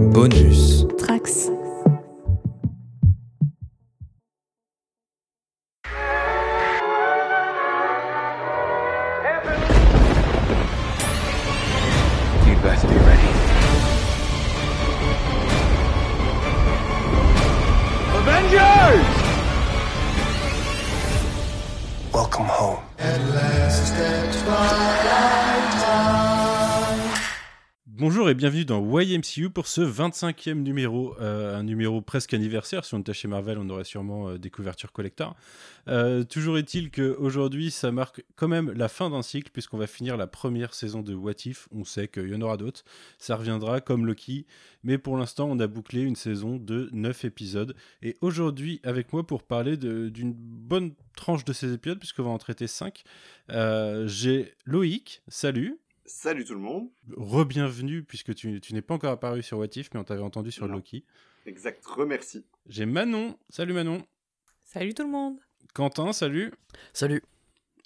Bonus. Dans YMCU pour ce 25e numéro, euh, un numéro presque anniversaire. Si on était chez Marvel, on aurait sûrement euh, des couvertures collector. Euh, toujours est-il qu'aujourd'hui, ça marque quand même la fin d'un cycle, puisqu'on va finir la première saison de What If. On sait qu'il y en aura d'autres. Ça reviendra comme Loki. Mais pour l'instant, on a bouclé une saison de 9 épisodes. Et aujourd'hui, avec moi pour parler d'une bonne tranche de ces épisodes, puisqu'on va en traiter 5, j'ai Loïc. Salut. Salut tout le monde. Re-bienvenue, puisque tu, tu n'es pas encore apparu sur What If, mais on t'avait entendu sur Non. Loki. Exact, remercie. J'ai Manon. Salut Manon. Salut tout le monde. Quentin, salut. Salut.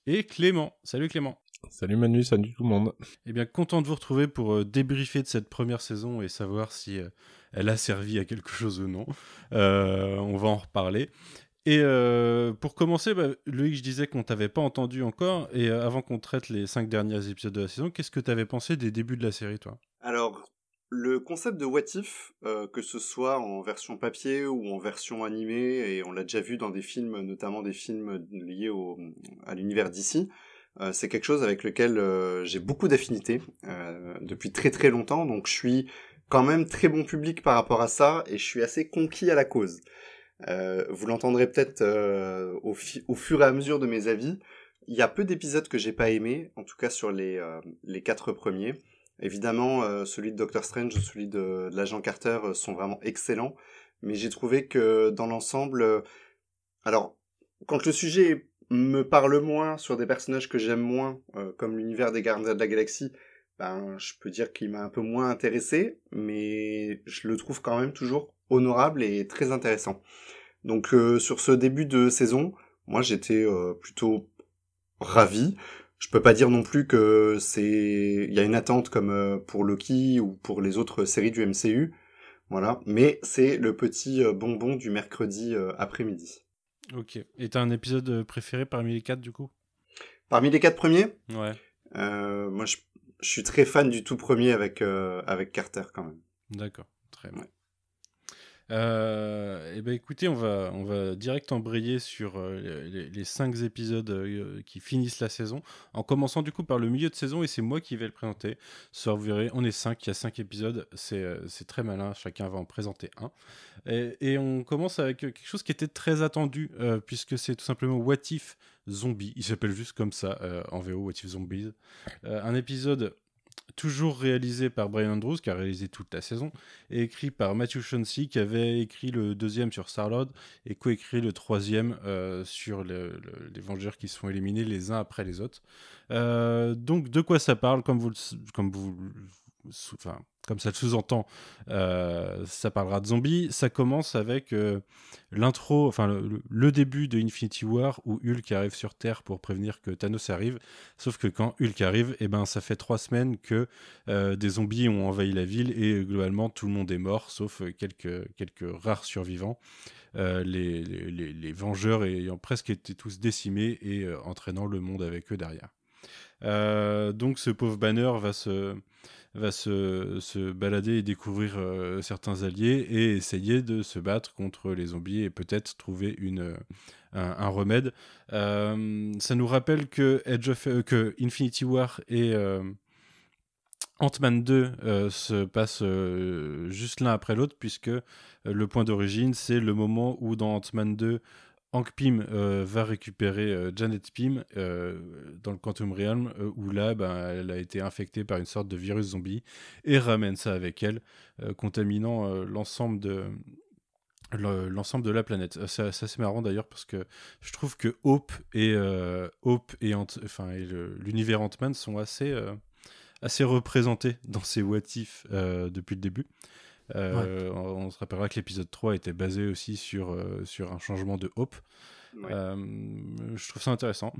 Et Clément. Salut Clément. Salut Manu, salut tout le monde. Eh bien, content de vous retrouver pour euh, débriefer de cette première saison et savoir si euh, elle a servi à quelque chose ou non. Euh, on va en reparler. Et euh, pour commencer, bah, Loïc, je disais qu'on t'avait pas entendu encore. Et euh, avant qu'on traite les cinq derniers épisodes de la saison, qu'est-ce que tu avais pensé des débuts de la série, toi? Alors, le concept de What If, euh, que ce soit en version papier ou en version animée, et on l'a déjà vu dans des films, notamment des films liés au, à l'univers d'ici, c'est quelque chose avec lequel j'ai beaucoup d'affinités depuis très très longtemps, donc je suis quand même très bon public par rapport à ça, et je suis assez conquis à la cause. Euh, vous l'entendrez peut-être euh, au, fur et à mesure de mes avis. Il y a peu d'épisodes que j'ai pas aimés, en tout cas sur les, euh, les quatre premiers. Évidemment, celui de Doctor Strange, celui de, de l'agent Carter sont vraiment excellents, mais j'ai trouvé que dans l'ensemble, alors quand le sujet me parle moins sur des personnages que j'aime moins, comme l'univers des Gardiens de la Galaxie, ben je peux dire qu'il m'a un peu moins intéressé, mais je le trouve quand même toujours honorable et très intéressant. Donc euh, sur ce début de saison, moi j'étais euh, plutôt ravi. Je peux pas dire non plus que c'est il y a une attente comme euh, pour Loki ou pour les autres séries du MCU. Voilà, mais c'est le petit bonbon du mercredi après-midi. Ok. Et t'as un épisode préféré parmi les quatre, du coup? Parmi les quatre premiers, Ouais. moi je, je suis très fan du tout premier avec avec Carter quand même. D'accord, très bien. Ouais. Euh, eh ben écoutez, on va, on va direct embrayer sur euh, les, cinq épisodes euh, qui finissent la saison, en commençant du coup par le milieu de saison, et c'est moi qui vais le présenter. Ça, vous verrez, on est cinq, il y a cinq épisodes, c'est très malin, chacun va en présenter un. Et, et on commence avec quelque chose qui était très attendu, puisque c'est tout simplement What If Zombie, il s'appelle juste comme ça en VO, What If Zombies. Un épisode toujours réalisé par Brian Andrews, qui a réalisé toute la saison, et écrit par Matthew Chauncey, qui avait écrit le deuxième sur Star-Lord et coécrit le troisième euh, sur le- le- les Vengeurs qui se sont éliminés les uns après les autres. Euh, donc, de quoi ça parle Comme vous, comme vous, enfin, comme ça le sous-entend, euh, ça parlera de zombies. Ça commence avec euh, l'intro, enfin le, début de Infinity War où Hulk arrive sur Terre pour prévenir que Thanos arrive. Sauf que quand Hulk arrive, eh ben, ça fait trois semaines que euh, des zombies ont envahi la ville et globalement tout le monde est mort, sauf quelques, rares survivants. Les, les, Vengeurs ayant presque été tous décimés et entraînant le monde avec eux derrière. Donc ce pauvre Banner va se, va se, balader et découvrir euh, certains alliés et essayer de se battre contre les zombies et peut-être trouver euh, un, remède. Euh, ça nous rappelle que, Infinity War et Ant-Man 2 euh, se passent juste l'un après l'autre, puisque le point d'origine, c'est le moment où dans Ant-Man 2, Hank Pym euh, va récupérer euh, Janet Pym euh, dans le Quantum Realm, où là, ben, elle a été infectée par une sorte de virus zombie et ramène ça avec elle, contaminant l'ensemble de le- l'ensemble de la planète. Euh, C'est c'est marrant d'ailleurs parce que je trouve que Hope et Hope et, enfin, l'univers Ant-Man sont assez assez représentés dans ces what if depuis le début. Euh, on, on se rappellera que l'épisode 3 était basé aussi sur, euh, sur un changement de Hope. Je trouve ça intéressant.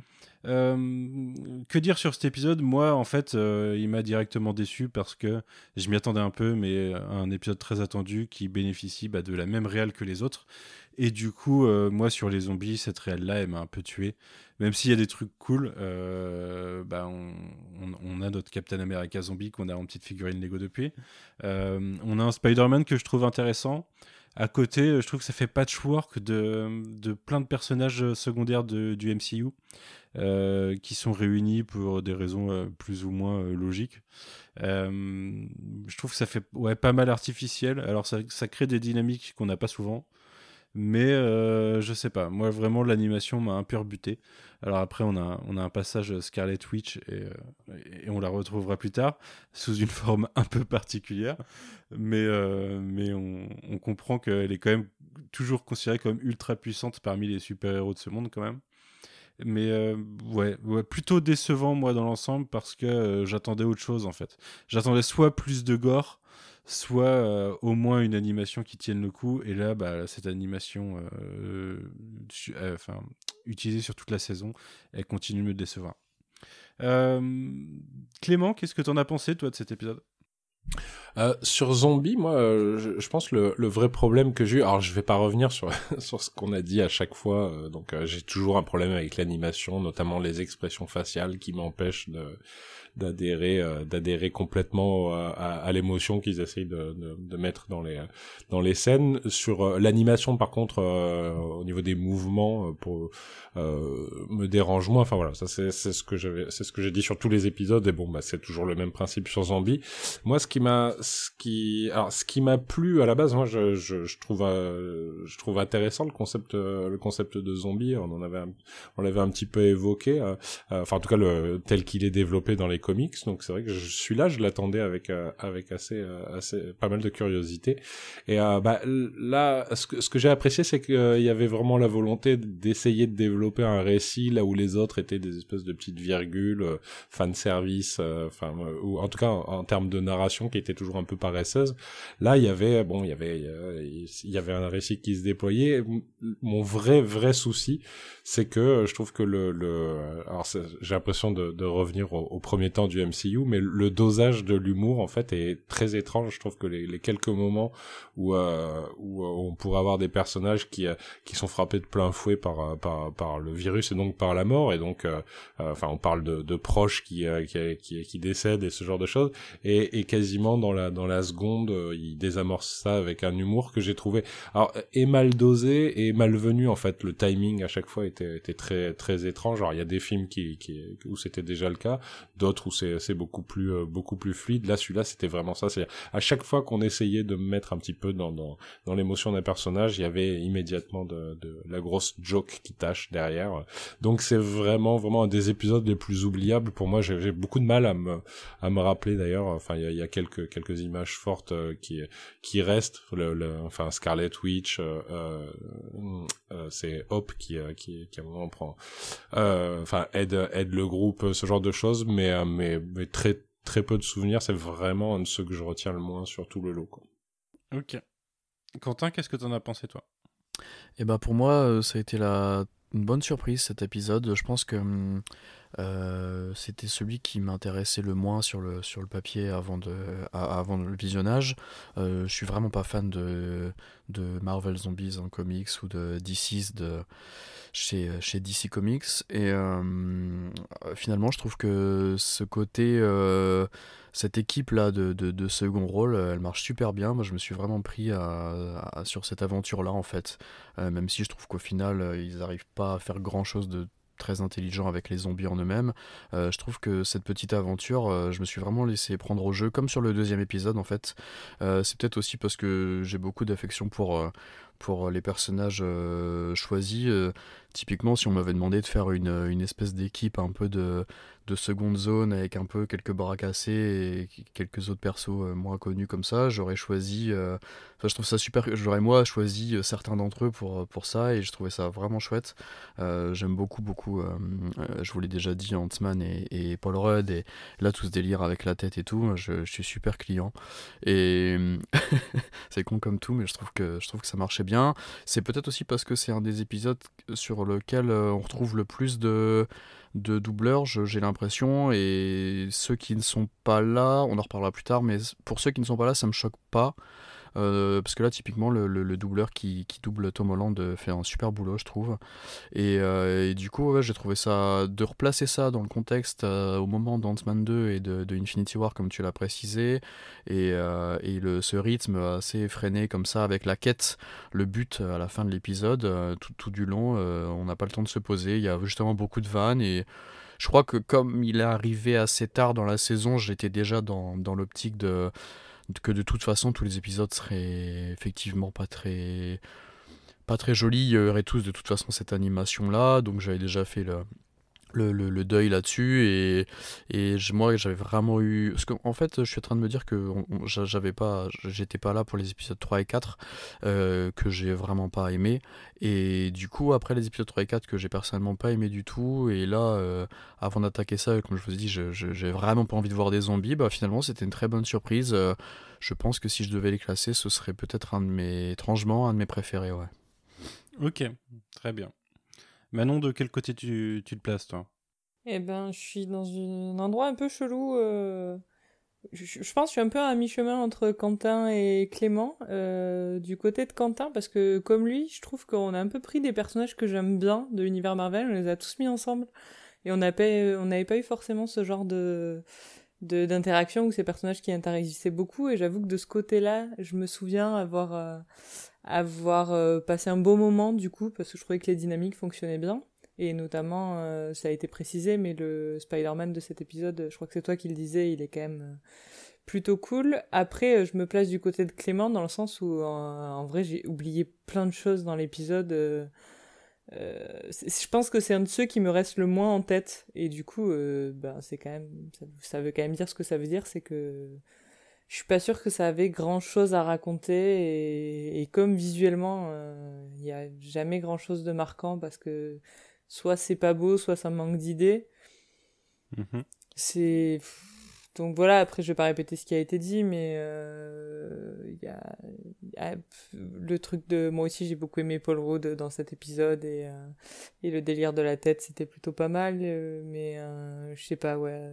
que dire sur cet épisode? Moi, en fait, il m'a directement déçu parce que je m'y attendais un peu, mais un épisode très attendu qui bénéficie bah, de la même réelle que les autres. Et du coup, moi, sur les zombies, cette réelle-là, elle m'a un peu tué. Même s'il y a des trucs cool, bah, on, a notre Captain America zombie qu'on a en petite figurine Lego depuis. on a un Spider-Man que je trouve intéressant à côté, euh, je trouve que ça fait patchwork de, de plein de personnages euh, secondaires du MCU euh, qui sont réunis pour des raisons plus ou moins logiques. je trouve que ça fait pas mal artificiel. Alors ça crée des dynamiques qu'on n'a pas souvent. Mais euh, je sais pas, moi vraiment l'animation m'a un peu rebuté. Alors après on a, on a un passage Scarlet Witch et, euh, on la retrouvera plus tard sous une forme un peu particulière. Mais, euh, mais on, on, comprend qu'elle est quand même toujours considérée comme ultra puissante parmi les super-héros de ce monde quand même. Mais ouais, ouais, plutôt décevant moi dans l'ensemble parce que j'attendais autre chose en fait. J'attendais soit plus de gore, soit euh, au moins une animation qui tienne le coup. Et là, bah, cette animation euh, euh, utilisée sur toute la saison, elle continue de me décevoir. Clément, qu'est-ce que tu en as pensé, toi, de cet épisode? Sur Zombie, moi, je, pense le, le vrai problème que j'ai eu, alors je vais pas revenir sur sur ce qu'on a dit à chaque fois, donc j'ai toujours un problème avec l'animation, notamment les expressions faciales qui m'empêchent de d'adhérer euh, d'adhérer complètement à, à, l'émotion qu'ils essayent de, de, de, mettre dans les dans les scènes. Sur euh, l'animation par contre euh, au niveau des mouvements pour me dérange moins. Enfin voilà ça c'est c'est ce que j'avais c'est ce que j'ai dit sur tous les épisodes. Et bon bah c'est toujours le même principe sur Zombie. Moi ce qui m'a ce qui alors ce qui m'a plu à la base moi je je, je trouve je trouve intéressant le concept le concept de zombie. On en avait on l'avait un petit peu évoqué enfin en tout cas le tel qu'il est développé dans les comics, donc c'est vrai que je suis là, je l'attendais avec euh, avec assez euh, assez pas mal de curiosité. Et euh, bah là, ce que ce que j'ai apprécié, c'est qu'il y avait vraiment la volonté d'essayer de développer un récit là où les autres étaient des espèces de petites virgules, fan service, enfin ou en tout cas en, termes de narration qui était toujours un peu paresseuse. Là, il y avait bon, il y avait il y avait un récit qui se déployait. Mon vrai vrai souci, c'est que je trouve que le le alors j'ai l'impression de, de revenir au, au premier temps du MCU, mais le dosage de l'humour en fait est très étrange. Je trouve que les, les quelques moments où euh, où euh, on pourrait avoir des personnages qui euh, qui sont frappés de plein fouet par par par le virus et donc par la mort et donc enfin on parle de, de proches qui, qui, qui qui décèdent et ce genre de choses et, et quasiment dans la dans la seconde il désamorce ça avec un humour que j'ai trouvé alors et mal dosé et malvenu en fait le timing à chaque fois était était très très étrange. Alors il y a des films qui, qui où c'était déjà le cas, d'autres c'est beaucoup plus euh, beaucoup plus fluide. Là, celui-là, c'était vraiment ça. C'est à chaque fois qu'on essayait de mettre un petit peu dans dans, dans l'émotion d'un personnage, il y avait immédiatement de, de la grosse joke qui tâche derrière. Donc c'est vraiment vraiment un des épisodes les plus oubliables pour moi. J'ai beaucoup de mal à me à me rappeler d'ailleurs. Enfin, il y a, y a, quelques quelques images fortes euh, qui qui restent. Le, enfin, Scarlet Witch, euh, euh, c'est Hope qui qui qui à un moment prend, enfin aide aide le groupe, ce genre de choses, mais mais, très, très peu de souvenirs. C'est vraiment un de ceux que je retiens le moins sur tout le lot. Quoi. Ok. Quentin, qu'est-ce que tu en as pensé, toi? Eh ben, pour moi, euh, ça a été la... une bonne surprise cet épisode. Je pense que hum, euh, c'était celui qui m'intéressait le moins sur le, sur le papier avant, de, avant le visionnage. Euh, je suis vraiment pas fan de, de Marvel Zombies en comics ou de DC's de, chez, chez DC Comics. Et euh, finalement, je trouve que ce côté, euh, cette équipe-là de, de, second rôle, elle marche super bien. Moi, je me suis vraiment pris sur cette aventure-là, en fait. même si je trouve qu'au final, ils n'arrivent pas à faire grand-chose de très intelligent avec les zombies en eux-mêmes. Euh, je trouve que cette petite aventure, euh, je me suis vraiment laissé prendre au jeu, comme sur le deuxième épisode en fait. Euh, c'est peut-être aussi parce que j'ai beaucoup d'affection pour, pour les personnages choisis. Typiquement, si on m'avait demandé de faire une, une espèce d'équipe un peu de, de seconde zone avec un peu quelques bras cassés et quelques autres persos moins connus comme ça, j'aurais choisi. Enfin, je trouve ça super. J'aurais moi choisi certains d'entre eux pour, pour ça et je trouvais ça vraiment chouette. J'aime beaucoup, beaucoup. je vous l'ai déjà dit, Ant-Man et, et, Paul Rudd et là tout ce délire avec la tête et tout, je, je suis super client. Et c'est con comme tout, mais je trouve que, je trouve que ça marchait bien. C'est peut-être aussi parce que c'est un des épisodes sur lequel on retrouve le plus de de doubleurs, j'ai l'impression, et ceux qui ne sont pas là, on en reparlera plus tard, mais pour ceux qui ne sont pas là, ça me choque pas. Euh, parce que là, typiquement, le, doubleur qui, double Tom Holland euh, fait un super boulot, je trouve. Et, euh, du coup, j'ai trouvé ça. De replacer ça dans le contexte au moment d'Ant-Man 2 et de, Infinity War, comme tu l'as précisé, et, le, ce rythme assez effréné comme ça, avec la quête, le but à la fin de l'épisode, tout, tout, du long, on n'a pas le temps de se poser. Il y a justement beaucoup de vannes et. Je crois que comme il est arrivé assez tard dans la saison, j'étais déjà dans, dans l'optique de, que de toute façon tous les épisodes seraient effectivement pas très pas très jolis. Il y aurait tous de toute façon cette animation là, donc j'avais déjà fait le, le, le, deuil là-dessus et, et moi j'avais vraiment eu parce qu'en en fait je suis en train de me dire que j'avais pas j'étais pas là pour les épisodes 3 et 4 euh, que j'ai vraiment pas aimé. Et du coup après les épisodes 3 et 4 que j'ai personnellement pas aimé du tout et là euh, avant d'attaquer ça comme je vous ai dit j'ai vraiment pas envie de voir des zombies bah finalement c'était une très bonne surprise. Euh, je pense que si je devais les classer ce serait peut-être un de mes étrangement un de mes préférés ouais. Ok très bien Manon, de quel côté tu, tu te places, toi? Eh ben, je suis dans un endroit un peu chelou. Euh, je, pense que je suis un peu à mi-chemin entre Quentin et Clément. Euh, du côté de Quentin, parce que comme lui, je trouve qu'on a un peu pris des personnages que j'aime bien de l'univers Marvel, on les a tous mis ensemble. Et on n'avait pas eu forcément ce genre de d'interaction où ces personnages qui interagissaient beaucoup et j'avoue que de ce côté-là je me souviens avoir euh, avoir euh, passé un beau moment du coup parce que je trouvais que les dynamiques fonctionnaient bien. Et notamment euh, ça a été précisé mais le Spider-Man de cet épisode je crois que c'est toi qui le disais il est quand même euh, plutôt cool. Après je me place du côté de Clément dans le sens où en, vrai j'ai oublié plein de choses dans l'épisode je pense que c'est un de ceux qui me reste le moins en tête. Et du coup ben c'est quand même ça, ça, veut quand même dire ce que ça veut dire c'est que je suis pas sûre que ça avait grand chose à raconter et, comme visuellement euh, il n'y a jamais grand chose de marquant parce que soit c'est pas beau soit ça manque d'idées mhm. c'est donc voilà après je vais pas répéter ce qui a été dit mais euh, il y, a, le truc de moi aussi j'ai beaucoup aimé Paul Rudd dans cet épisode et, euh, et le délire de la tête c'était plutôt pas mal mais je sais pas ouais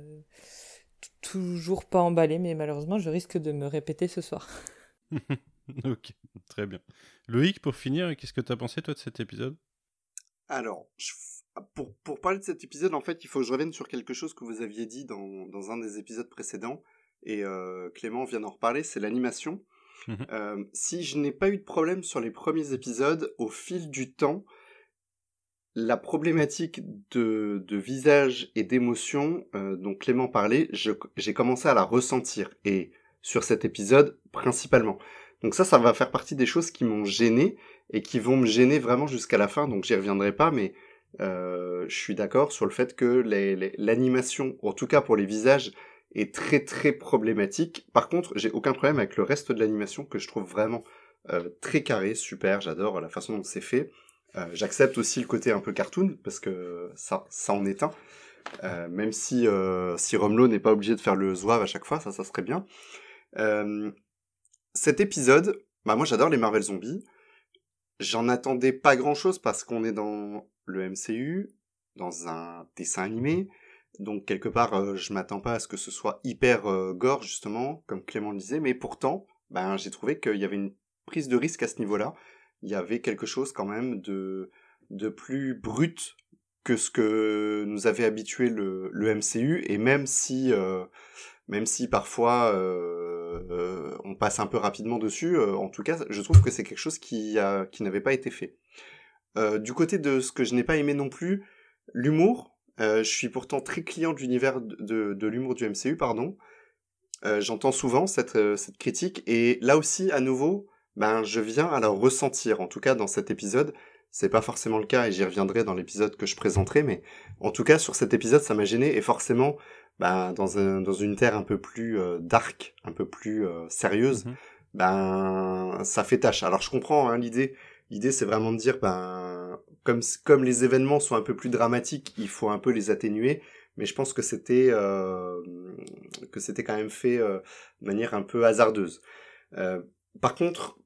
toujours pas emballé, mais malheureusement, je risque de me répéter ce soir. ok, très bien. Loïc, pour finir, qu'est-ce que tu as pensé, toi, de cet épisode? Alors, pour, pour, parler de cet épisode, en fait, il faut que je revienne sur quelque chose que vous aviez dit dans, dans un des épisodes précédents, et euh, Clément vient d'en reparler, c'est l'animation. Mhm. Euh, si je n'ai pas eu de problème sur les premiers épisodes, au fil du temps, la problématique de, visage et d'émotion euh, dont Clément parlait, j'ai commencé à la ressentir. Et sur cet épisode, principalement. Donc ça, ça va faire partie des choses qui m'ont gêné et qui vont me gêner vraiment jusqu'à la fin. Donc j'y reviendrai pas, mais euh, je suis d'accord sur le fait que l'animation, en tout cas pour les visages, est très très problématique. Par contre, j'ai aucun problème avec le reste de l'animation que je trouve vraiment euh, très carré, super. J'adore la façon dont c'est fait. Euh, j'accepte aussi le côté un peu cartoon parce que ça, ça en est un. Euh, même si euh, si Romelo n'est pas obligé de faire le zouave à chaque fois, ça, ça serait bien. cet épisode, bah moi j'adore les Marvel Zombies. J'en attendais pas grand chose parce qu'on est dans le MCU, dans un dessin animé. Donc quelque part, je m'attends pas à ce que ce soit hyper gore justement, comme Clément le disait, mais pourtant, ben j'ai trouvé qu'il y avait une prise de risque à ce niveau-là il y avait quelque chose quand même de, de plus brut que ce que nous avait habitué le, le MCU et même si euh, même si parfois euh, euh, on passe un peu rapidement dessus, en tout cas je trouve que c'est quelque chose qui a qui n'avait pas été fait. du côté de ce que je n'ai pas aimé non plus, l'humour. je suis pourtant très client de l'univers de, de, l'humour du MCU, pardon. J'entends souvent cette, cette critique et là aussi à nouveau ben je viens à la ressentir, en tout cas dans cet épisode, c'est pas forcément le cas et j'y reviendrai dans l'épisode que je présenterai, mais en tout cas sur cet épisode ça m'a gêné et forcément bah, dans, un, dans une terre un peu plus euh, dark, un peu plus euh, sérieuse, Mhm. ben ça fait tâche. Alors je comprends hein, l'idée, l'idée c'est vraiment de dire ben comme comme les événements sont un peu plus dramatiques, il faut un peu les atténuer, mais je pense que c'était euh, que c'était quand même fait euh, de manière un peu hasardeuse. Euh, par contre,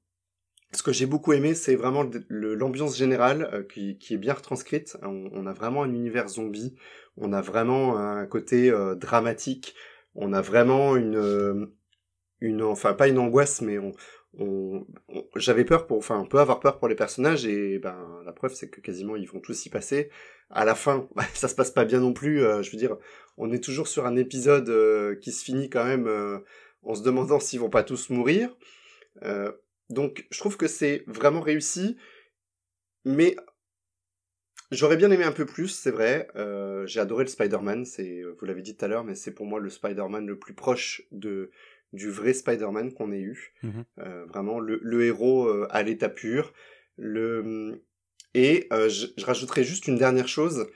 ce que j'ai beaucoup aimé, c'est vraiment l'ambiance générale euh, qui, est bien retranscrite. On, a vraiment un univers zombie, on a vraiment un côté euh, dramatique, on a vraiment une, euh, une, enfin pas une angoisse, mais on, j'avais peur pour, enfin on peut avoir peur pour les personnages et ben la preuve c'est que quasiment ils vont tous y passer. À la fin, ça se passe pas bien non plus. je veux dire, on est toujours sur un épisode qui se finit quand même en se demandant s'ils vont pas tous mourir. Donc je trouve que c'est vraiment réussi, mais j'aurais bien aimé un peu plus, c'est vrai. Euh, j'ai adoré le Spider-Man, c'est, vous l'avez dit tout à l'heure, mais c'est pour moi le Spider-Man le plus proche de du vrai Spider-Man qu'on ait eu. Mhm. Euh, vraiment le, le héros euh, à l'état pur. Le et je, je rajouterai juste une dernière chose,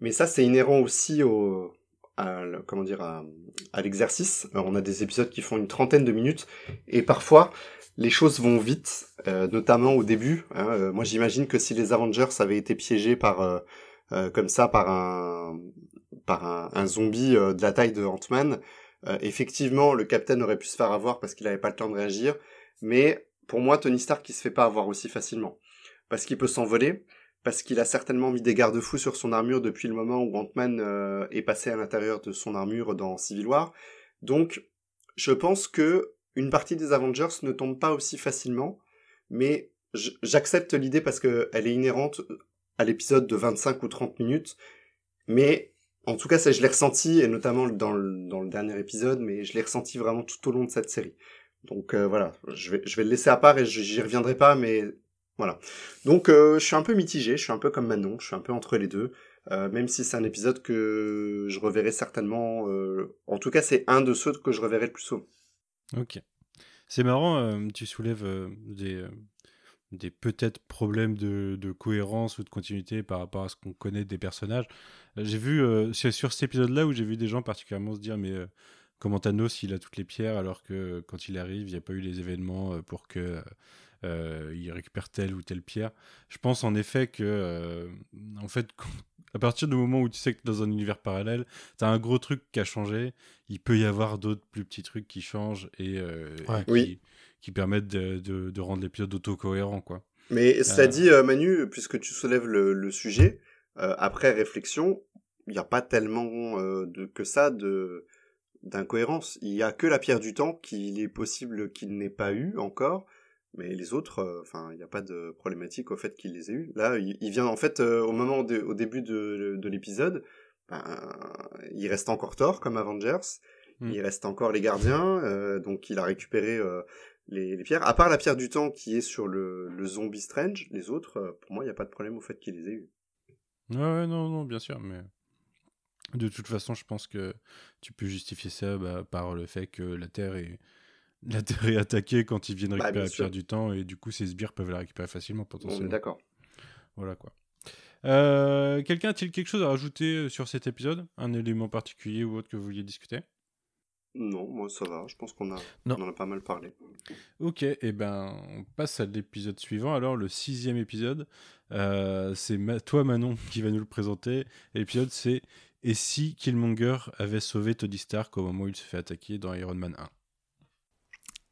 mais ça c'est inhérent aussi au à, comment dire à, à l'exercice. On a des épisodes qui font une trentaine de minutes et parfois les choses vont vite, euh, notamment au début. hein. Euh, moi j'imagine que si les Avengers avaient été piégés par euh, comme ça par un par un, zombie de la taille de Ant-Man, effectivement le Captain aurait pu se faire avoir parce qu'il n'avait pas le temps de réagir. Mais pour moi Tony Stark il se fait pas avoir aussi facilement parce qu'il peut s'envoler, parce qu'il a certainement mis des garde-fous sur son armure depuis le moment où Ant-Man est passé à l'intérieur de son armure dans Civil War. Donc, je pense que une partie des Avengers ne tombe pas aussi facilement, mais j'accepte l'idée parce que elle est inhérente à l'épisode de 25 ou 30 minutes, mais en tout cas, ça, je l'ai ressenti, et notamment dans le, dernier épisode, mais je l'ai ressenti vraiment tout au long de cette série. Donc euh, voilà, je vais, le laisser à part et j'y reviendrai pas, mais voilà. Donc euh, je suis un peu mitigé, je suis un peu comme Manon, je suis un peu entre les deux. Euh, même si c'est un épisode que je reverrai certainement. euh, en tout cas, c'est un de ceux que je reverrai le plus souvent. Ok. C'est marrant, euh, tu soulèves euh, des, euh, des peut-être problèmes de, de cohérence ou de continuité par rapport à ce qu'on connaît des personnages. J'ai vu, c'est sur cet épisode-là où j'ai vu des gens particulièrement se dire, mais comment Thanos, il a toutes les pierres alors que quand il arrive, il n'y a pas eu les événements pour que il récupère telle ou telle pierre. Je pense en effet que, en fait, à partir du moment où tu sais que dans un univers parallèle, tu as un gros truc qui a changé, il peut y avoir d'autres plus petits trucs qui changent et, euh, Ouais. et qui, Oui. qui permettent de, de- de rendre l'épisode auto-cohérent, quoi. Mais cela Euh. dit, euh, Manu, puisque tu soulèves le, le sujet, euh, après réflexion, il n'y a pas tellement euh, de, que ça de d'incohérence. Il y a que la pierre du temps qu'il est possible qu'il n'ait pas eu encore, mais les autres, euh, enfin, il n'y a pas de problématique au fait qu'il les ait eu. Là, il, il vient en fait euh, au moment de- au début de, de l'épisode, ben, il reste encore Thor comme Avengers, Mm. il reste encore les gardiens, euh, donc il a récupéré les, les pierres. À part la pierre du temps qui est sur le, le zombie Strange, les autres, pour moi, il n'y a pas de problème au fait qu'il les ait eu. Ouais, ouais, non, non, bien sûr, mais de toute façon, je pense que tu peux justifier ça bah, par le fait que la Terre est la Terre est attaquée quand ils viennent Bah, récupérer la pierre du temps et du coup ces sbires peuvent la récupérer facilement potentiellement. d'accord. Voilà quoi. Euh, Quelqu'un a-t-il quelque chose à rajouter euh, sur cet épisode? Un élément particulier ou autre que vous vouliez discuter? Non, moi ça va, je pense qu'on a, on en a pas mal parlé. Ok, et ben on passe à l'épisode suivant. Alors le sixième épisode, euh, c'est Ma- toi Manon qui va nous le présenter. Et L'épisode c'est Et si Killmonger avait sauvé Tony Stark au moment où il se fait attaquer dans Iron Man 1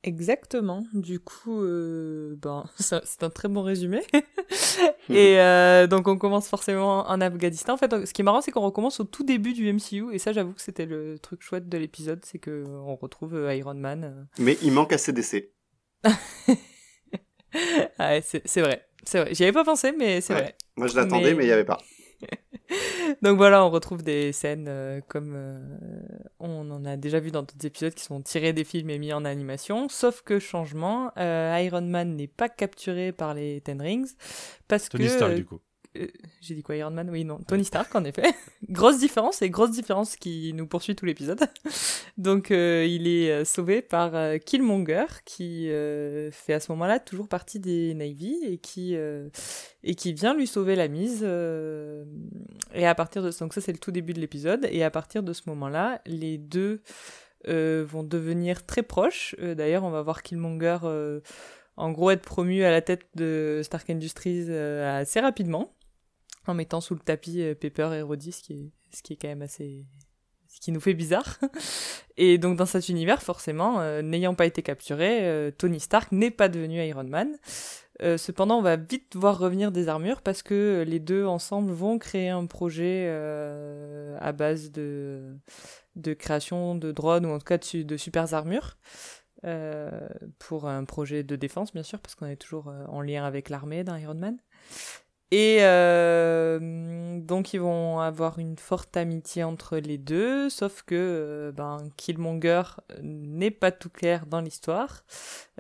Exactement. Du coup, euh, ben, c'est un très bon résumé. et euh, donc, on commence forcément en Afghanistan. En fait, ce qui est marrant, c'est qu'on recommence au tout début du MCU. Et ça, j'avoue que c'était le truc chouette de l'épisode, c'est que on retrouve euh, Iron Man. euh. Mais il manque à CDC. Ah ouais, c'est vrai. C'est vrai. J'y avais pas pensé, mais c'est Ouais. vrai. Moi je l'attendais, mais il n'y avait pas. Donc voilà, on retrouve des scènes euh, comme euh, on en a déjà vu dans d'autres épisodes qui sont tirés des films et mis en animation. Sauf que changement, euh, Iron Man n'est pas capturé par les Ten Rings parce Tony que Stark du coup. Euh, j'ai dit quoi, Iron Man? Oui, non, Tony Stark en effet. grosse différence et grosse différence qui nous poursuit tout l'épisode. Donc euh, il est euh, sauvé par Killmonger qui fait à ce moment-là toujours partie des Navy et qui et qui vient lui sauver la mise. et à partir de donc ça c'est le tout début de l'épisode et à partir de ce moment-là, les deux vont devenir très proches. D'ailleurs, on va voir Killmonger en gros être promu à la tête de Stark Industries assez rapidement en mettant sous le tapis euh, Pepper et Roddy, ce qui est, ce qui est quand même assez ce qui nous fait bizarre. Et donc dans cet univers, forcément, euh, n'ayant pas été capturé, euh, Tony Stark n'est pas devenu Iron Man. cependant, on va vite voir revenir des armures parce que les deux ensemble vont créer un projet à base de, de création de drones ou en tout cas de, de super armures. pour un projet de défense, bien sûr, parce qu'on est toujours en lien avec l'armée d'un Iron Man. Et euh, donc ils vont avoir une forte amitié entre les deux, sauf que euh, ben, Killmonger n'est pas tout clair dans l'histoire.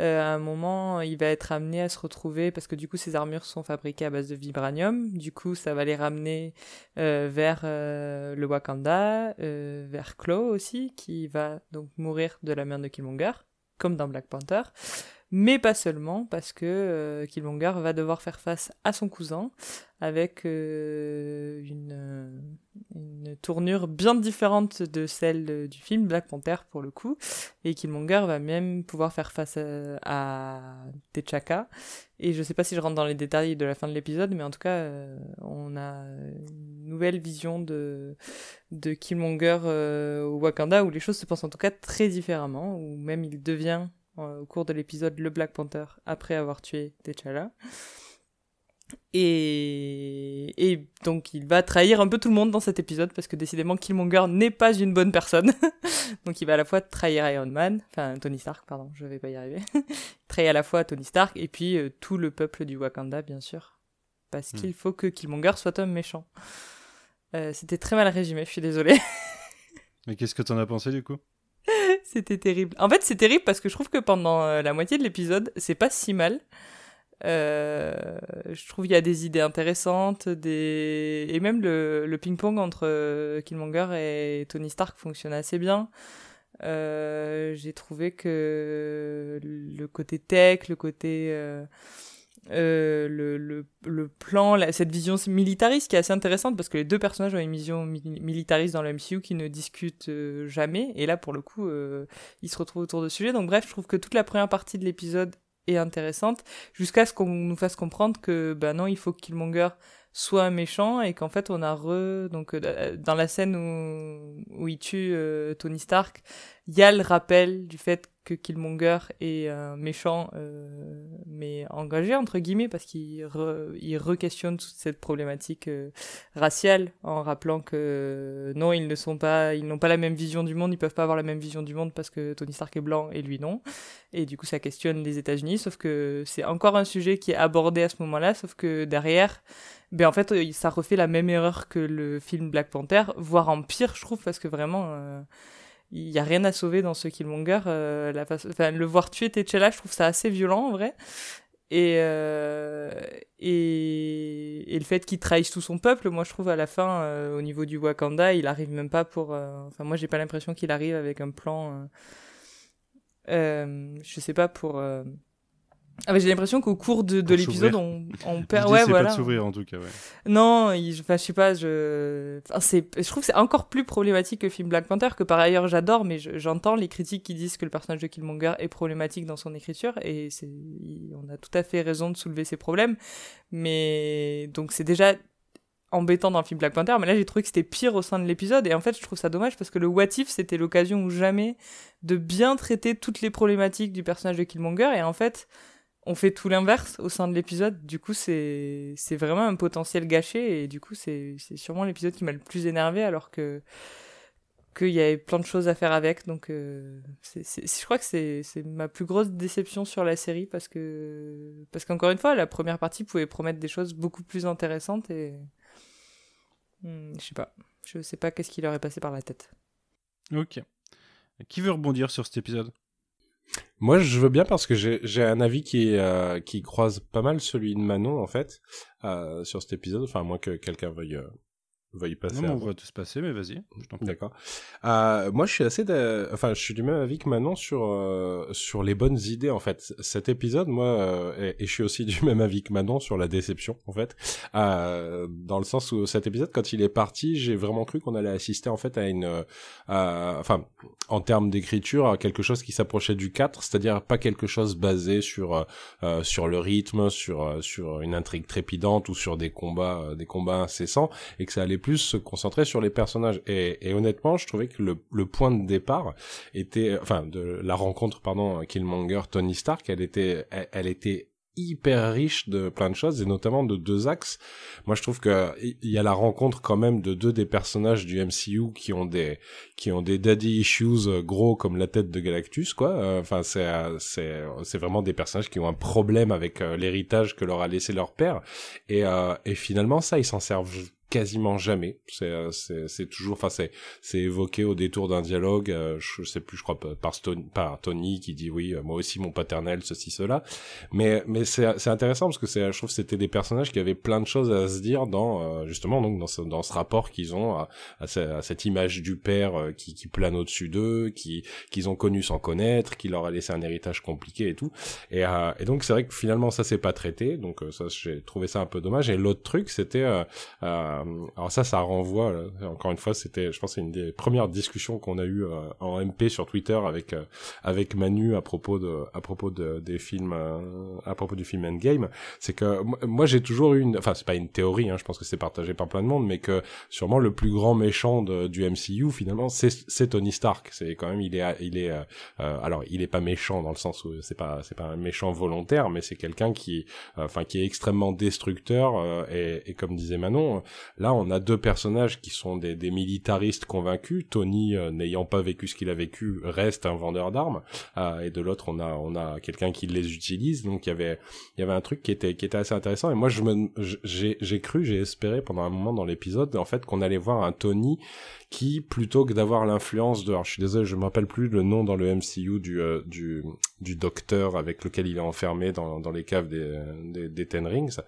Euh, à un moment, il va être amené à se retrouver, parce que du coup ses armures sont fabriquées à base de vibranium, du coup ça va les ramener vers le Wakanda, vers Claw aussi, qui va donc mourir de la main de Killmonger, comme dans Black Panther mais pas seulement, parce que euh, Killmonger va devoir faire face à son cousin avec euh, une, une, tournure bien différente de celle du film Black Panther pour le coup, et Killmonger va même pouvoir faire face à, à T'Chaka. Et je sais pas si je rentre dans les détails de la fin de l'épisode, mais en tout cas, euh, on a une nouvelle vision de, de Killmonger au Wakanda où les choses se passent en tout cas très différemment, où même il devient euh, au cours de l'épisode Le Black Panther après avoir tué T'Challa. Et... et donc il va trahir un peu tout le monde dans cet épisode parce que décidément Killmonger n'est pas une bonne personne. donc il va à la fois trahir Iron Man, enfin Tony Stark, pardon, je vais pas y arriver. trahir à la fois Tony Stark et puis euh, tout le peuple du Wakanda bien sûr. Parce hmm. qu'il faut que Killmonger soit un méchant. Euh, c'était très mal résumé, je suis désolé. Mais qu'est-ce que t'en as pensé du coup? C'était terrible. En fait, c'est terrible parce que je trouve que pendant euh, la moitié de l'épisode, c'est pas si mal. Euh, je trouve qu'il y a des idées intéressantes, des... et même le, le ping-pong entre euh, Killmonger et Tony Stark fonctionne assez bien. J'ai trouvé que le côté tech, le côté euh, le, le, le, plan, cette vision militariste qui est assez intéressante parce que les deux personnages ont une vision militariste dans le MCU qui ne discutent euh, jamais. Et là, pour le coup, euh, ils se retrouvent autour de ce sujet. Donc, bref, je trouve que toute la première partie de l'épisode est intéressante jusqu'à ce qu'on nous fasse comprendre que, bah non, il faut que Killmonger soit méchant et qu'en fait on a re donc dans la scène où, où il tue Tony Stark il y a le rappel du fait que Killmonger est un méchant, euh, mais engagé, entre guillemets, parce qu'il il re-questionne toute cette problématique euh, raciale, en rappelant que non, ils ne sont pas, ils n'ont pas la même vision du monde, ils peuvent pas avoir la même vision du monde parce que Tony Stark est blanc et lui non. Et du coup, ça questionne les États-Unis, sauf que c'est encore un sujet qui est abordé à ce moment-là, sauf que derrière, ben en fait, ça refait la même erreur que le film Black Panther, voire en pire, je trouve, parce que vraiment... Euh, il y a rien à sauver dans ce Killmonger. Euh, la enfin, le voir tuer T'Challa, je trouve ça assez violent en vrai. Et, euh, et, et, le fait qu'il trahisse tout son peuple, moi je trouve à la fin, euh, au niveau du Wakanda, il arrive même pas pour. Euh, enfin, moi j'ai pas l'impression qu'il arrive avec un plan. je sais pas pour ah j'ai l'impression qu'au cours de, de l'épisode, on, on perd. ouais, voilà. pas de s'ouvrir en tout cas. Ouais. Non, enfin, je sais pas. Je, enfin, c'est, je trouve que c'est encore plus problématique que le film Black Panther, que par ailleurs j'adore, mais j'entends les critiques qui disent que le personnage de Killmonger est problématique dans son écriture, et c'est, on a tout à fait raison de soulever ces problèmes. Mais donc c'est déjà embêtant dans le film Black Panther, mais là j'ai trouvé que c'était pire au sein de l'épisode, et en fait je trouve ça dommage parce que le What If c'était l'occasion ou jamais de bien traiter toutes les problématiques du personnage de Killmonger, et en fait on fait tout l'inverse au sein de l'épisode. Du coup, c'est vraiment un potentiel gâché et du coup, c'est sûrement l'épisode qui m'a le plus énervé alors que qu'il y avait plein de choses à faire avec. Donc, euh, je crois que c'est c'est ma plus grosse déception sur la série parce que parce qu'encore une fois, la première partie pouvait promettre des choses beaucoup plus intéressantes et hmm, je sais pas, je sais pas qu'est-ce qui leur est passé par la tête. Ok. Qui veut rebondir sur cet épisode? Moi, je veux bien parce que j'ai un avis qui, euh, qui croise pas mal celui de Manon, en fait, euh, sur cet épisode. Enfin, à moins que quelqu'un veuille, euh, va y passer. Non, on va tout se passer, mais vas-y. D'accord. Euh, moi, je suis assez, enfin, je suis du même avis que Manon sur euh, sur les bonnes idées en fait. Cet épisode, moi, euh, et, je suis aussi du même avis que Manon sur la déception en fait, euh, dans le sens où cet épisode, quand il est parti, j'ai vraiment cru qu'on allait assister en fait à une, enfin, en termes d'écriture, à quelque chose qui s'approchait du 4, c'est-à-dire pas quelque chose basé sur sur le rythme, sur sur une intrigue trépidante ou sur des combats des combats incessants, et que ça allait plus se concentrer sur les personnages. Et, et honnêtement, je trouvais que le, le, point de départ était, enfin, de la rencontre, pardon, Killmonger, Tony Stark, elle était, elle, était hyper riche de plein de choses et notamment de deux axes. Moi, je trouve que il y a la rencontre quand même de deux des personnages du MCU qui ont des qui ont des daddy issues gros comme la tête de Galactus, quoi. Enfin, c'est c'est c'est vraiment des personnages qui ont un problème avec euh, l'héritage que leur a laissé leur père et euh, et finalement ça ils s'en servent quasiment jamais. C'est euh, c'est toujours, enfin c'est c'est évoqué au détour d'un dialogue. Euh, je sais plus, je crois par Tony, par Tony qui dit oui, euh, moi aussi mon paternel, ceci cela. Mais mais c'est c'est intéressant parce que c'est, je trouve c'était des personnages qui avaient plein de choses à se dire dans justement donc dans ce dans ce rapport qu'ils ont à, à, cette image du père qui qui plane au-dessus d'eux, qui qu'ils ont connu sans connaître, qui leur a laissé un héritage compliqué et tout. Et et donc c'est vrai que finalement ça s'est pas traité. Donc ça j'ai trouvé ça un peu dommage. Et l'autre truc c'était euh, alors ça, ça renvoie, encore une fois, c'était, je pense, c'est une des premières discussions qu'on a eues euh, en MP sur Twitter avec euh, avec Manu à propos de à propos de des films à propos du film Endgame. C'est que moi, j'ai toujours eu une, enfin, c'est pas une théorie, hein, je pense que c'est partagé par plein de monde, mais que sûrement le plus grand méchant de, du MCU finalement, c'est c'est Tony Stark. C'est quand même, il est il est alors il est pas méchant dans le sens où c'est pas c'est pas un méchant volontaire, mais c'est quelqu'un qui enfin qui est extrêmement destructeur et, et comme disait Manon Là, on a deux personnages qui sont des, militaristes convaincus. Tony, euh, n'ayant pas vécu ce qu'il a vécu, reste un vendeur d'armes. Euh, et de l'autre, on a, on a quelqu'un qui les utilise. Donc, il y avait, il y avait un truc qui était, qui était assez intéressant. Et moi, je me, j'ai, j'ai cru, j'ai espéré pendant un moment dans l'épisode, en fait, qu'on allait voir un Tony qui, plutôt que d'avoir l'influence de, alors je suis désolé, je me rappelle plus le nom dans le MCU du, euh, du, du docteur avec lequel il est enfermé dans, dans les caves des, des, des Ten Rings.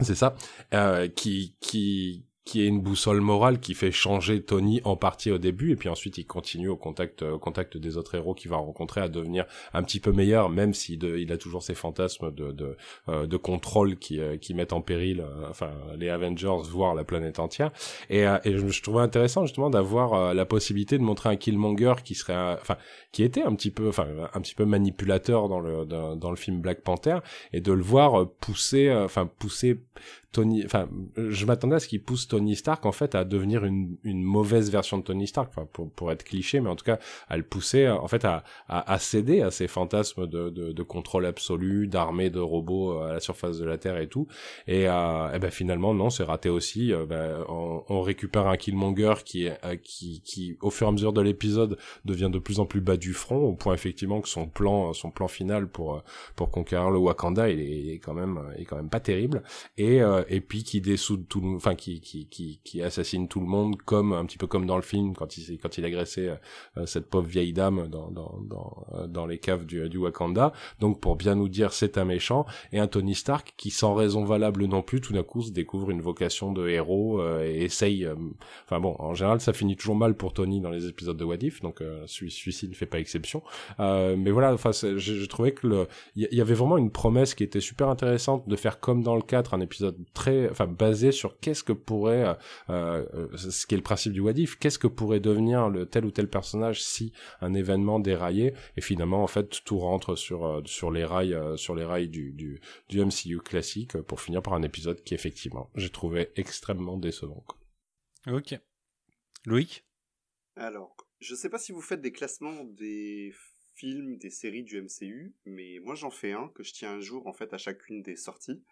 C'est ça, euh, qui qui qui est une boussole morale qui fait changer Tony en partie au début et puis ensuite il continue au contact au contact des autres héros qu'il va rencontrer à devenir un petit peu meilleur même s'il il a toujours ses fantasmes de de, euh, de contrôle qui euh, qui mettent en péril euh, enfin les Avengers voire la planète entière. Et, et je, trouvais intéressant justement d'avoir la possibilité de montrer un Killmonger qui serait enfin qui était un petit peu enfin un petit peu manipulateur dans le dans le film Black Panther et de le voir pousser enfin pousser Tony, enfin, je m'attendais à ce qu'il pousse Tony Stark en fait à devenir une, une mauvaise version de Tony Stark, pour, pour être cliché, mais en tout cas à le pousser en fait à, à, à céder à ses fantasmes de, de, de contrôle absolu, d'armée de robots euh, à la surface de la Terre et tout. Et, euh, et ben finalement non, c'est raté aussi. Euh, ben, on, on, récupère un Killmonger qui, euh, qui, qui au fur et à mesure de l'épisode devient de plus en plus bas du front, au point effectivement que son plan, son plan final pour pour conquérir le Wakanda, il est, il est quand même, il est quand même pas terrible. Et et puis qui dessoude tout, enfin qui, assassine tout le monde comme un petit peu comme dans le film quand il quand il agressait euh, euh, cette pauvre vieille dame dans euh, les caves du, Wakanda. Donc pour bien nous dire c'est un méchant et un Tony Stark qui sans raison valable non plus tout d'un coup se découvre une vocation de héros et essaye. Enfin bon, en général ça finit toujours mal pour Tony dans les épisodes de What If, donc celui-ci ne fait pas exception. mais voilà, enfin je, trouvais que il y, avait vraiment une promesse qui était super intéressante de faire comme dans le 4 un épisode très, enfin, basé sur qu'est-ce que pourrait, euh, euh, ce qui est le principe du Wadif, qu'est-ce que pourrait devenir le tel ou tel personnage si un événement déraillait, et finalement, en fait, tout rentre sur euh, sur les rails, sur les rails du, du du MCU classique pour finir par un épisode qui effectivement, j'ai trouvé extrêmement décevant. Ok. Loïc? Alors, je sais pas si vous faites des classements des films, des séries du MCU, mais moi j'en fais un que je tiens un jour en fait à chacune des sorties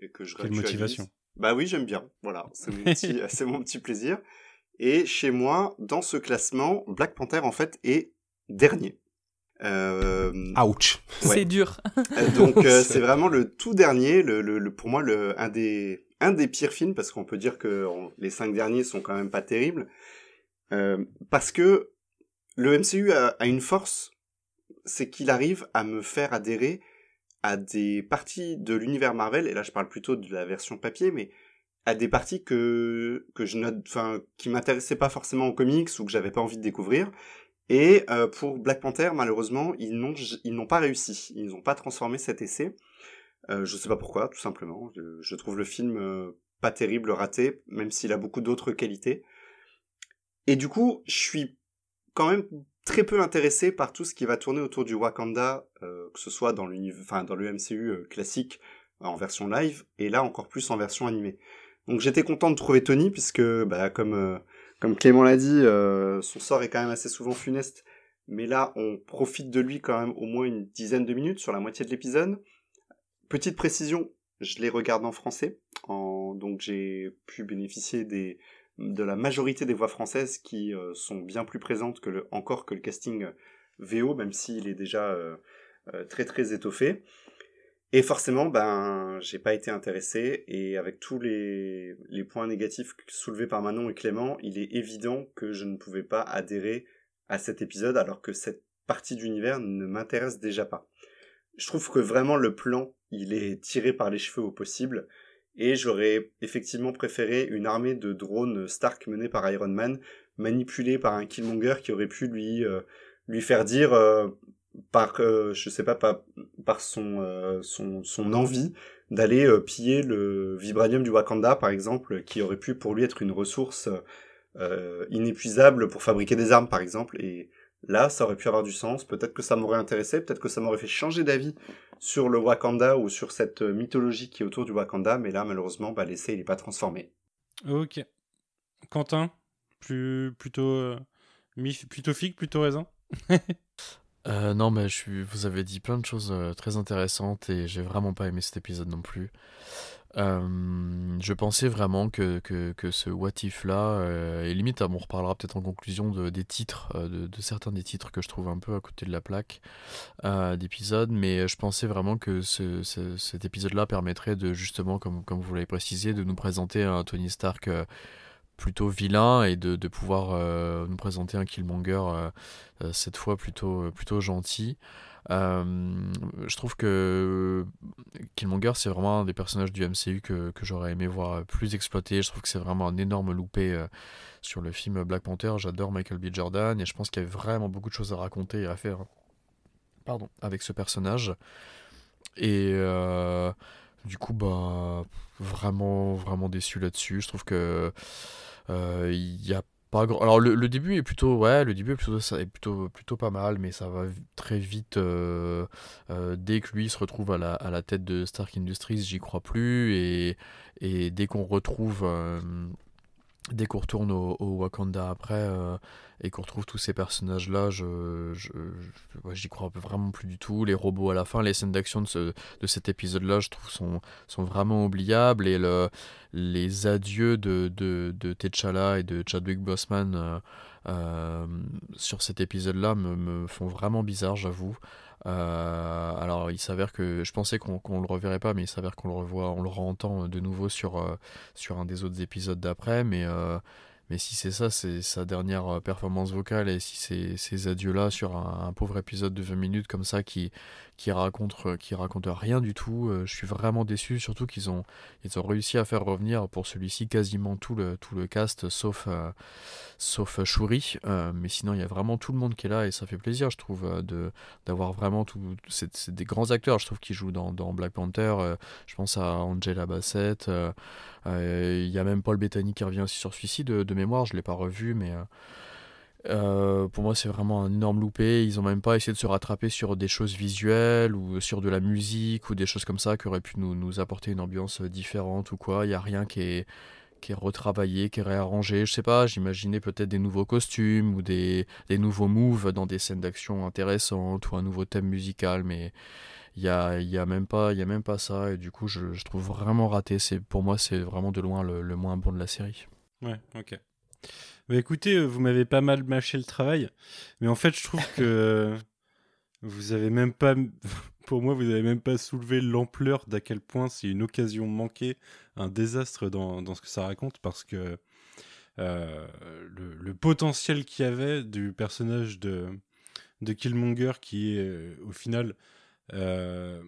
et que je Quelle motivation. Bah oui, j'aime bien. Voilà, c'est mon, petit, c'est mon petit plaisir. Et chez moi, dans ce classement, Black Panther en fait est dernier. Euh... Ouch. C'est dur. Euh, donc euh, c'est vraiment le tout dernier, le, le, pour moi le un des un des pires films parce qu'on peut dire que les cinq derniers sont quand même pas terribles euh, parce que le MCU a, a, une force c'est qu'il arrive à me faire adhérer à des parties de l'univers Marvel, et là je parle plutôt de la version papier, mais à des parties que que je note, enfin qui m'intéressaient pas forcément aux comics ou que j'avais pas envie de découvrir. Et euh, pour Black Panther, malheureusement, ils n'ont pas réussi, ils n'ont pas transformé cet essai. Euh, je sais pas pourquoi, tout simplement. Je, je trouve le film euh, pas terrible, raté, même s'il a beaucoup d'autres qualités. Et du coup, je suis quand même très peu intéressé par tout ce qui va tourner autour du Wakanda, euh, que ce soit dans enfin dans le MCU euh, classique en version live, et là encore plus en version animée. Donc j'étais content de trouver Tony puisque, bah, comme euh, comme Clément l'a dit, son sort est quand même assez souvent funeste. Mais là, on profite de lui quand même au moins une dizaine de minutes sur la moitié de l'épisode. Petite précision, je les regarde en français, donc j'ai pu bénéficier des de la majorité des voix françaises qui euh, sont bien plus présentes que le, encore que le casting euh, VO, même s'il est déjà euh, très très étoffé. Et forcément, ben, j'ai pas été intéressé, et avec tous les, les points négatifs soulevés par Manon et Clément, il est évident que je ne pouvais pas adhérer à cet épisode, alors que cette partie d'univers ne m'intéresse déjà pas. Je trouve que vraiment le plan, il est tiré par les cheveux au possible, et j'aurais effectivement préféré une armée de drones Stark menée par Iron Man, manipulée par un Killmonger qui aurait pu lui euh, faire dire euh, par euh, par, par son, son son envie d'aller piller le vibranium du Wakanda par exemple qui aurait pu pour lui être une ressource inépuisable pour fabriquer des armes par exemple. Et Là, ça aurait pu avoir du sens. Peut-être que ça m'aurait intéressé, peut-être que ça m'aurait fait changer d'avis sur le Wakanda ou sur cette euh, mythologie qui est autour du Wakanda, mais là, malheureusement, bah, l'essai, il n'est pas transformé. Ok. Quentin plus, Plutôt, euh, plutôt figue, plutôt raisin? Euh, Non, mais je suis... vous avez dit plein de choses très intéressantes et j'ai vraiment pas aimé cet épisode non plus. Euh, je pensais vraiment que, que, ce what if là, euh, et limite, on reparlera peut-être en conclusion de, des titres, euh, de, certains des titres que je trouve un peu à côté de la plaque d'épisode, mais je pensais vraiment que ce, cet épisode là permettrait de justement, comme, comme vous l'avez précisé, de nous présenter un Tony Stark plutôt vilain et de, de pouvoir nous présenter un Killmonger cette fois plutôt, plutôt gentil. Euh, je trouve que Killmonger, c'est vraiment un des personnages du MCU que, que j'aurais aimé voir plus exploité. Je trouve que c'est vraiment un énorme loupé euh, sur le film Black Panther. J'adore Michael B. Jordan et je pense qu'il y avait vraiment beaucoup de choses à raconter et à faire pardon, avec ce personnage. Et euh, du coup, bah, vraiment, vraiment déçu là-dessus. Je trouve que il y a alors le, début est plutôt ouais le début est plutôt plutôt pas mal mais ça va très vite euh, euh, dès que lui se retrouve à la, tête de Stark Industries j'y crois plus et, et dès qu'on retrouve euh, dès qu'on retourne au, Wakanda après euh, et qu'on retrouve tous ces personnages là je, j'y crois vraiment plus du tout. Les robots à la fin les scènes d'action de, ce, de cet épisode là je trouve sont, sont vraiment oubliables. Et le, les adieux de, de, de T'Challa et de Chadwick Boseman euh, euh, sur cet épisode là me, me font vraiment bizarre j'avoue euh, alors il s'avère que je pensais qu'on le reverrait pas, mais il s'avère qu'on le revoit, on le entend de nouveau sur, euh, sur un des autres épisodes d'après, mais euh, mais si c'est ça, c'est sa dernière performance vocale, et si c'est ces adieux-là sur un, pauvre épisode de 20 minutes comme ça qui, qui raconte euh, qui raconte rien du tout. Euh, je suis vraiment déçu, surtout qu'ils ont ils ont réussi à faire revenir pour celui-ci quasiment tout le tout le cast sauf euh, sauf Shuri, mais sinon il y a vraiment tout le monde qui est là et ça fait plaisir, je trouve, de d'avoir vraiment tout. C'est des grands acteurs, je trouve, qui jouent dans, dans Black Panther. je pense à Angela Bassett. Il y a même Paul Bettany qui revient aussi sur celui-ci de, de mémoire. Je l'ai pas revu, mais euh, pour moi, c'est vraiment un énorme loupé. Ils ont même pas essayé de se rattraper sur des choses visuelles ou sur de la musique ou des choses comme ça qui auraient pu nous, apporter une ambiance différente ou quoi. Il y a rien qui est, retravaillé, qui est réarrangé. Je sais pas, j'imaginais peut-être des nouveaux costumes ou des, nouveaux moves dans des scènes d'action intéressantes ou un nouveau thème musical, mais il y a, y a, même pas ça et du coup je, trouve vraiment raté pour moi c'est vraiment de loin le, le, moins bon de la série ouais ok bah écoutez, euh, vous m'avez pas mal mâché le travail, mais en fait, je trouve que vous avez même pas, pour moi, vous avez même pas soulevé l'ampleur d'à quel point c'est une occasion manquée, un désastre dans, dans, ce que ça raconte, parce que euh, le, potentiel qu'il y avait du personnage de, de Killmonger qui est euh, au final euh,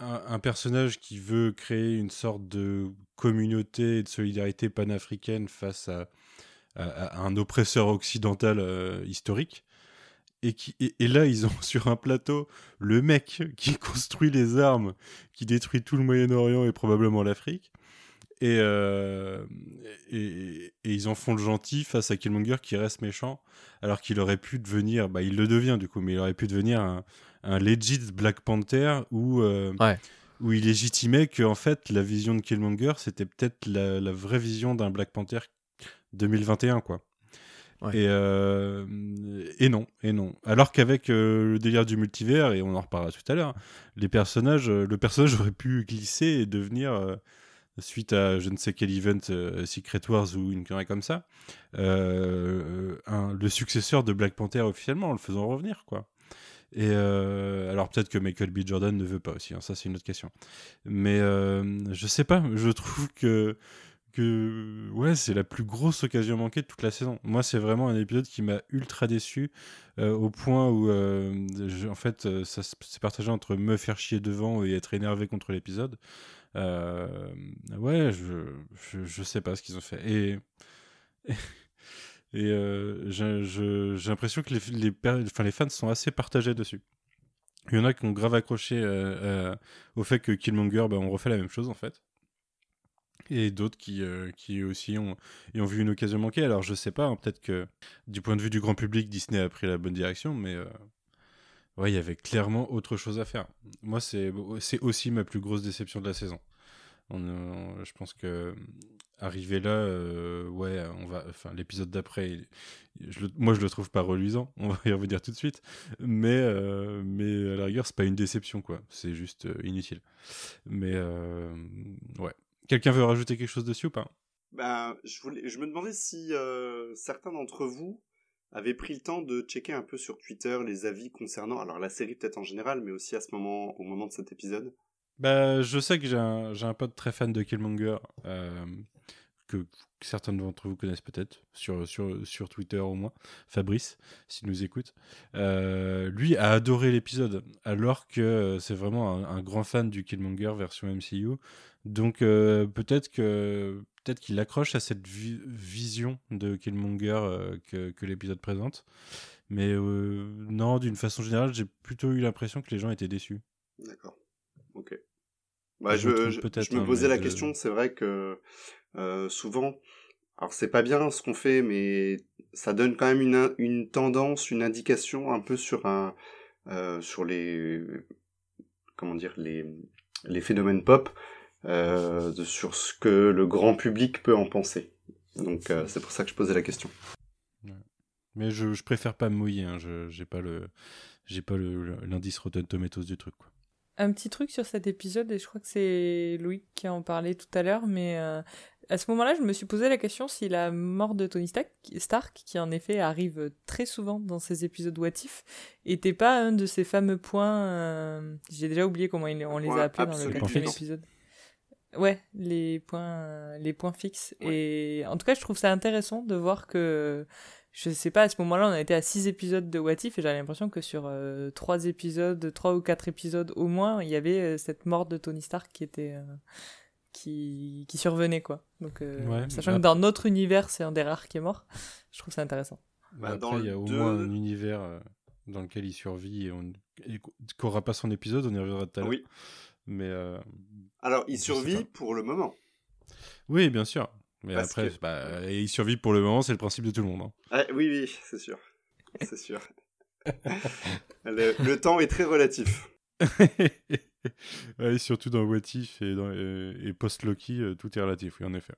un, un personnage qui veut créer une sorte de communauté et de solidarité panafricaine face à, à- un oppresseur occidental euh, historique. Et, qui, et, et là, ils ont sur un plateau le mec qui construit les armes, qui détruit tout le Moyen-Orient et probablement l'Afrique. Et, euh, et, et ils en font le gentil face à Killmonger qui reste méchant, alors qu'il aurait pu devenir, bah il le devient du coup, mais il aurait pu devenir un, un legit Black Panther où, euh, Ouais. où il légitimait que en fait la vision de Killmonger c'était peut-être la, la vraie vision d'un Black Panther 2021 quoi. Ouais. Et, euh, et non, et non. Alors qu'avec euh, le délire du multivers, et on en reparlera tout à l'heure, les personnages, euh, le personnage aurait pu glisser et devenir, euh, suite à je ne sais quel event, Secret Wars ou une connerie comme ça, un- le successeur de Black Panther officiellement, en le faisant revenir, quoi. Et alors peut-être que Michael B. Jordan ne veut pas aussi, hein, ça c'est une autre question. Mais je sais pas, je trouve que que ouais c'est la plus grosse occasion manquée de toute la saison. Moi c'est vraiment un épisode qui m'a ultra déçu euh, au point où euh, en fait euh, ça s'est partagé entre me faire chier devant et être énervé contre l'épisode. Euh, ouais je, je sais pas ce qu'ils ont fait et et j'ai l'impression que les, les, enfin, les fans sont assez partagés dessus. Il y en a qui ont grave accroché au fait que Killmonger, bah, on refait la même chose en fait. Et d'autres qui, euh, qui aussi ont, ont vu une occasion manquée. Alors je sais pas, hein, peut-être que du point de vue du grand public, Disney a pris la bonne direction, mais euh, ouais, il y avait clairement autre chose à faire. Moi, c'est aussi ma plus grosse déception de la saison. On, je pense que arrivé là, euh, ouais, on va, enfin, l'épisode d'après, moi je le trouve pas reluisant, on va y revenir tout de suite, mais, mais à la rigueur, c'est pas une déception, quoi, c'est juste inutile. Mais ouais. Quelqu'un veut rajouter quelque chose dessus ou pas? Ben, je, voulais, je me demandais si euh, certains d'entre vous avaient pris le temps de checker un peu sur Twitter les avis concernant, alors la série peut-être en général, mais aussi à ce moment, au moment de cet épisode. Bah, je sais que j'ai un, j'ai un pote très fan de Killmonger, euh, que certains d'entre vous connaissent peut-être, sur, sur, sur Twitter au moins, Fabrice, s'il nous écoute. Euh, lui a adoré l'épisode, alors que c'est vraiment un, un grand fan du Killmonger version MCU. Donc euh, peut-être que peut-être qu'il accroche à cette vi- vision de Killmonger euh, que, que l'épisode présente. Mais euh, non, d'une façon générale, j'ai plutôt eu l'impression que les gens étaient déçus. D'accord. Ok. Bah, Je je, me trompe je, peut-être, je me hein, posais la question, c'est vrai que souvent, alors c'est pas bien ce qu'on fait, mais ça donne quand même une, tendance, une indication un peu sur un, sur les, comment dire, les, les phénomènes pop, euh, de- sur ce que le grand public peut en penser. Donc euh, c'est pour ça que je posais la question. Mais je, je préfère pas me mouiller, hein. je j'ai pas le j'ai pas l'indice Rotten Tomatoes du truc. Quoi. Un petit truc sur cet épisode, et je crois que c'est Louis qui en parlait tout à l'heure, mais euh, à ce moment-là, je me suis posé la question si la mort de Tony Stark, Stark, qui en effet arrive très souvent dans ces épisodes What If, était pas un de ces fameux points. euh, J'ai déjà oublié comment on les a appelés dans le quatrième épisode. Ouais, les points, euh, les points fixes. Et en tout cas, je trouve ça intéressant de voir que je sais pas, à ce moment-là, on a été à 6 épisodes de What If et j'avais l'impression que sur 3 épisodes, 3 ou 4 épisodes au moins, il y avait euh, cette mort de Tony Stark qui était. euh, qui, qui survenait, quoi. Donc, euh, Ouais, sachant bah- que dans notre univers, c'est un des rares qui est mort, je trouve ça intéressant. Bah, Après, dans il y a au deux- moins un univers euh, dans lequel il survit et, on... et qu'aura pas son épisode, on y reviendra tout à l'heure. Oui. Mais euh, Alors il survit pour le moment. oui, bien sûr. Mais Parce après, que- bah, et il survit pour le moment, c'est le principe de tout le monde. hein. Ah, oui, oui, c'est sûr. C'est sûr. le, le temps est très relatif. Ouais, surtout dans What If et, dans- et- et post-Loki, euh, tout est relatif, oui, en effet.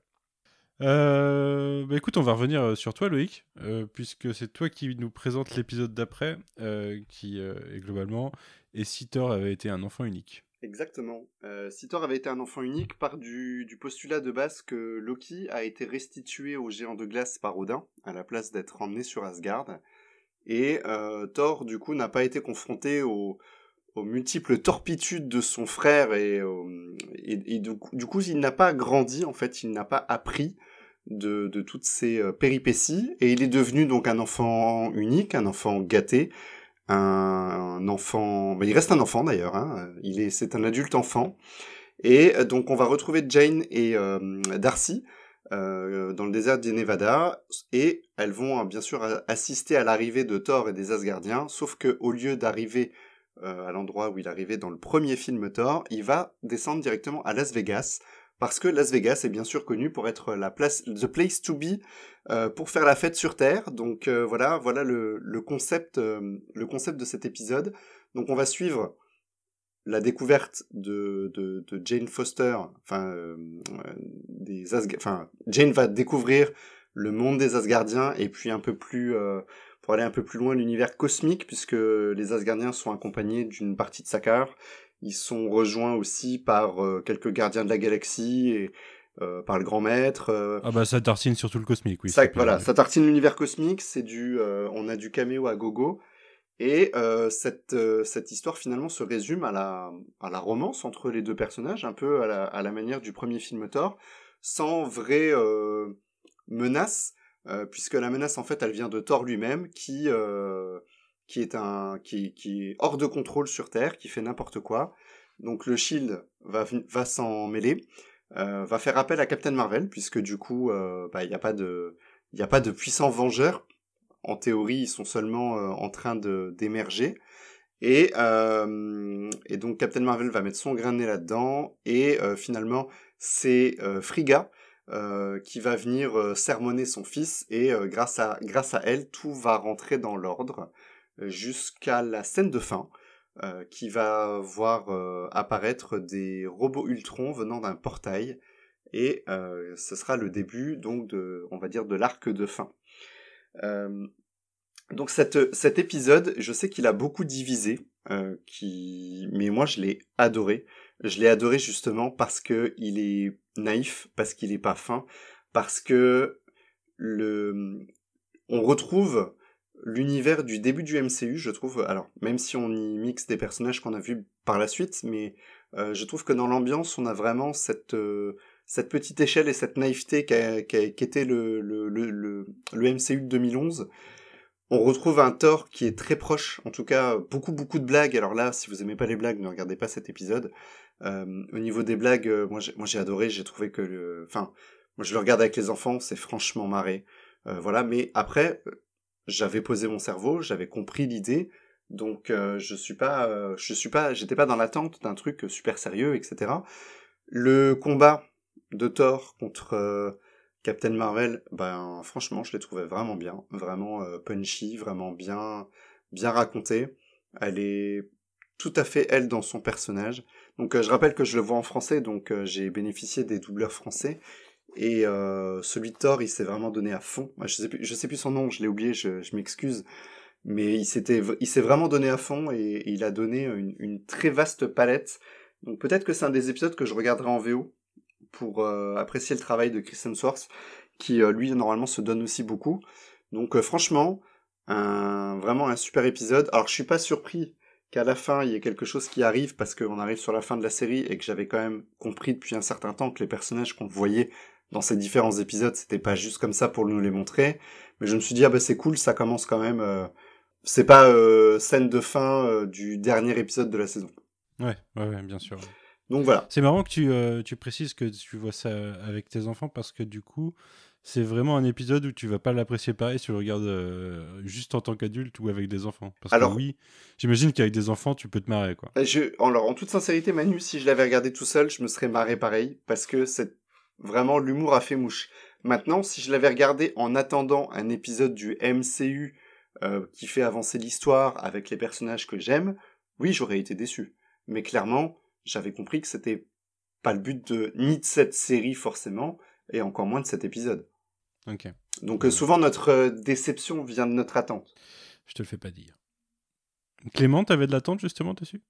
Euh, bah écoute, on va revenir euh, sur toi, Loïc, euh, puisque c'est toi qui nous présente l'épisode d'après, euh, qui euh, est globalement Et si Thor avait été un enfant unique Exactement. Euh, si Thor avait été un enfant unique, part du, postulat de base que Loki a été restitué au géant de glace par Odin, à la place d'être emmené sur Asgard. Et euh, Thor, du coup, n'a pas été confronté aux, multiples torpitudes de son frère et, au- et, et du, coup, du coup, il n'a pas grandi, en fait, il n'a pas appris de, de toutes ces euh, péripéties et il est devenu donc un enfant unique, un enfant gâté, un, enfant, bah, il reste un enfant d'ailleurs, hein. il est, c'est un adulte enfant, et euh, donc on va retrouver Jane et euh, Darcy euh, dans le désert du Nevada, et elles vont bien sûr assister à l'arrivée de Thor et des Asgardiens, sauf que au lieu d'arriver à l'endroit où il arrivait dans le premier film Thor, il va descendre directement à Las Vegas. Parce que Las Vegas est bien sûr connu pour être la place, the place to be euh, pour faire la fête sur Terre. Donc euh, voilà, voilà le, concept, euh, le concept de cet épisode. Donc on va suivre la découverte de, Jane Foster, enfin Jane va découvrir le monde des Asgardiens et puis un peu plus pour aller un peu plus loin l'univers cosmique puisque les Asgardiens sont accompagnés d'une partie de Sakaar ils sont rejoints aussi par quelques gardiens de la galaxie euh, par le grand maître. Euh. Ah bah ça tartine surtout le cosmique, oui. Ça, voilà, ça tartine l'univers cosmique. C'est du, on a du caméo à gogo. Et cette, cette histoire finalement se résume à la, à la romance entre les deux personnages, un peu à la, à la manière du premier film Thor, sans vraie menace, puisque la menace en fait elle vient de Thor lui-même qui qui est un qui, qui est hors de contrôle sur Terre, qui fait n'importe quoi. Donc le Shield va va s'en mêler, euh, va faire appel à Captain Marvel puisque du coup euh, bah, il n'y a pas de il a pas de puissants vengeurs. En théorie, ils sont seulement euh, en train d'émerger. Et, donc Captain Marvel va mettre son grain de nez là-dedans. Et finalement, c'est Frigga qui va venir sermonner son fils. Et grâce à elle, tout va rentrer dans l'ordre jusqu'à la scène de fin, euh, qui va voir euh, apparaître des robots Ultron venant d'un portail, et euh, ce sera le début donc de, on va dire, de l'arc de fin. donc cette, cet épisode, je sais qu'il a beaucoup divisé, qui... mais moi je l'ai adoré. Je l'ai adoré justement parce que il est naïf, parce qu'il est pas fin, parce que le on retrouve l'univers du début du MCU, je trouve, alors même si on y mixe des personnages qu'on a vus par la suite, mais euh, je trouve que dans l'ambiance, on a vraiment cette euh, cette petite échelle et cette naïveté qui était le, le, le, le, MCU de 2011. On retrouve un Thor qui est très proche, en tout cas beaucoup beaucoup de blagues. Alors là, si vous aimez pas les blagues, ne regardez pas cet épisode. Euh, au niveau des blagues, moi j'ai adoré, j'ai trouvé que enfin, moi je le regarde avec les enfants, c'est franchement marré. voilà, mais après, j'avais posé mon cerveau, j'avais compris l'idée, donc euh, je suis pas, euh, je suis pas, j'étais pas dans l'attente d'un truc super sérieux, etc. Le combat de Thor contre euh, Captain Marvel, ben franchement, je l'ai trouvé vraiment bien, vraiment punchy, vraiment bien, bien raconté. Elle est tout à fait elle dans son personnage. Donc je rappelle que je le vois en français, donc j'ai bénéficié des doubleurs français et euh, celui de Thor, il s'est vraiment donné à fond. Je sais plus, sais plus son nom, je l'ai oublié, je, m'excuse. Mais il s'est vraiment donné à fond et, il a donné une, très vaste palette. Donc peut-être que c'est un des épisodes que je regarderai en VO pour euh, apprécier le travail de Chris Hemsworth, qui euh, lui normalement se donne aussi beaucoup. Donc franchement, vraiment un super épisode. Alors je suis pas surpris qu'à la fin il y ait quelque chose qui arrive parce qu'on arrive sur la fin de la série et que j'avais quand même compris depuis un certain temps que les personnages qu'on voyait dans ces différents épisodes, c'était pas juste comme ça pour nous les montrer. Mais je me suis dit, ah bah c'est cool, ça commence quand même. Euh, c'est pas euh, scène de fin euh, du dernier épisode de la saison. Ouais, ouais, ouais bien sûr. Donc voilà. C'est marrant que tu, tu précises que tu vois ça avec tes enfants parce que du coup, c'est vraiment un épisode où tu vas pas l'apprécier pareil si tu le regardes juste en tant qu'adulte ou avec des enfants. Parce alors, que oui, j'imagine qu'avec des enfants, tu peux te marrer. Quoi. Je, alors, en toute sincérité, Manu, si je l'avais regardé tout seul, je me serais marré pareil parce que cette Vraiment, l'humour a fait mouche. Maintenant, si je l'avais regardé en attendant un épisode du MCU euh, qui fait avancer l'histoire avec les personnages que j'aime, oui, j'aurais été déçu. Mais clairement, j'avais compris que c'était pas le but de ni de cette série forcément, et encore moins de cet épisode. Ok. Donc euh, souvent notre euh, déception vient de notre attente. Je te le fais pas dire. Clément, t'avais de l'attente justement dessus?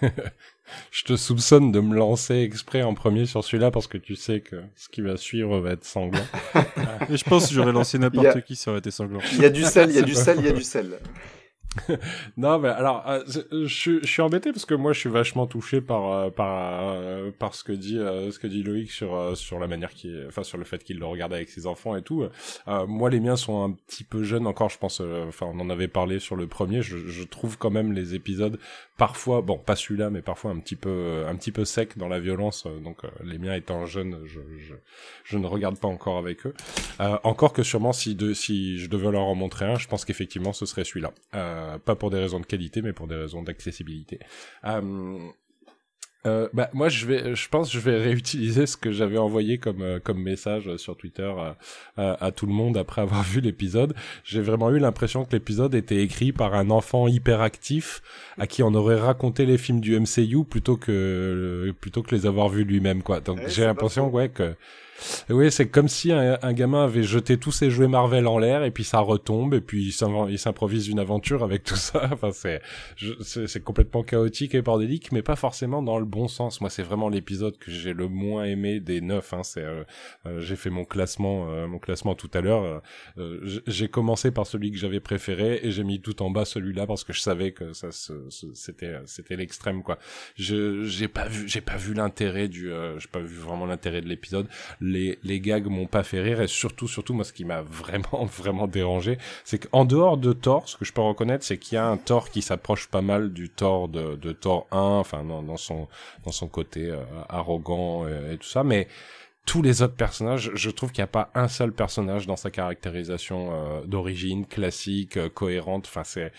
je te soupçonne de me lancer exprès en premier sur celui-là parce que tu sais que ce qui va suivre va être sanglant. je pense que j'aurais lancé n'importe qui, ça aurait été sanglant. Il y a du sel, il y a du sel, il y a du sel. Non, mais alors, euh, je, je, suis embêté parce que moi, je suis vachement touché par euh, par euh, par ce que dit ce que dit Loïc sur sur la manière qui, enfin, sur le fait qu'il le regarde avec ses enfants et tout. moi, les miens sont un petit peu jeunes encore, je pense. Enfin, on en avait parlé sur le premier. Je, je trouve quand même les épisodes parfois, bon, pas celui-là, mais parfois un petit peu un petit peu sec dans la violence. donc, les miens étant jeunes, je, je je ne regarde pas encore avec eux. encore que sûrement si de si je devais leur en montrer un, je pense qu'effectivement, ce serait celui-là. Euh, pas pour des raisons de qualité, mais pour des raisons d'accessibilité. Euh, euh, bah, moi, je vais, je pense, que je vais réutiliser ce que j'avais envoyé comme euh, comme message sur Twitter à, tout le monde après avoir vu l'épisode. J'ai vraiment eu l'impression que l'épisode était écrit par un enfant hyperactif à qui on aurait raconté les films du MCU plutôt que plutôt que les avoir vus lui-même, quoi. Donc j'ai l'impression, ouais, que oui, c'est comme si un, gamin avait jeté tous ses jouets Marvel en l'air et puis ça retombe et puis il s'improvise une aventure avec tout ça. Enfin, c'est complètement chaotique et bordélique, mais pas forcément dans le bon sens. Moi, c'est vraiment l'épisode que j'ai le moins aimé des neuf. Hein. Euh, euh, j'ai fait mon classement euh, mon classement tout à l'heure. j'ai commencé par celui que j'avais préféré et j'ai mis tout en bas celui-là parce que je savais que ça c'était c'était l'extrême quoi. Je j'ai pas vu j'ai pas vu l'intérêt du j'ai pas vu vraiment l'intérêt de l'épisode les, les gags m'ont pas fait rire et surtout, surtout, moi, ce qui m'a vraiment, vraiment dérangé, c'est qu'en dehors de Thor, ce que je peux reconnaître, c'est qu'il y a un Thor qui s'approche pas mal du Thor de, de Thor 1, enfin, dans, dans son, dans son côté euh, arrogant et, tout ça, mais tous les autres personnages, je trouve qu'il n'y a pas un seul personnage dans sa caractérisation euh, d'origine classique, euh, cohérente. Enfin, c'est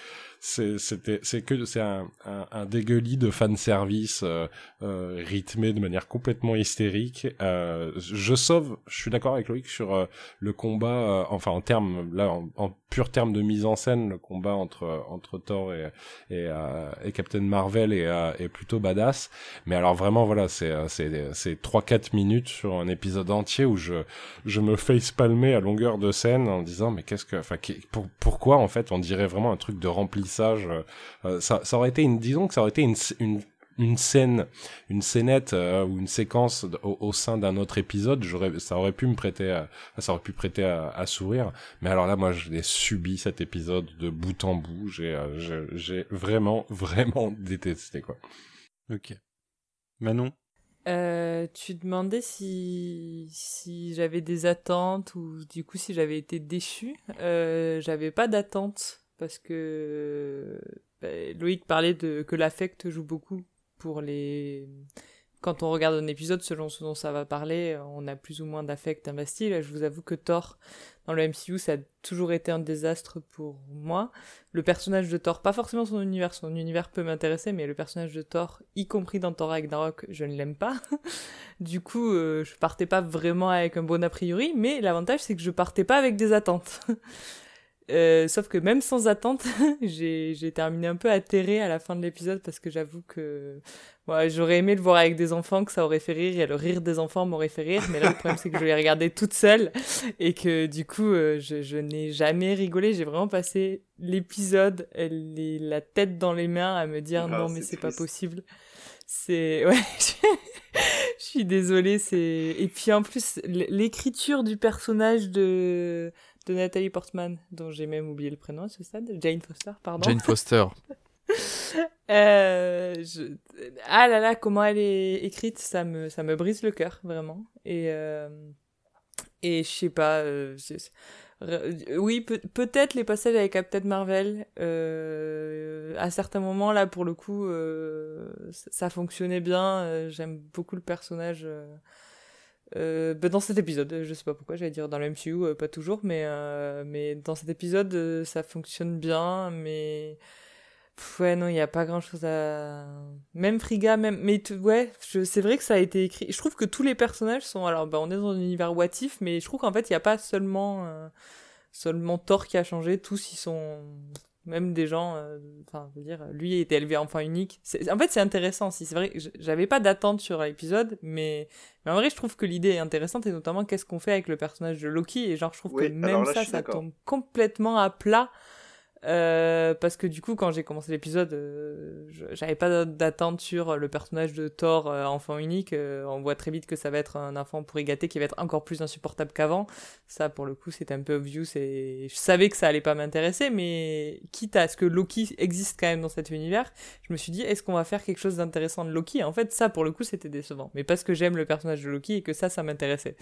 c'était c'est que c'est un, un, un, dégueulis de fan service euh, euh, rythmé de manière complètement hystérique. Euh, je sauve, je suis d'accord avec Loïc sur euh, le combat, euh, enfin en termes là en, en, pur terme de mise en scène, le combat entre entre Thor et et, et Captain Marvel est, est plutôt badass. Mais alors vraiment voilà, c'est c'est c'est trois quatre minutes sur un épisode entier où je je me face palmer à longueur de scène en disant mais qu'est-ce que, enfin pour, pourquoi en fait on dirait vraiment un truc de remplissage euh, euh, ça, ça aurait été une, disons que ça aurait été une, une une scène, une scénette euh, ou une séquence au, sein d'un autre épisode, j'aurais, ça aurait pu me prêter, à, ça aurait pu prêter à, sourire. Mais alors là, moi, je l'ai subi cet épisode de bout en bout. J'ai, j'ai vraiment, vraiment détesté quoi. Ok. Manon? Euh, tu demandais si, si j'avais des attentes ou du coup si j'avais été déçue. Euh, j'avais pas d'attente parce que bah, Loïc parlait de que l'affect joue beaucoup pour les quand on regarde un épisode selon ce dont ça va parler, on a plus ou moins d'affect investi. Là, je vous avoue que Thor dans le MCU, ça a toujours été un désastre pour moi. Le personnage de Thor, pas forcément son univers, son univers peut m'intéresser, mais le personnage de Thor, y compris dans Thor Ragnarok, je ne l'aime pas. du coup, euh, je partais pas vraiment avec un bon a priori, mais l'avantage c'est que je partais pas avec des attentes. Euh, sauf que même sans attente, j'ai terminé un peu atterré à la fin de l'épisode parce que j'avoue que ouais, j'aurais aimé le voir avec des enfants, que ça aurait fait rire et le rire des enfants m'aurait fait rire. Mais là, le problème, c'est que je l'ai regardé toute seule et que du coup, euh, je, je n'ai jamais rigolé. J'ai vraiment passé l'épisode, la tête dans les mains à me dire ah, non, mais c'est pas possible. C'est ouais, je suis désolée. C'est et puis en plus l'écriture du personnage de de Nathalie Portman, dont j'ai même oublié le prénom à ce stade, Jane Foster, pardon. Jane Foster. euh, Ah là là, comment elle est écrite, ça me, ça me brise le cœur, vraiment. Et, euh... et je sais pas, euh... oui, peut-être les passages avec Captain Marvel, euh... à certains moments, là, pour le coup, ça fonctionnait bien. J'aime beaucoup le personnage euh, bah, dans cet épisode, je sais pas pourquoi, j'allais dire dans le MCU, euh, pas toujours, mais, euh, mais dans cet épisode, euh, ça fonctionne bien, mais. ouais, non, il n'y a pas grand chose à. Même Friga, même. Mais ouais, c'est vrai que ça a été écrit. Je trouve que tous les personnages sont. Alors, bah, on est dans un univers what mais je trouve qu'en fait, il n'y a pas seulement. Seulement Thor qui a changé, tous ils sont même des gens, euh, enfin, je veux dire, lui était élevé enfant unique. En fait, c'est intéressant. Si c'est vrai, j'avais pas d'attente sur l'épisode, mais... mais en vrai, je trouve que l'idée est intéressante et notamment qu'est-ce qu'on fait avec le personnage de Loki. Et genre, je trouve que même ça, ça tombe complètement à plat euh, parce que du coup, quand j'ai commencé l'épisode, euh, j'avais pas d'attente sur le personnage de Thor, euh, enfant unique. On voit très vite que ça va être un enfant pourri gâté qui va être encore plus insupportable qu'avant. Ça, pour le coup, c'était un peu obvious et je savais que ça allait pas m'intéresser, mais quitte à ce que Loki existe quand même dans cet univers, je me suis dit, est-ce qu'on va faire quelque chose d'intéressant de Loki? En fait, ça, pour le coup, c'était décevant. Mais parce que j'aime le personnage de Loki et que ça, ça m'intéressait.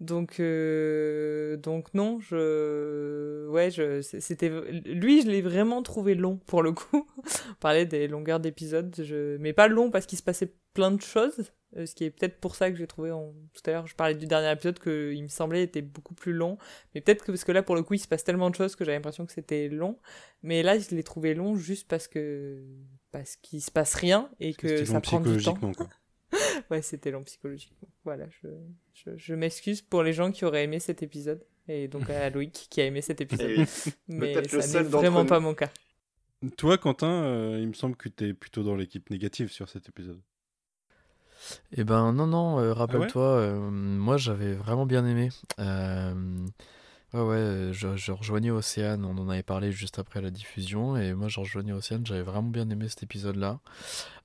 Donc, euh, donc non, je, ouais, je, c'était, lui, je l'ai vraiment trouvé long pour le coup. On parlait des longueurs d'épisodes, je, mais pas long parce qu'il se passait plein de choses. euh, Ce qui est peut-être pour ça que j'ai trouvé en... tout à l'heure, je parlais du dernier épisode que il me semblait était beaucoup plus long, mais peut-être que parce que là pour le coup il se passe tellement de choses que j'avais l'impression que c'était long, mais là je l'ai trouvé long juste parce que parce qu'il se passe rien et que C'était ça long prend du temps. psychologiquement, quoi. Ouais, c'était long psychologiquement. Voilà, je, je, je m'excuse pour les gens qui auraient aimé cet épisode. Et donc à Loïc qui a aimé cet épisode. Et Mais ça n'est vraiment nous. pas mon cas. Toi, Quentin, euh, il me semble que tu es plutôt dans l'équipe négative sur cet épisode. Eh ben non, non, Ah euh, rappelle-toi, euh, moi j'avais vraiment bien aimé. Ouais, ouais, euh, je, rejoignais Océane, on en avait parlé juste après la diffusion, et moi je rejoignais Océane, j'avais vraiment bien aimé cet épisode-là.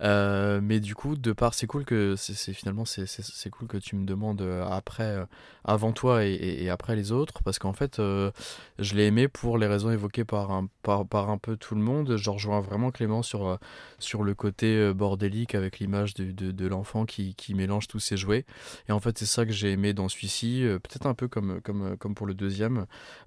Euh, mais du coup, de part, c'est cool que, c'est finalement, c'est c'est- cool que tu me demandes euh, après, avant toi et, après les autres, parce qu'en fait, je l'ai aimé pour les raisons évoquées par un, par, par un peu tout le monde. Je rejoins vraiment Clément sur, sur le côté bordélique avec l'image de, de, l'enfant qui, qui mélange tous ses jouets. Et en fait, c'est ça que j'ai aimé dans celui-ci, peut-être un peu comme, comme, comme pour le deuxième,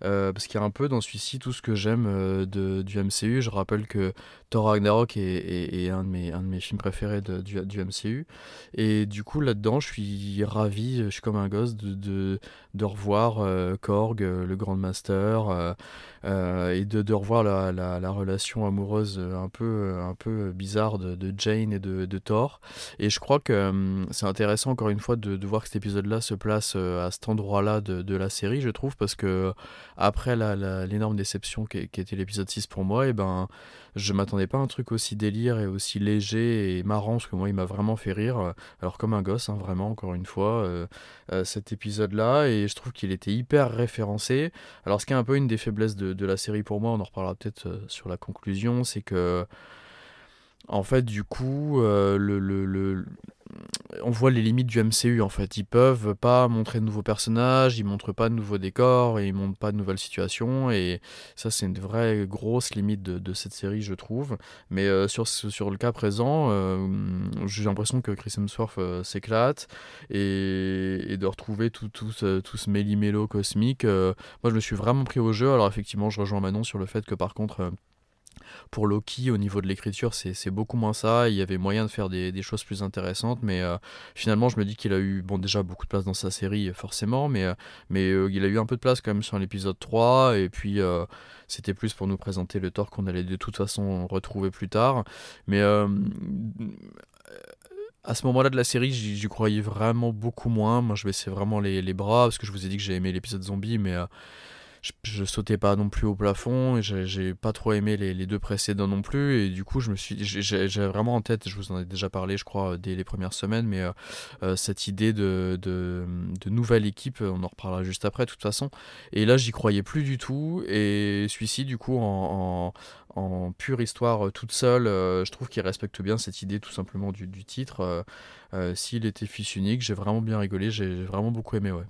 euh, parce qu'il y a un peu dans celui-ci tout ce que j'aime euh, du MCU. Je rappelle que Thor Ragnarok est, un, de mes, un de mes films préférés du, MCU. Et du coup, là-dedans, je suis ravi, je suis comme un gosse de, de, revoir euh, Korg, euh, le Grand Master, euh, et de, de revoir la, la, la relation amoureuse un peu, un peu bizarre de, Jane et de, Thor. Et je crois que hum, c'est intéressant, encore une fois, de, voir que cet épisode-là se place à cet endroit-là de, de la série, je trouve, parce que après l'énorme déception qui, était l'épisode 6 pour moi, et ben, je m'attendais pas à un truc aussi délire et aussi léger et marrant, parce que moi, il m'a vraiment fait rire. euh, Alors, comme un gosse, hein, vraiment, encore une fois, euh, euh, cet épisode-là, et je trouve qu'il était hyper référencé. Alors, ce qui est un peu une des faiblesses de, la série pour moi, on en reparlera peut-être sur la conclusion, c'est que. En fait, du coup, le- on voit les limites du MCU. En fait, ils peuvent pas montrer de nouveaux personnages, ils montrent pas de nouveaux décors, et ils montrent pas de nouvelles situations. Et ça, c'est une vraie grosse limite de, cette série, je trouve. Mais euh, sur, sur le cas présent, euh, j'ai l'impression que Chris Hemsworth euh, s'éclate et, de retrouver tout, tout, ce, tout ce cosmique. moi, je me suis vraiment pris au jeu. Alors, effectivement, je rejoins Manon sur le fait que par contre. Pour Loki, au niveau de l'écriture, c'est beaucoup moins ça. Il y avait moyen de faire des, choses plus intéressantes, mais euh, finalement, je me dis qu'il a eu, bon, déjà beaucoup de place dans sa série, forcément, mais, euh, mais euh, il a eu un peu de place quand même sur l'épisode 3, et puis c'était plus pour nous présenter le Thor qu'on allait de toute façon retrouver plus tard. Mais à ce moment-là de la série, j'y croyais vraiment beaucoup moins. Moi, je baissais vraiment les, bras, parce que je vous ai dit que j'ai aimé l'épisode zombie, mais. Je, je sautais pas non plus au plafond et j'ai pas trop aimé les, deux précédents non plus et du coup je me suis vraiment en tête je vous en ai déjà parlé je crois dès les premières semaines mais euh, euh, cette idée de, de, nouvelle équipe on en reparlera juste après de toute façon. Et là j'y croyais plus du tout et celui-ci du coup en, en, pure histoire euh, toute seule je trouve qu'il respecte bien cette idée tout simplement du, du titre. S'il était fils unique j'ai vraiment bien rigolé j'ai vraiment beaucoup aimé ouais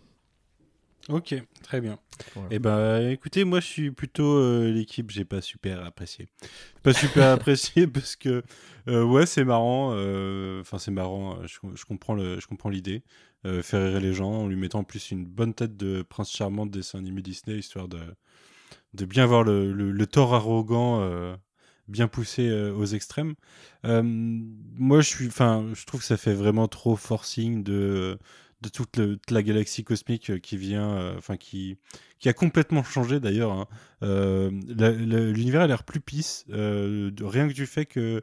Ok, très bien. Voilà. Eh ben, écoutez, moi je suis plutôt euh, l'équipe, j'ai pas super apprécié. Pas super apprécié parce que euh, ouais, c'est marrant. euh, Enfin, c'est marrant. Je, je comprends le, je comprends l'idée. Faire rire les gens en lui mettant en plus une bonne tête de prince charmant de dessin animé Disney, histoire de de bien voir le, le, le Thor arrogant. bien poussé euh, aux extrêmes. Euh, moi, je suis, enfin, je trouve que ça fait vraiment trop forcing de de toute, la galaxie cosmique euh, qui vient, euh, enfin qui qui a complètement changé d'ailleurs. hein. Euh, L'univers a l'air plus pisse, rien que du fait que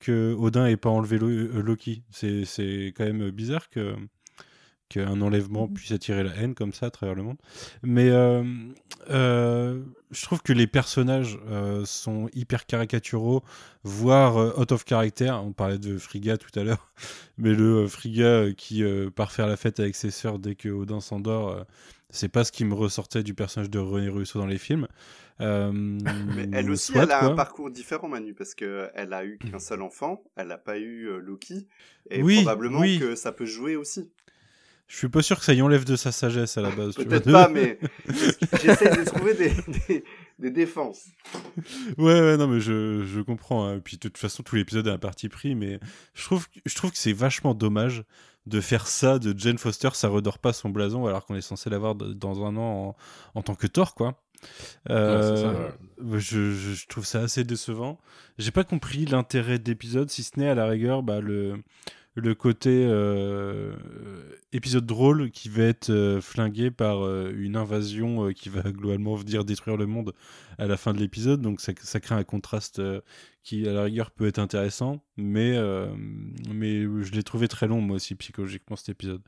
que Odin ait pas enlevé Lo- Loki. C'est quand même bizarre que qu'un enlèvement puisse attirer la haine comme ça à travers le monde. Mais euh, euh, je trouve que les personnages euh, sont hyper caricaturaux, voire euh, out of character. On parlait de Frigga tout à l'heure, mais le euh, Frigga euh, qui euh, part faire la fête avec ses sœurs dès que Odin s'endort, euh, C'est pas ce qui me ressortait du personnage de René Russo dans les films. Euh, Mais elle aussi, soit, elle a quoi. un parcours différent, Manu, parce que elle a eu qu'un seul enfant, elle n'a pas eu euh, Loki, et Oui, probablement oui. que ça peut jouer aussi. Je suis pas sûr que ça y enlève de sa sagesse à la base. Peut-être pas, mais j'essaie de trouver des, des, des défenses. Ouais, ouais, non, mais je, je comprends. hein. Puis de toute façon, tout l'épisode a un parti pris, mais je trouve, que- je trouve que c'est vachement dommage de faire ça de Jane Foster. Ça redore pas son blason alors qu'on est censé l'avoir dans un an en, en tant que Thor, quoi. Euh, Ouais, ça, ouais. je, je- je trouve ça assez décevant. J'ai pas compris l'intérêt de l'épisode, si ce n'est à la rigueur bah, le, le côté euh, épisode drôle qui va être euh, flingué par euh, une invasion qui va globalement venir détruire le monde à la fin de l'épisode. Donc ça, crée un contraste qui, à la rigueur, peut être intéressant. Mais, euh, mais je l'ai trouvé très long, moi aussi, psychologiquement, cet épisode.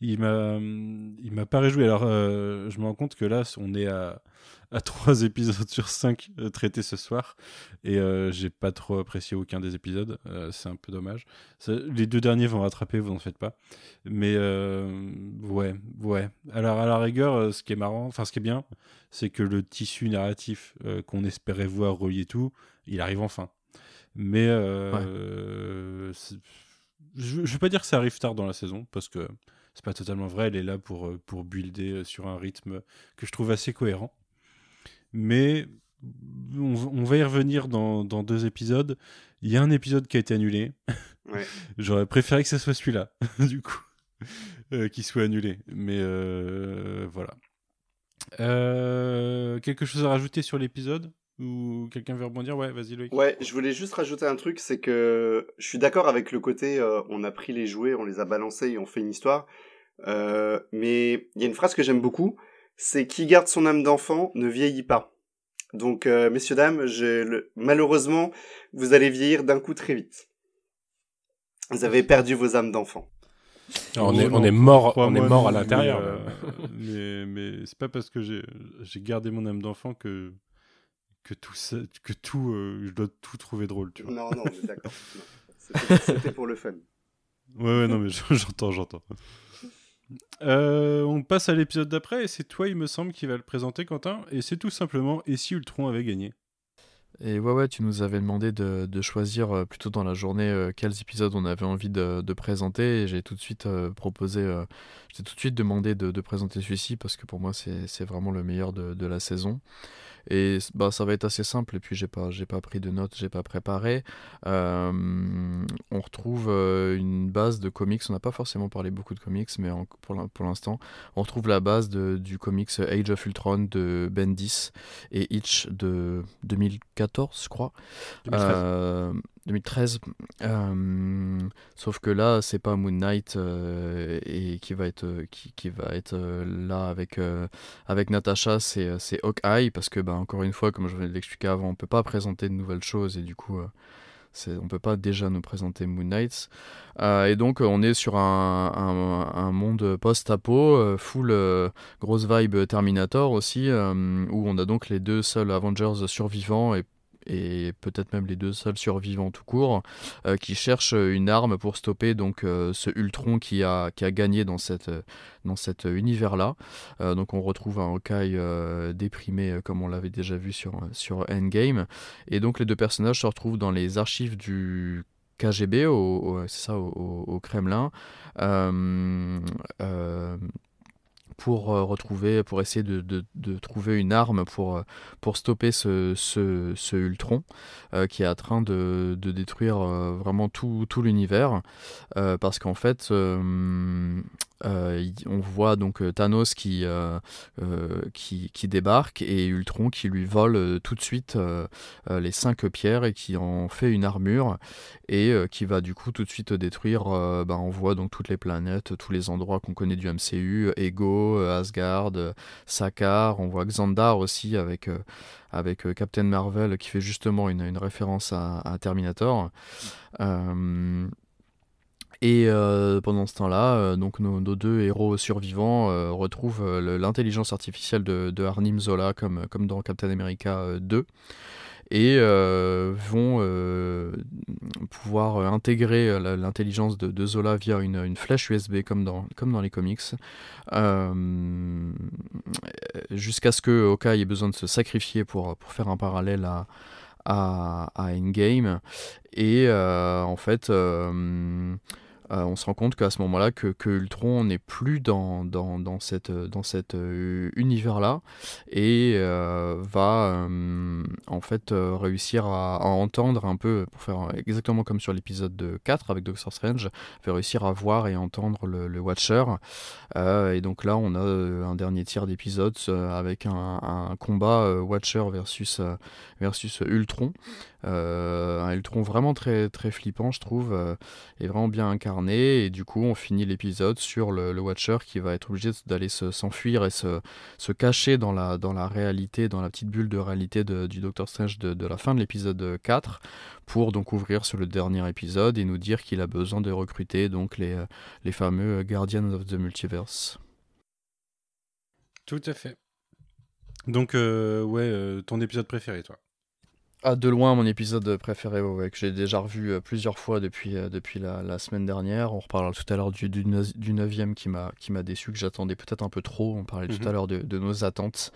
Il m'a, m'a pas réjoui. Alors, euh, je me rends compte que là, on est à, à trois épisodes sur cinq euh, traités ce soir. Et euh, j'ai pas trop apprécié aucun des épisodes. C'est un peu dommage. Les deux derniers vont rattraper, vous n'en faites pas. Mais ouais, ouais. Alors, à la rigueur, ce qui est marrant, enfin, ce qui est bien, c'est que le tissu narratif qu'on espérait voir relier tout, il arrive enfin. Mais euh, je, je vais pas dire que ça arrive tard dans la saison, parce que c'est pas totalement vrai. Elle est là pour, euh, pour builder euh, sur un rythme que je trouve assez cohérent. Mais on, va- on va y revenir dans, dans deux épisodes. Il y a un épisode qui a été annulé. Ouais. J'aurais préféré que ce soit celui-là, du coup, euh, qui soit annulé. Mais euh, voilà. Euh, quelque chose à rajouter sur l'épisode? Ou quelqu'un veut rebondir? Ouais, vas-y Loïc. Ouais, je voulais juste rajouter un truc, c'est que je suis d'accord avec le côté euh, on a pris les jouets, on les a balancés et on fait une histoire. Euh, mais il y a une phrase que j'aime beaucoup, c'est qui garde son âme d'enfant ne vieillit pas. Donc, euh, messieurs dames, je, le- malheureusement, vous allez vieillir d'un coup très vite. Vous avez perdu vos âmes d'enfant. on, Oh est, non, on est mort, on est mort à mais, l'intérieur. euh, là. mais mais c'est pas parce que j'ai gardé mon âme d'enfant que que tout ça, que tout euh, je dois tout trouver drôle, tu vois. Non, non, d'accord. C'était pour le fun. Ouais, ouais, non, mais j'entends, j'entends. Euh, on passe à l'épisode d'après et c'est toi, il me semble, qui va le présenter, Quentin. Et c'est tout simplement Et si Ultron avait gagné? Et ouais, ouais, tu nous avais demandé de, choisir euh, plutôt dans la journée euh, quels épisodes on avait envie de, présenter. Et j'ai tout de suite euh, proposé, euh, j'ai tout de suite demandé de, présenter celui-ci parce que pour moi c'est vraiment le meilleur de, la saison. Et bah, ça va être assez simple. Et puis j'ai pas, pas pris de notes, j'ai pas préparé. On retrouve une base de comics. On n'a pas forcément parlé beaucoup de comics, mais pour l'in- pour l'instant, on retrouve la base du comics Age of Ultron de Bendis et Hitch de 2014, je crois. 2013. Euh, 2013. Euh, sauf que là, c'est pas Moon Knight euh, et qui va être qui, qui va être là avec avec Natasha, c'est c'est Hawkeye parce que bah encore une fois, comme je venais de l'expliquer avant, on peut pas présenter de nouvelles choses et du coup. c'est- on peut pas déjà nous présenter Moon Knight. Euh, et donc, on est sur un, un- un monde post-apo, full euh, grosse vibe Terminator aussi, euh, où on a donc les deux seuls Avengers survivants et, et peut-être même les deux seuls survivants tout court, euh, qui cherchent une arme pour stopper donc euh, ce Ultron qui a, qui a gagné dans, cette, dans cet univers-là. Euh, donc on retrouve un Hawkeye euh, déprimé euh, comme on l'avait déjà vu sur, sur Endgame. Et donc les deux personnages se retrouvent dans les archives du KGB, au, c'est ça, au, au- Kremlin, euh, euh, pour euh, retrouver, pour essayer de, de- trouver une arme pour, euh, pour stopper ce, ce, Ultron euh, qui est en train de, de détruire vraiment tout, tout l'univers. Parce qu'en fait, on voit donc Thanos qui, qui, qui débarque et Ultron qui lui vole tout de suite les cinq pierres et qui en fait une armure et qui va du coup tout de suite détruire. bah, on voit donc toutes les planètes, tous les endroits qu'on connaît du MCU, Ego, euh, Asgard, euh, Sakaar. On voit Xandar aussi avec euh, Captain Marvel qui fait justement une, référence à, Terminator. Et pendant ce temps-là, nos, deux héros survivants retrouvent l'intelligence artificielle de, de Arnim Zola comme, dans Captain America euh, 2. Et euh, vont euh, pouvoir intégrer euh, la- l'intelligence de, Zola via une, une flèche USB comme dans, comme dans les comics, jusqu'à ce que Hawkeye ait besoin de se sacrifier pour, pour faire un parallèle à, à, à Endgame. Et en fait, euh, euh, on se rend compte qu'à ce moment-là, que, Ultron n'est plus dans, dans cet euh, univers-là et euh, va euh, en fait euh, réussir à, entendre un peu, pour faire exactement comme sur l'épisode de 4 avec Doctor Strange, va réussir à voir et entendre le, Watcher. Euh, et donc là, on a euh, un dernier tiers d'épisode euh, avec un, combat euh, Watcher versus, euh, versus Ultron. Euh, un Ultron vraiment très, très flippant, je trouve, euh, et vraiment bien incarné. Et du coup, on finit l'épisode sur le, Watcher qui va être obligé d'aller se- s'enfuir et se, se cacher dans la, dans la réalité, dans la petite bulle de réalité du Doctor Strange de, la fin de l'épisode 4, pour donc ouvrir sur le dernier épisode et nous dire qu'il a besoin de recruter donc les, euh, les fameux Guardians of the Multiverse. Tout à fait. Donc, euh, ouais, euh, ton épisode préféré, toi? Ah, de loin, mon épisode préféré, ouais, que j'ai déjà revu euh, plusieurs fois depuis, euh, depuis la, la semaine dernière. On reparlera tout à l'heure du, du, neuf- du neuvième qui m'a qui m'a déçu, que j'attendais peut-être un peu trop. On parlait tout Mhm. à l'heure de, de nos attentes.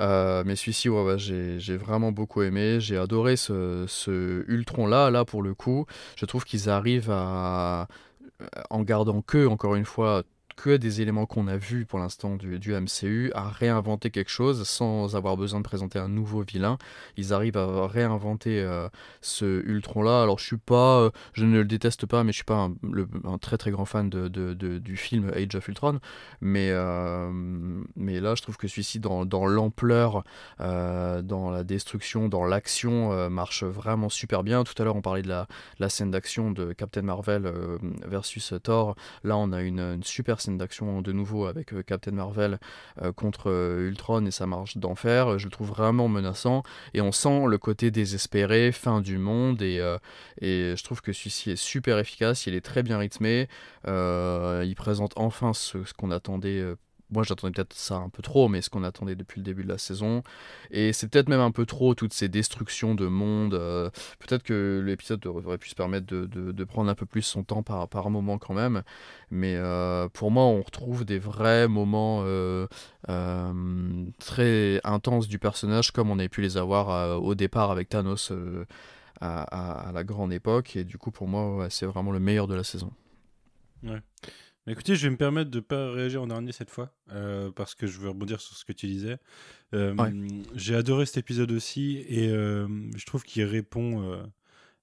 Euh, mais celui-ci, ouais, j'ai vraiment beaucoup aimé. J'ai adoré ce, ce Ultron-là. Là, pour le coup, je trouve qu'ils arrivent à, en gardant que, encore une fois, que des éléments qu'on a vus pour l'instant du, MCU, à réinventer quelque chose sans avoir besoin de présenter un nouveau vilain. Ils arrivent à réinventer euh, ce Ultron-là. Alors je suis pas, euh, je ne le déteste pas, mais je suis pas un, très très grand fan du film Age of Ultron. Mais, euh, mais là, je trouve que celui-ci, dans, l'ampleur, dans la destruction, dans l'action, marche vraiment super bien. Tout à l'heure, on parlait de la, scène d'action de Captain Marvel versus Thor. Là, on a une super scène d'action de nouveau avec euh, Captain Marvel euh, contre euh, Ultron et ça marche d'enfer. Je le trouve vraiment menaçant et on sent le côté désespéré, fin du monde et, et je trouve que celui-ci est super efficace. Il est très bien rythmé. Il présente enfin ce qu'on attendait. Moi, j'attendais peut-être ça un peu trop, mais ce qu'on attendait depuis le début de la saison. Et c'est peut-être même un peu trop toutes ces destructions de monde. euh, peut-être que l'épisode aurait pu se permettre de, prendre un peu plus son temps par, moment quand même. Mais euh, pour moi, on retrouve des vrais moments euh, très intenses du personnage, comme on avait pu les avoir au départ avec Thanos à, la grande époque. Et du coup, pour moi, ouais, c'est vraiment le meilleur de la saison. Mais écoutez, je vais me permettre de ne pas réagir en dernier cette fois, euh, parce que je veux rebondir sur ce que tu disais. Euh, Ouais. J'ai adoré cet épisode aussi, et euh, je trouve qu'il répond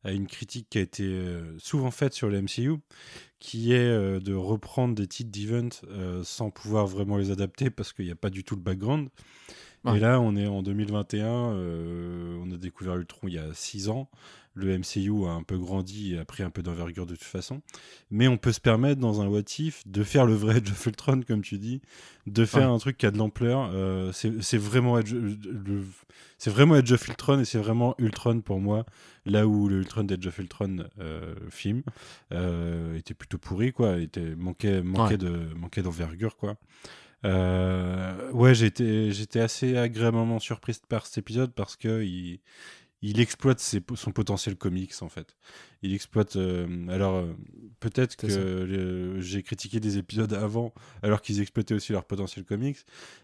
à une critique qui a été souvent faite sur le MCU, qui est de reprendre des titres d'event sans pouvoir vraiment les adapter, parce qu'il n'y a pas du tout le background. Ouais. Et là, on est en 2021, euh, on a découvert Ultron il y a 6 ans. Le MCU a un peu grandi et a pris un peu d'envergure de toute façon. Mais on peut se permettre, dans un What If, de faire le vrai Age of Ultron, comme tu dis, de faire Ouais. un truc qui a de l'ampleur. Euh, c'est vraiment, le- vraiment Age of Ultron et c'est vraiment Ultron pour moi, là où le Ultron d'Age of Ultron euh, film euh, était plutôt pourri, quoi, était, manquait, manquait Ouais. de manquait d'envergure, quoi. Euh, ouais, j'étais j'étais assez agréablement surprise par cet épisode parce que il, il exploite ses- son potentiel comics en fait. Il exploite. euh, alors euh, peut-être que j'ai critiqué des épisodes avant alors qu'ils exploitaient aussi leur potentiel comics,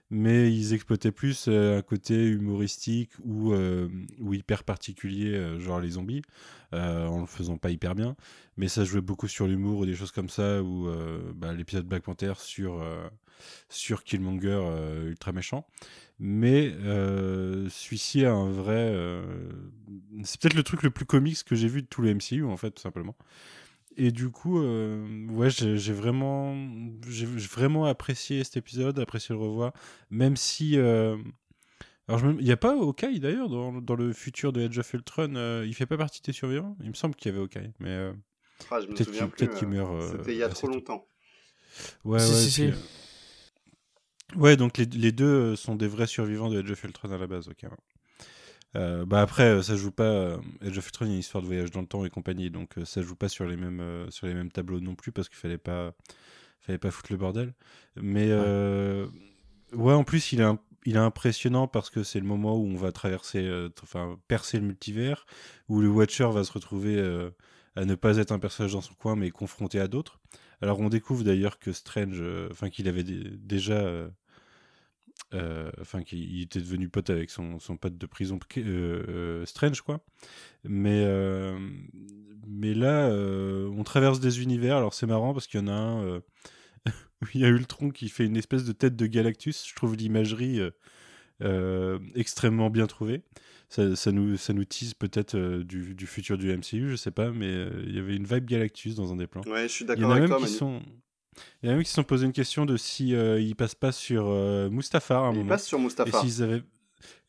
mais ils exploitaient plus euh, un côté humoristique ou, ou hyper particulier, genre les zombies, en le faisant pas hyper bien. Mais ça jouait beaucoup sur l'humour ou des choses comme ça, ou bah, l'épisode Black Panther sur, sur Killmonger euh, ultra méchant. Mais euh, celui-ci a un vrai. euh, c'est peut-être le truc le plus comique que j'ai vu de tout le MCU, en fait, tout simplement. Et du coup, euh, ouais, j'ai vraiment, j'ai vraiment apprécié cet épisode, apprécié le revoir, même si. euh, alors, je me- il n'y a pas Hawkeye d'ailleurs dans, dans le futur de Edge of Ultron, euh, il fait pas partie des survivants? Il me semble qu'il y avait Hawkeye, mais. euh, Ah, je me Peut-être souviens qu'il- euh, meurt, C'était il y a trop tôt. longtemps. Ouais, Si, ouais, si, puis, si. Ouais, donc les, les deux euh, sont des vrais survivants de Edge of Ultron à la base, ok. Euh, bah après, euh, ça joue pas. Edge of Ultron, il y a une histoire de voyage dans le temps et compagnie, donc ça joue pas sur les mêmes sur les mêmes tableaux non plus parce qu'il fallait pas fallait pas foutre le bordel. Mais euh, ouais, en plus, il est un- il est impressionnant parce que c'est le moment où on va traverser, euh, enfin percer le multivers, où le Watcher va se retrouver à ne pas être un personnage dans son coin, mais confronté à d'autres. Alors on découvre d'ailleurs que Strange, enfin qu'il avait déjà, euh, euh, enfin qu'il était devenu pote avec son, son pote de prison, Strange quoi. Mais mais là, on traverse des univers. Alors c'est marrant parce qu'il y en a un il y a Ultron qui fait une espèce de tête de Galactus. Je trouve l'imagerie euh, euh, extrêmement bien trouvée. Ça, nous, ça nous tease peut-être euh, du, du, futur du MCU, je sais pas, mais il y avait une vibe Galactus dans un des plans. Ouais, je suis d'accord avec toi. Qui sont... Il y en a même qui se sont posé une question de si il passe pas sur Mustafar. À un il passe sur Mustafar. Et s'ils avaient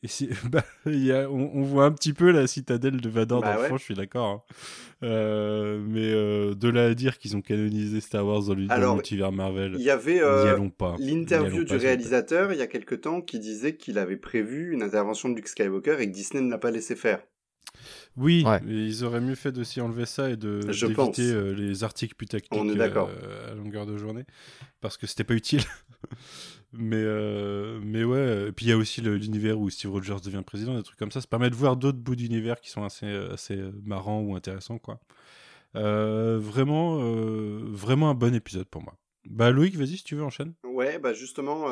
et bah, y a, on, voit un petit peu la citadelle de Vador bah dans le fond, je suis d'accord. Hein. Euh, mais euh, de là à dire qu'ils ont canonisé Star Wars dans l'univers Marvel, il y avait euh, l'interview du réalisateur il y a quelque temps qui disait qu'il avait prévu une intervention de Luke Skywalker et que Disney ne l'a pas laissé faire. Oui, ils auraient mieux fait de s'y enlever ça et de d'éviter les articles putaclic On est d'accord. à longueur de journée parce que c'était pas utile. Mais, euh, mais ouais, et puis il y a aussi l'univers où Steve Rogers devient président, des trucs comme ça. Ça permet de voir d'autres bouts d'univers qui sont assez, assez marrants ou intéressants, quoi. Euh, vraiment, euh, vraiment un bon épisode pour moi. Bah Loïc, vas-y si tu veux, enchaîne. Ouais, bah justement,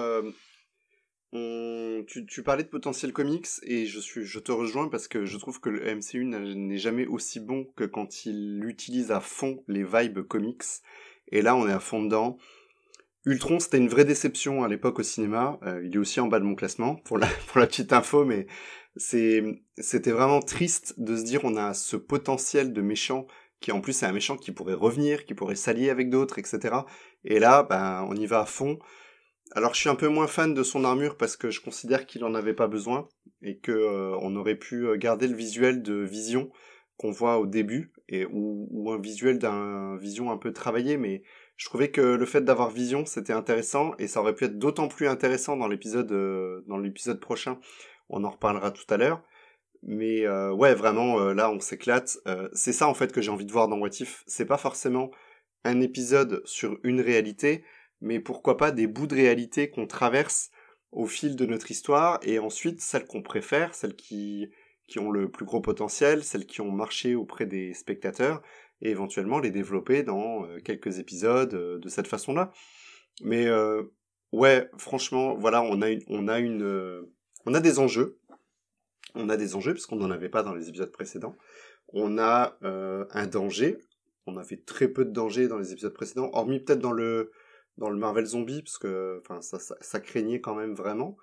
on... tu, parlais de potentiel comics et je, suis, je te rejoins parce que je trouve que le MCU n'est jamais aussi bon que quand il utilise à fond les vibes comics. Et là, on est à fond dedans. Ultron, c'était une vraie déception à l'époque au cinéma. Euh, il est aussi en bas de mon classement pour la petite info, mais c'était vraiment triste de se dire on a ce potentiel de méchant qui en plus est un méchant qui pourrait revenir, qui pourrait s'allier avec d'autres, etc. Et là, ben on y va à fond. Alors je suis un peu moins fan de son armure parce que je considère qu'il en avait pas besoin et que euh, on aurait pu euh, garder le visuel de Vision qu'on voit au début et ou, un visuel d'un Vision un peu travaillé, mais je trouvais que le fait d'avoir Vision c'était intéressant et ça aurait pu être d'autant plus intéressant dans l'épisode euh, dans l'épisode prochain. On en reparlera tout à l'heure. Mais ouais, vraiment là on s'éclate. c'est ça en fait que j'ai envie de voir dans What If. C'est pas forcément un épisode sur une réalité, mais pourquoi pas des bouts de réalité qu'on traverse au fil de notre histoire et ensuite celles qu'on préfère, celles qui qui ont le plus gros potentiel, celles qui ont marché auprès des spectateurs, et éventuellement les développer dans euh, quelques épisodes euh, de cette façon-là. Mais euh, ouais, franchement, voilà, on a une, on a une, on a des enjeux. On a des enjeux parce qu'on n'en avait pas dans les épisodes précédents. On a un danger. On avait très peu de danger dans les épisodes précédents, hormis peut-être dans le dans le Marvel Zombie parce que enfin ça, craignait quand même vraiment.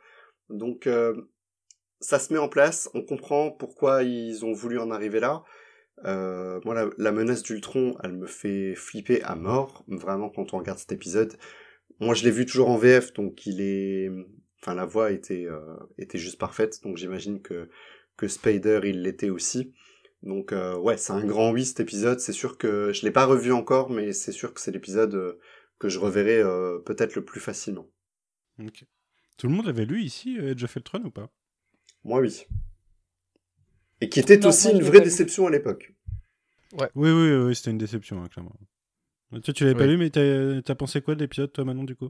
Donc ça se met en place. On comprend pourquoi ils ont voulu en arriver là. Euh, moi, la, menace d'Ultron, elle me fait flipper à mort, vraiment, quand on regarde cet épisode. Moi, je l'ai vu toujours en VF, donc il est... Enfin, la voix était, euh, était juste parfaite, donc j'imagine que, que Spider, il l'était aussi. Donc, euh, ouais, c'est un grand oui, cet épisode. C'est sûr que je l'ai pas revu encore, mais c'est sûr que c'est l'épisode euh, que je reverrai euh, peut-être le plus facilement. Tout le monde avait lu ici Edge of Ultron ou pas? Moi, oui. Et qui était aussi une vraie déception à l'époque. Ouais. Oui, oui, oui, c'était une déception, hein, clairement. Toi, tu l'avais pas lu, mais t'as as pensé quoi de l'épisode, toi, Manon, du coup?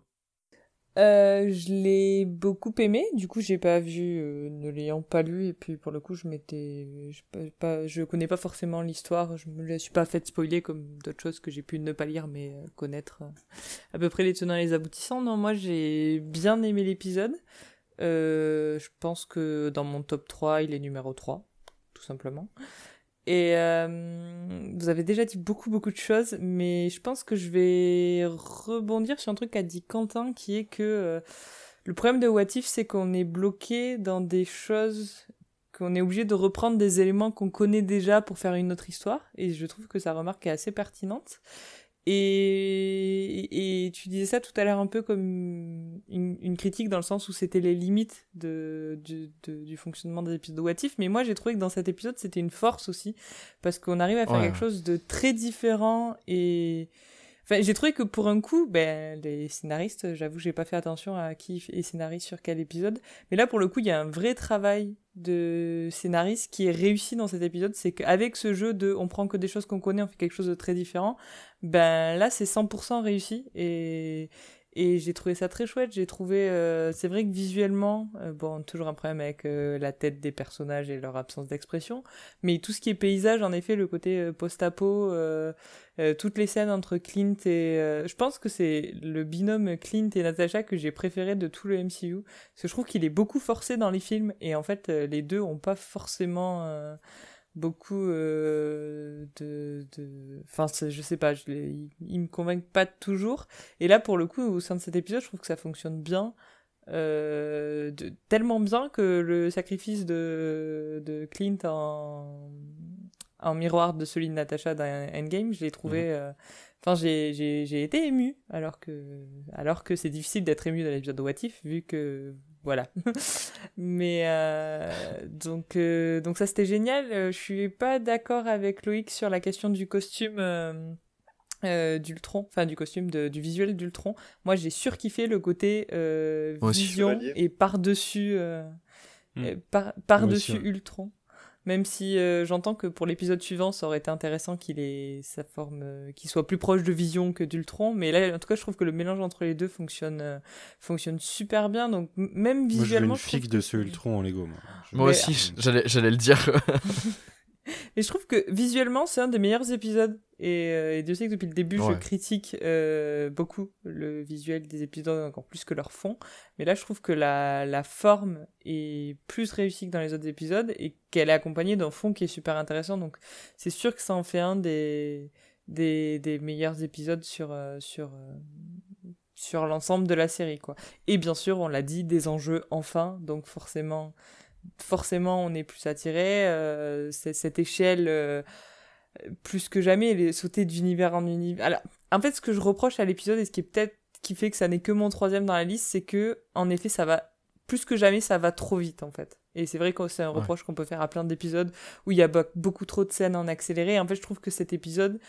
Euh, je l'ai beaucoup aimé, du coup j'ai pas vu, euh, ne l'ayant pas lu, et puis pour le coup je m'étais, je, pas, je connais pas forcément l'histoire, je me la suis pas fait spoiler comme d'autres choses que j'ai pu ne pas lire mais euh, connaître à peu près les tenants et les aboutissants. Non, moi j'ai bien aimé l'épisode, je pense que dans mon top 3 il est numéro 3 tout simplement. Et euh, vous avez déjà dit beaucoup beaucoup de choses, mais je pense que je vais rebondir sur un truc qu'a dit Quentin, qui est que euh, le problème de What If, c'est qu'on est bloqué dans des choses, qu'on est obligé de reprendre des éléments qu'on connaît déjà pour faire une autre histoire, et je trouve que sa remarque est assez pertinente. Et, et, tu disais ça tout à l'heure un peu comme une, critique dans le sens où c'était les limites de, du, du fonctionnement des épisodes de What If, mais moi j'ai trouvé que dans cet épisode c'était une force aussi, parce qu'on arrive à faire quelque chose de très différent et... J'ai trouvé que pour un coup, ben, les scénaristes, j'avoue, j'ai pas fait attention à qui est scénariste sur quel épisode, mais là pour le coup, il y a un vrai travail de scénariste qui est réussi dans cet épisode, c'est qu'avec ce jeu de on prend que des choses qu'on connaît, on fait quelque chose de très différent, ben là c'est 100% réussi. Et, Et j'ai trouvé ça très chouette. J'ai trouvé, euh, c'est vrai que visuellement, euh, bon, toujours un problème avec euh, la tête des personnages et leur absence d'expression, mais tout ce qui est paysage, en effet, le côté post-apo, toutes les scènes entre Clint et, je pense que c'est le binôme Clint et Natasha que j'ai préféré de tout le MCU, parce que je trouve qu'il est beaucoup forcé dans les films et en fait, les deux ont pas forcément beaucoup euh, de, de enfin je sais pas je les, ils, me convainquent pas toujours et là pour le coup au sein de cet épisode je trouve que ça fonctionne bien euh, de, tellement bien que le sacrifice de, de Clint en, en miroir de celui de Natasha dans Endgame je l'ai trouvé mhm. euh, enfin j'ai, j'ai, j'ai été ému alors que alors que c'est difficile d'être ému dans l'épisode de What If vu que voilà. Mais euh, donc, euh, donc ça c'était génial. Euh, je suis pas d'accord avec Loïc sur la question du costume d'Ultron, enfin du costume du visuel d'Ultron. Moi j'ai surkiffé le côté vision et par-dessus hmm. par, par dessus Ultron. Même si euh, j'entends que pour l'épisode suivant, ça aurait été intéressant qu'il ait sa forme, euh, qu'il soit plus proche de Vision que d'Ultron. Mais là, en tout cas, je trouve que le mélange entre les deux fonctionne, euh, fonctionne super bien. Donc même visuellement, moi, je veux une figue de ce Ultron en Lego. Moi, moi aussi, j'allais, j'allais le dire. Et je trouve que visuellement, c'est un des meilleurs épisodes. Et, euh, et Dieu sait que depuis le début, je critique euh, beaucoup le visuel des épisodes, encore plus que leur fond. Mais là, je trouve que la, la forme est plus réussie que dans les autres épisodes et qu'elle est accompagnée d'un fond qui est super intéressant. Donc, c'est sûr que ça en fait un des, des, des meilleurs épisodes sur, euh, sur, euh, sur l'ensemble de la série. quoi. Et bien sûr, on l'a dit, des enjeux enfin. Donc, forcément forcément on est plus attiré. Cette échelle, plus que jamais, elle est sautée d'univers en univers. Alors, en fait, ce que je reproche à l'épisode et ce qui est peut-être qui fait que ça n'est que mon troisième dans la liste, c'est que en effet, ça va plus que jamais, ça va trop vite en fait. Et c'est vrai que c'est un reproche qu'on peut faire à plein d'épisodes où il y a beaucoup trop de scènes en accéléré. En fait, je trouve que cet épisode,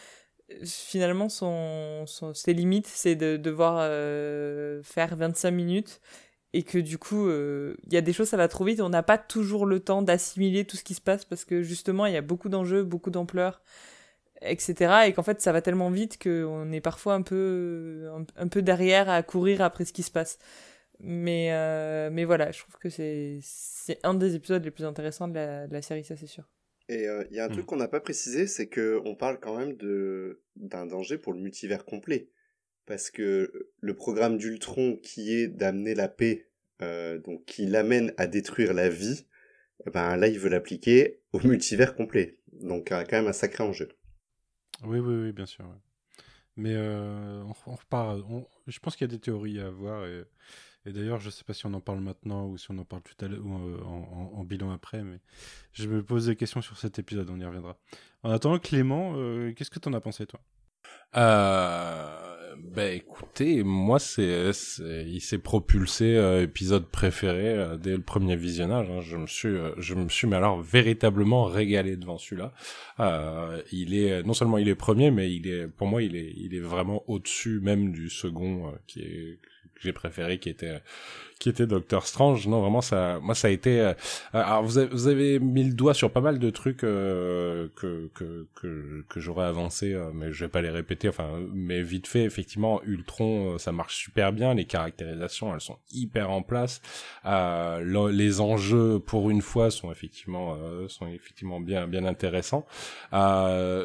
finalement, son, ses limites, c'est de devoir euh, faire 25 minutes et que du coup euh, il y a des choses ça va trop vite on n'a pas toujours le temps d'assimiler tout ce qui se passe parce que justement il y a beaucoup d'enjeux beaucoup d'ampleur etc et qu'en fait ça va tellement vite qu'on est parfois un peu un, peu derrière à courir après ce qui se passe. Mais euh, mais voilà je trouve que c'est c'est un des épisodes les plus intéressants de la, de la série ça c'est sûr. Et euh, il y a un truc mm. qu'on n'a pas précisé c'est que on parle quand même de d'un danger pour le multivers complet parce que le programme d'Ultron qui est d'amener la paix, euh, donc qui l'amène à détruire la vie, eh ben là il veut l'appliquer au multivers complet. Donc quand même un sacré enjeu. Oui, oui, oui, bien sûr. Mais euh, on, repart. je pense qu'il y a des théories à avoir. Et, d'ailleurs, je ne sais pas si on en parle maintenant ou si on en parle tout à l'heure ou euh, en, bilan après. Mais je me pose des questions sur cet épisode. On y reviendra. En attendant, Clément, qu'est-ce que tu en as pensé, toi? Euh, ben écoutez, moi c'est, il s'est propulsé euh, épisode préféré euh, dès le premier visionnage. Hein. Je me suis, euh, je me suis mais alors véritablement régalé devant celui-là. Euh, il est non seulement il est premier, mais il est pour moi il est, il est vraiment au-dessus même du second qui est que j'ai préféré, qui était qui était Doctor Strange. Non, vraiment, ça, moi, ça a été. Euh, alors, vous avez, vous avez mis le doigt sur pas mal de trucs euh, que que que, que j'aurais avancé, euh, mais je vais pas les répéter. Enfin, mais vite fait, effectivement, Ultron, ça marche super bien. Les caractérisations, elles sont hyper en place. les enjeux, pour une fois, sont effectivement sont effectivement bien bien intéressants.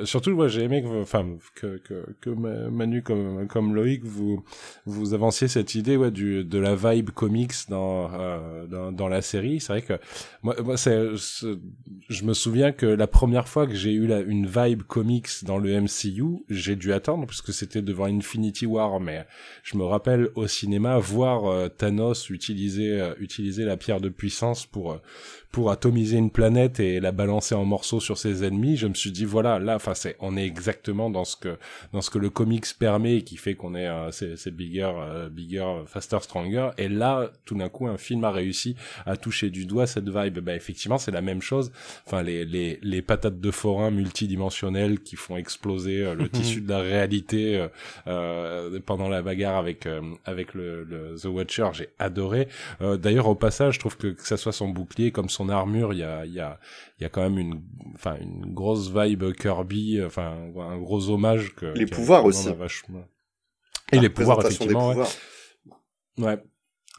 surtout, moi, j'ai aimé que, enfin, que, que que Manu comme comme Loïc, vous vous avanciez cette idée, ouais, du de la vibe comique dans, euh, dans, dans la série. C'est vrai que moi, moi c'est, je me souviens que la première fois que j'ai eu une vibe comics dans le MCU, j'ai dû attendre puisque c'était devant Infinity War. Mais je me rappelle au cinéma voir euh, Thanos utiliser euh, utiliser la pierre de puissance pour pour atomiser une planète et la balancer en morceaux sur ses ennemis, je me suis dit voilà, là, enfin c'est, on est exactement dans ce que dans ce que le comics permet et qui fait qu'on est euh, c'est, bigger, euh, bigger, faster, stronger. Et là, tout d'un coup, un film a réussi à toucher du doigt cette vibe. Bah effectivement, c'est la même chose. Enfin les les les patates de forain multidimensionnelles qui font exploser euh, le tissu de la réalité euh, pendant la bagarre avec avec le, le The Watcher, j'ai adoré. D'ailleurs, au passage, je trouve que que ça soit son bouclier comme son armure, il y a, y, a, y a quand même une, enfin, une grosse vibe Kirby, enfin, un gros hommage que. Les pouvoirs aussi. Et les pouvoirs, effectivement. Ouais.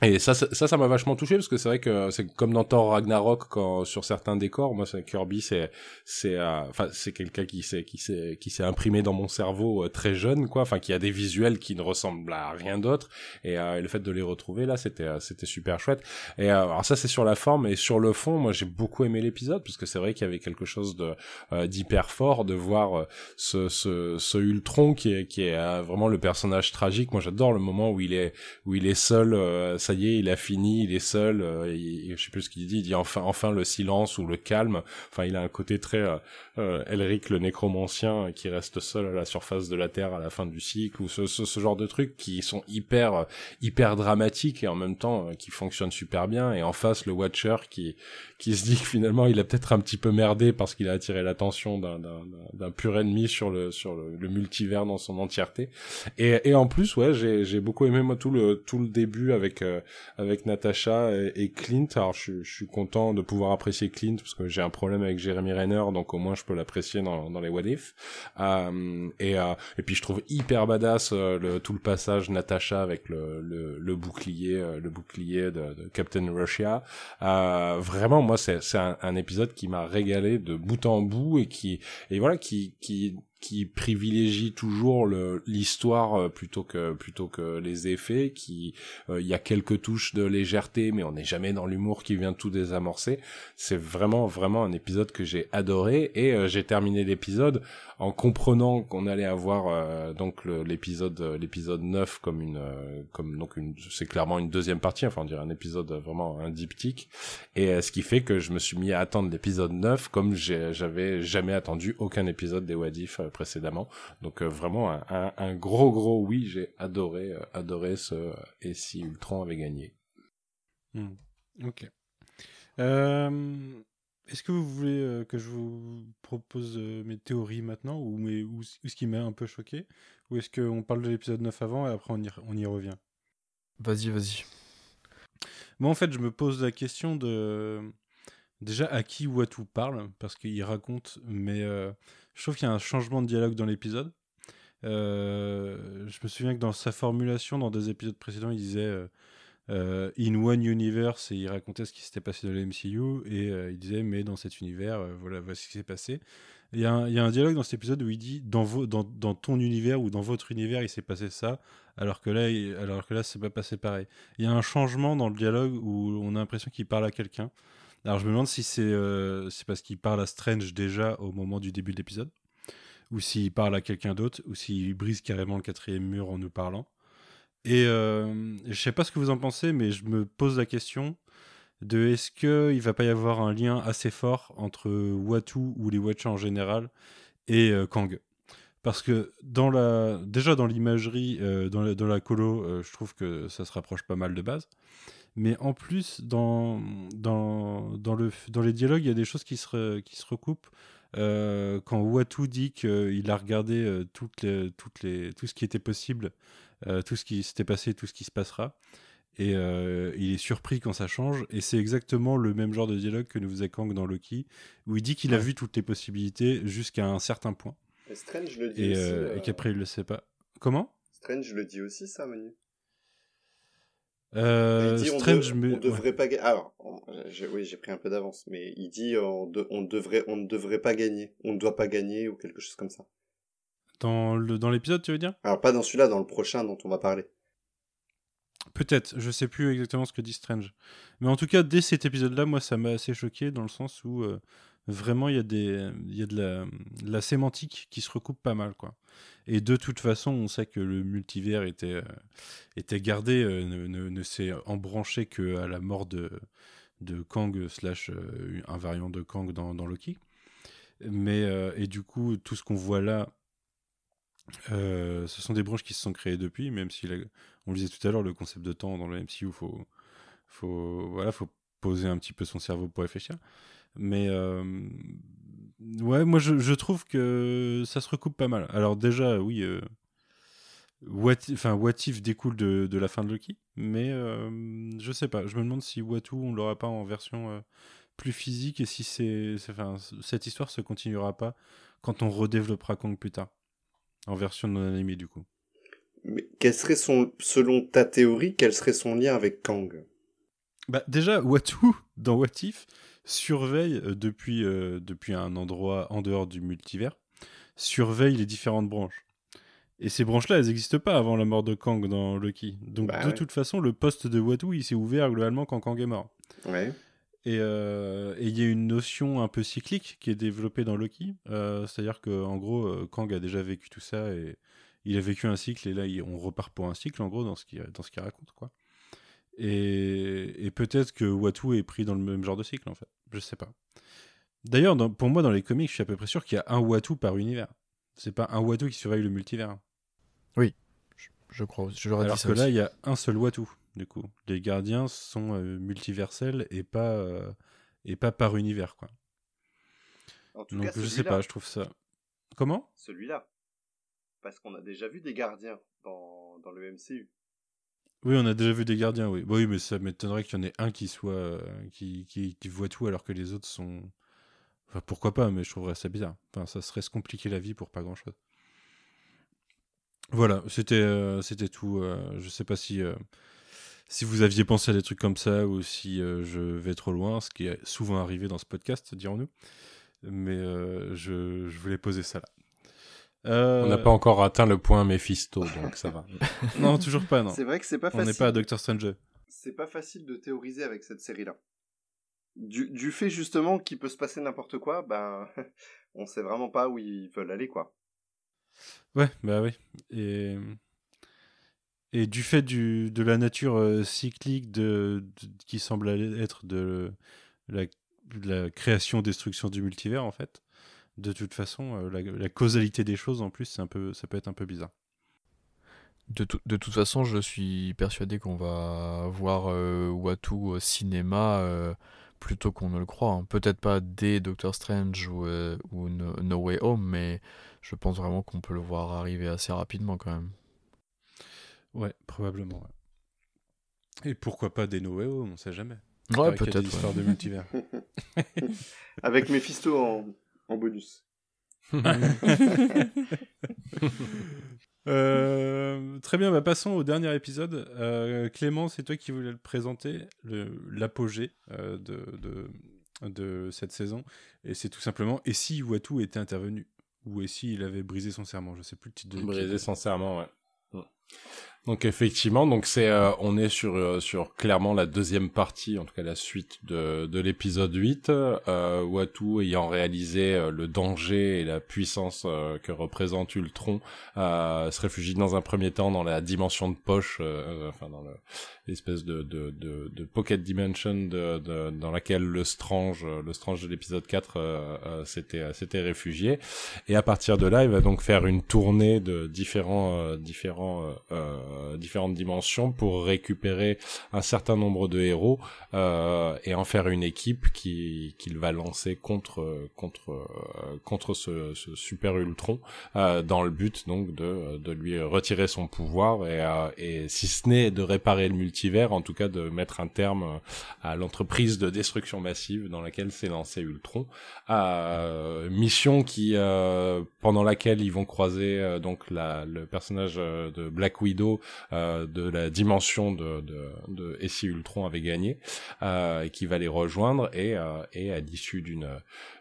Et ça, ça, ça m'a vachement touché parce que c'est vrai que c'est comme dans Thor Ragnarok quand sur certains décors, moi, Kirby, c'est, c'est, euh, enfin, c'est quelqu'un qui s'est, qui s'est, qui s'est imprimé dans mon cerveau euh, très jeune, quoi. Enfin, qui a des visuels qui ne ressemblent à rien d'autre. Et, euh, le fait de les retrouver là, c'était, c'était super chouette. Et alors ça, c'est sur la forme et sur le fond, moi, j'ai beaucoup aimé l'épisode parce que c'est vrai qu'il y avait quelque chose de d'hyper fort de voir ce, ce, ce Ultron qui est, qui est vraiment le personnage tragique. Moi, j'adore le moment où il est, où il est seul ça y est, il a fini, il est seul, euh, je sais plus ce qu'il dit, il dit enfin, enfin le silence ou le calme. Enfin, il a un côté très euh, euh, Elric le nécromancien qui reste seul à la surface de la terre à la fin du cycle ou ce, ce, ce genre de trucs qui sont hyper hyper dramatiques et en même temps qui fonctionnent super bien. Et en face, le Watcher qui qui se dit que finalement il a peut-être un petit peu merdé parce qu'il a attiré l'attention d'un pur ennemi sur le sur le, multivers dans son entièreté. Et, et en plus, ouais, j'ai j'ai beaucoup aimé moi tout le tout le début avec euh, avec Natasha et, Clint. Alors je, je, suis content de pouvoir apprécier Clint parce que j'ai un problème avec Jeremy Renner, donc au moins je peux l'apprécier dans dans les What If. Euh, et euh, et puis je trouve hyper badass euh, le, tout le passage Natasha avec le le, le bouclier le bouclier de, de Captain Russia. vraiment moi, c'est un, un, épisode qui m'a régalé de bout en bout et qui et voilà qui qui qui privilégie toujours l'histoire euh, plutôt que plutôt que les effets qui euh, il y a quelques touches de légèreté mais on n'est jamais dans l'humour qui vient tout désamorcer. C'est vraiment vraiment un épisode que j'ai adoré et euh, j'ai terminé l'épisode en comprenant qu'on allait avoir donc l'épisode l'épisode 9 comme une comme donc une c'est clairement une deuxième partie enfin on dirait un épisode vraiment un diptyque et ce qui fait que je me suis mis à attendre l'épisode 9 comme j'avais jamais attendu aucun épisode des Wadif précédemment. Donc euh, vraiment un, un, gros gros oui, j'ai adoré euh, adoré ce et si Ultron avait gagné. Hmm. Ok. Euh, est-ce que vous voulez que je vous propose mes théories maintenant ou, mes, ou, ce qui m'a un peu choqué? Ou est-ce qu'on parle de l'épisode 9 avant et après on y, on y revient? Vas-y, vas-y. Moi, en fait, je me pose la question de. Déjà, à qui Watu parle? Parce qu'il raconte, mais je trouve qu'il y a un changement de dialogue dans l'épisode. Euh, je me souviens que dans sa formulation, dans des épisodes précédents, il disait euh, euh, In one universe et il racontait ce qui s'était passé dans le MCU et il disait mais dans cet univers, voilà, voilà, ce qui s'est passé. Il y, a un, dialogue dans cet épisode où il dit dans, ton univers ou dans votre univers, il s'est passé ça, alors que là, il, alors que là, c'est pas passé pareil. Il y a un changement dans le dialogue où on a l'impression qu'il parle à quelqu'un. Alors je me demande si c'est euh, parce qu'il parle à Strange déjà au moment du début de l'épisode, ou s'il parle à quelqu'un d'autre, ou s'il brise carrément le quatrième mur en nous parlant. Et euh, je sais pas ce que vous en pensez, mais je me pose la question de est-ce qu'il va pas y avoir un lien assez fort entre Watu ou les Watchers en général et euh, Kang? Parce que dans la déjà dans l'imagerie euh, dans, la, colo je trouve que ça se rapproche pas mal de base mais en plus, dans, dans, dans, le, dans les dialogues, il y a des choses qui se, qui se recoupent. Euh, quand Watu dit qu'il a regardé euh, toutes les, toutes les, tout ce qui était possible, euh, tout ce qui s'était passé, tout ce qui se passera, et il est surpris quand ça change, et c'est exactement le même genre de dialogue que nous faisait Kang dans Loki, où il dit qu'il a vu toutes les possibilités jusqu'à un certain point. Et Strange le dit et, aussi. Et qu'après il le sait pas. Comment? Strange le dit aussi, ça, Manu euh, Strange, on, on devrait pas gagner. Alors, oui, j'ai pris un peu d'avance, mais il dit on, on, devrait, on ne devrait pas gagner, on ne doit pas gagner ou quelque chose comme ça. Dans le dans l'épisode, tu veux dire? Alors pas dans celui-là, dans le prochain dont on va parler. Peut-être, je sais plus exactement ce que dit Strange, mais en tout cas, dès cet épisode-là, moi, ça m'a assez choqué dans le sens où euh, vraiment il y a des, il y a de la, de la sémantique qui se recoupe pas mal, quoi. Et de toute façon, on sait que le multivers était, euh, était gardé, euh, ne, ne, s'est embranché qu'à la mort de, de Kang slash un variant de Kang dans, dans Loki. Mais, et du coup, tout ce qu'on voit là, ce sont des branches qui se sont créées depuis, même si, on le disait tout à l'heure, le concept de temps dans le MCU, faut, faut, poser un petit peu son cerveau pour réfléchir. Mais Ouais, moi je, trouve que ça se recoupe pas mal. Alors déjà, oui, euh, what, If découle de, la fin de Loki, mais euh, je sais pas. Je me demande si Watu on l'aura pas en version euh, plus physique et si cette histoire se continuera pas quand on redéveloppera Kong plus tard, en version non animée du coup. Mais quel serait son, selon ta théorie, quel serait son lien avec Kang? Bah déjà, Watu, dans What If, surveille euh, depuis, euh, depuis un endroit en dehors du multivers, surveille les différentes branches. Et ces branches-là, elles n'existent pas avant la mort de Kang dans Loki. Donc Bah de ouais. toute façon, le poste de Watu, il s'est ouvert globalement quand Kang est mort. Ouais. Et euh, et il y a une notion un peu cyclique qui est développée dans Loki. Euh, C'est-à-dire qu'en gros, euh, Kang a déjà vécu tout ça et il a vécu un cycle et là, il- on repart pour un cycle en gros dans ce qu'il raconte. quoi. Et, et peut-être que Watu est pris dans le même genre de cycle en fait. Je sais pas. D'ailleurs, pour moi, dans les comics, je suis à peu près sûr qu'il y a un Watu par univers. C'est pas un Watu qui surveille le multivers. Je crois, je dit Alors ça que là, il y a un seul Watu, du coup. Les gardiens sont euh, multiversels et pas, euh, et pas par univers, quoi. En tout Donc cas, je sais pas, je trouve ça. Comment? Celui-là. Parce qu'on a déjà vu des gardiens dans, dans le MCU. Oui, on a déjà vu des gardiens, oui. Bah oui, mais ça m'étonnerait qu'il y en ait un qui soit. euh, qui, qui, qui voit tout alors que les autres sont. Enfin, pourquoi pas, mais je trouverais ça bizarre. Enfin, ça serait se compliquer la vie pour pas grand chose. Voilà, c'était euh, c'était tout. euh, je sais pas si. euh, si vous aviez pensé à des trucs comme ça ou si euh, je vais trop loin, ce qui est souvent arrivé dans ce podcast, dirons-nous. Mais euh, je, je voulais poser ça là. Euh, On n'a pas encore atteint le point Mephisto, donc ça va. Non, toujours pas, non. C'est vrai que c'est pas On facile. n'est pas à Doctor Strange. C'est pas facile de théoriser avec cette série-là. Du, du fait justement qu'il peut se passer n'importe quoi, ben, on sait vraiment pas où ils veulent aller, quoi. Ouais, bah oui. Et, et du fait de la nature euh, cyclique de, qui semble être de la, de la création-destruction du multivers, en fait, de toute façon, euh, la, causalité des choses, en plus, c'est un peu, ça peut être un peu bizarre. De, tout- de toute façon, je suis persuadé qu'on va voir euh, Watu au cinéma euh, plutôt qu'on ne le croit. hein. Peut-être pas dès Doctor Strange ou, No Way Home, mais je pense vraiment qu'on peut le voir arriver assez rapidement quand même. Ouais, probablement. ouais. Et pourquoi pas des Noé, on sait jamais. Ouais, peut-être. histoires ouais. de multivers. Avec Mephisto en, en bonus. Euh, très bien, bah passons au dernier épisode. Euh, Clément, c'est toi qui voulais le présenter, l'apogée euh, de, de, de cette saison. Et c'est tout simplement Et si Watu était intervenu? Ou Et si il avait brisé son serment? Je sais plus le titre de Brisé sincèrement, ouais. Donc effectivement, donc c'est euh, on est sur euh, sur clairement la deuxième partie, en tout cas la suite de de l'épisode 8, euh, Watu ayant réalisé euh, le danger et la puissance euh, que représente Ultron, se réfugie dans un premier temps dans la dimension de poche, enfin dans le- l'espèce de, de de de pocket dimension de, de dans laquelle le Strange, le Strange de l'épisode 4 euh, euh, s'était s'était réfugié. Et à partir de là, il va donc faire une tournée de différents, différents, différentes dimensions pour récupérer un certain nombre de héros euh, et en faire une équipe qui qu'il va lancer contre contre euh, contre ce, ce super Ultron euh, dans le but donc de de lui retirer son pouvoir et euh, et si ce n'est de réparer le multivers, en tout cas de mettre un terme à l'entreprise de destruction massive dans laquelle s'est lancé Ultron. Euh, mission qui euh, pendant laquelle ils vont croiser euh, donc la, le personnage euh, de Black Widow euh, de la dimension de, de, si Ultron avait gagné euh, et qui va les rejoindre et, euh, et à l'issue d'une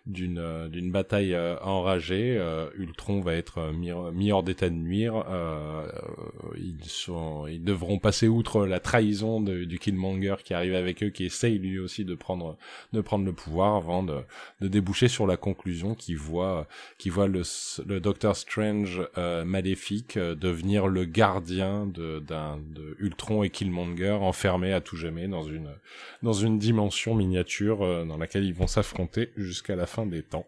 d'une euh, d'une bataille euh, enragée euh, Ultron va être mis, hors d'état de nuire ils sont ils devront passer outre la trahison du Killmonger qui arrive avec eux qui essaye lui aussi de prendre de prendre le pouvoir avant de de déboucher sur la conclusion qui voit qui voit le, le Docteur Strange maléfique devenir le gardien de d'un Ultron et Killmonger enfermés à tout jamais dans une dans une dimension miniature dans laquelle ils vont s'affronter jusqu'à la fin des temps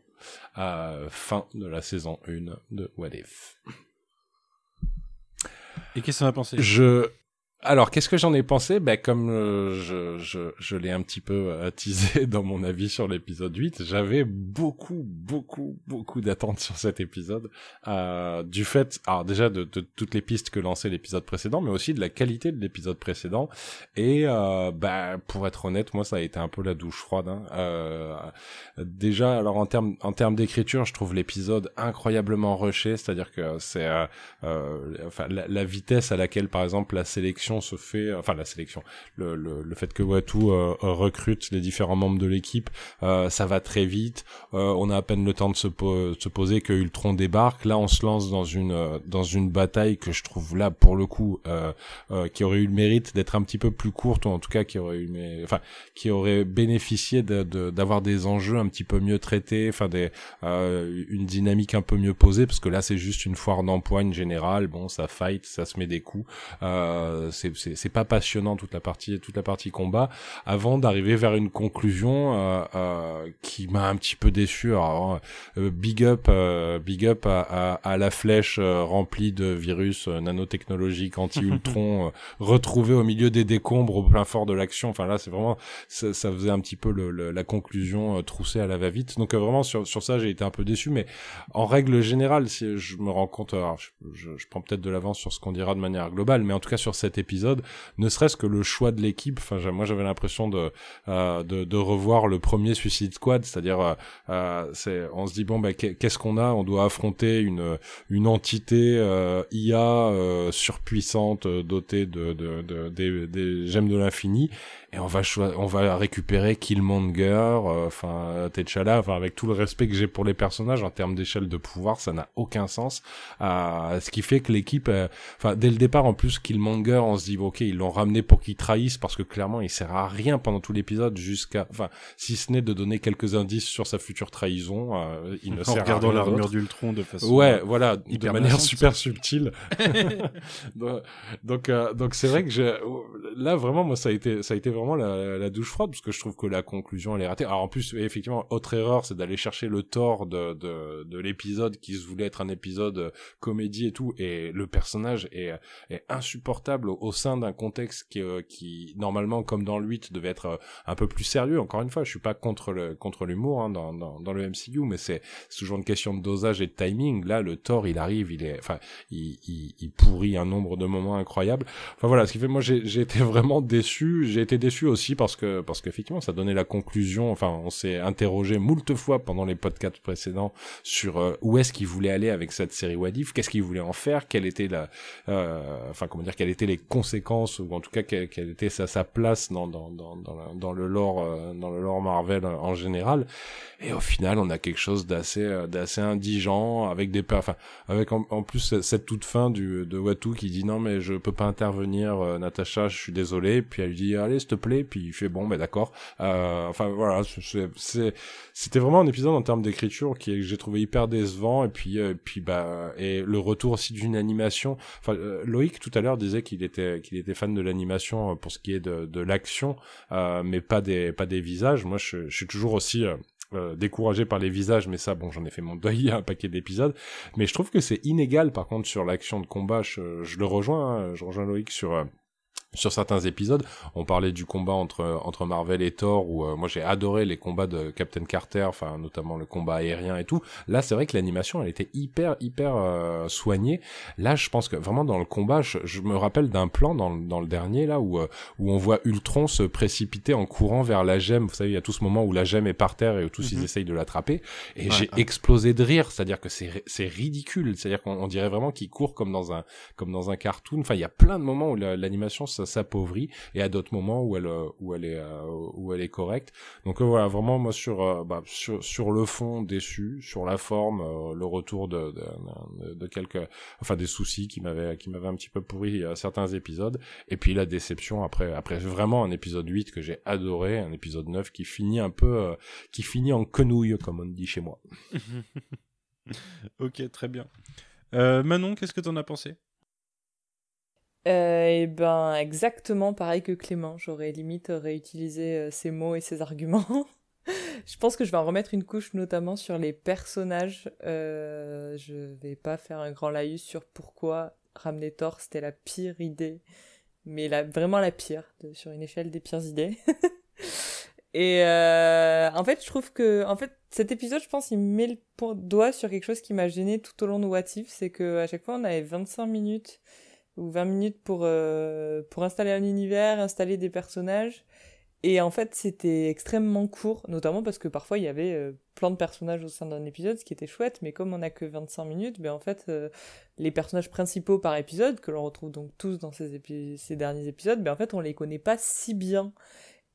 à fin de la saison 1 de What If. Et qu'est-ce qu'on a pensé? Je alors, qu'est-ce que j'en ai pensé? Ben, Comme euh, je, je, je l'ai un petit peu euh, teasé dans mon avis sur l'épisode 8, j'avais beaucoup, beaucoup, beaucoup d'attentes sur cet épisode. Euh, du fait, alors déjà de, de, toutes les pistes que lançait l'épisode précédent, mais aussi de la qualité de l'épisode précédent. Et euh, ben, pour être honnête, moi, ça a été un peu la douche froide. Hein. Euh, déjà, alors en termes en termes d'écriture, je trouve l'épisode incroyablement rushé, c'est-à-dire que c'est enfin la vitesse à laquelle, par exemple, la sélection se fait, enfin la sélection, le, le, le fait que Watu euh, recrute les différents membres de l'équipe, euh, ça va très vite. Euh, on a à peine le temps de se, se, poser que Ultron débarque. Là, on se lance dans une dans une bataille que je trouve là pour le coup qui aurait eu le mérite d'être un petit peu plus courte ou en tout cas qui aurait eu, mais, enfin qui aurait bénéficié d'avoir de, des enjeux un petit peu mieux traités, enfin des une dynamique un peu mieux posée parce que là c'est juste une foire d'empoigne générale. Bon, ça fight, ça se met des coups. Euh, c'est pas passionnant toute la partie toute la partie combat avant d'arriver vers une conclusion euh, euh, qui m'a un petit peu déçu. Alors, euh, big up big up à, à, à, la flèche remplie de virus nanotechnologiques anti-ultron retrouvés au milieu des décombres au plein fort de l'action. Enfin là, c'est vraiment ça, ça, faisait un petit peu le, la conclusion troussée à la va-vite. Donc vraiment sur sur ça, j'ai été un peu déçu, mais en règle générale, si je me rends compte, alors, je, je, je prends peut-être de l'avance sur ce qu'on dira de manière globale, mais en tout cas sur cet épisode, ne serait-ce que le choix de l'équipe. Enfin, moi, j'avais l'impression de, euh, de, de revoir le premier Suicide Squad, c'est-à-dire, euh, euh c'est, on se dit bon, ben, qu'est-ce qu'on a? On doit affronter une une entité euh, IA euh, surpuissante, dotée de, de, de, des, des gemmes de l'infini, et on va on va récupérer Killmonger, euh, enfin T'Challa, enfin avec tout le respect que j'ai pour les personnages en termes d'échelle de pouvoir, ça n'a aucun sens. Euh, ce qui fait que l'équipe, euh, enfin dès le départ en plus Killmonger, on se dit ok ils l'ont ramené pour qu'il trahisse parce que clairement il sert à rien pendant tout l'épisode jusqu'à, enfin si ce n'est de donner quelques indices sur sa future trahison, euh, il ne en sert regardant l'armure d'Ultron de façon ouais voilà de manière super subtile. donc donc c'est vrai que là vraiment moi ça a été ça a été vraiment la, douche froide parce que je trouve que la conclusion elle est ratée. Alors en plus effectivement autre erreur c'est d'aller chercher le tort de de, de l'épisode qui se voulait être un épisode euh, comédie et tout et le personnage est, est insupportable au, sein d'un contexte qui euh, qui normalement comme dans le 8 devait être euh, un peu plus sérieux. Encore une fois je suis pas contre le contre l'humour hein, dans, dans, le MCU mais c'est toujours une question de dosage et de timing. Là le tort il arrive il est enfin il, il pourrit un nombre de moments incroyables. Enfin voilà ce qui fait moi j'ai été vraiment déçu j'ai été déçu aussi parce que parce qu'effectivement ça donnait la conclusion. Enfin, on s'est interrogé moult fois pendant les podcasts précédents sur euh, où est-ce qu'il voulait aller avec cette série Wadif, qu'est-ce qu'il voulait en faire, quelle était la, euh, enfin comment dire, quelles étaient les conséquences ou en tout cas quelle, était sa, sa place dans dans dans dans, le lore euh, dans le lore Marvel en général. Et au final, on a quelque chose d'assez d'assez indigent avec des enfin avec en, plus cette toute fin du de Watu qui dit non mais je peux pas intervenir Natacha, je suis désolé. Puis elle lui dit allez s'il plaît. Puis il fait bon ben d'accord. Euh, enfin voilà, c'est c'était vraiment un épisode en termes d'écriture qui j'ai trouvé hyper décevant et puis euh, puis bah et le retour aussi d'une animation. Enfin Loïc tout à l'heure disait qu'il était qu'il était fan de l'animation pour ce qui est de, de l'action, mais pas des pas des visages. Moi je, je suis toujours aussi euh, découragé par les visages, mais ça, bon, j'en ai fait mon deuil à un paquet d'épisodes. Mais je trouve que c'est inégal, par contre, sur l'action de combat. Je, je le rejoins, hein, je rejoins Loïc sur euh, sur certains épisodes. On parlait du combat entre entre Marvel et Thor où euh, moi j'ai adoré les combats de Captain Carter, enfin notamment le combat aérien et tout. Là, c'est vrai que l'animation elle était hyper hyper euh, soignée. Là, je pense que vraiment dans le combat, je, me rappelle d'un plan dans, dans le dernier là où euh, où on voit Ultron se précipiter en courant vers la gemme. Vous savez, il y a tout ce moment où la gemme est par terre et où tous ils mhm. essayent de l'attraper et j'ai explosé de rire, c'est-à-dire que c'est c'est ridicule, c'est-à-dire qu'on dirait vraiment qu'il court comme dans un comme dans un cartoon. Enfin, il y a plein de moments où l'animation s'appauvrit et à d'autres moments où elle euh, où elle est euh, où elle est correcte. Donc euh, voilà, vraiment moi sur bah, sur sur le fond déçu, sur la forme le retour de, de, de quelques enfin des soucis qui m'avaient qui un petit peu pourri certains épisodes et puis la déception après après vraiment un épisode 8 que j'ai adoré, un épisode 9 qui finit un peu qui finit en quenouille comme on dit chez moi. ok, très bien. Manon, qu'est-ce que t'en as pensé? Euh, et ben exactement pareil que Clément, j'aurais limite réutilisé euh, ses mots et ses arguments. je pense que je vais en remettre une couche notamment sur les personnages. Euh, je vais pas faire un grand laïus sur pourquoi ramener Thor c'était la pire idée mais la, vraiment la pire, sur une échelle des pires idées. Et euh, en fait, je trouve que, en fait, cet épisode, je pense, il met le doigt sur quelque chose qui m'a gêné tout au long de What If, c'est que à chaque fois, on avait 25 minutes ou 20 minutes pour euh, pour installer un univers, installer des personnages. Et en fait, c'était extrêmement court, notamment parce que parfois il y avait euh, plein de personnages au sein d'un épisode, ce qui était chouette, mais comme on a que 25 minutes, ben en fait, euh, les personnages principaux par épisode, que l'on retrouve donc tous dans ces, ces derniers épisodes, ben en fait, on les connaît pas si bien.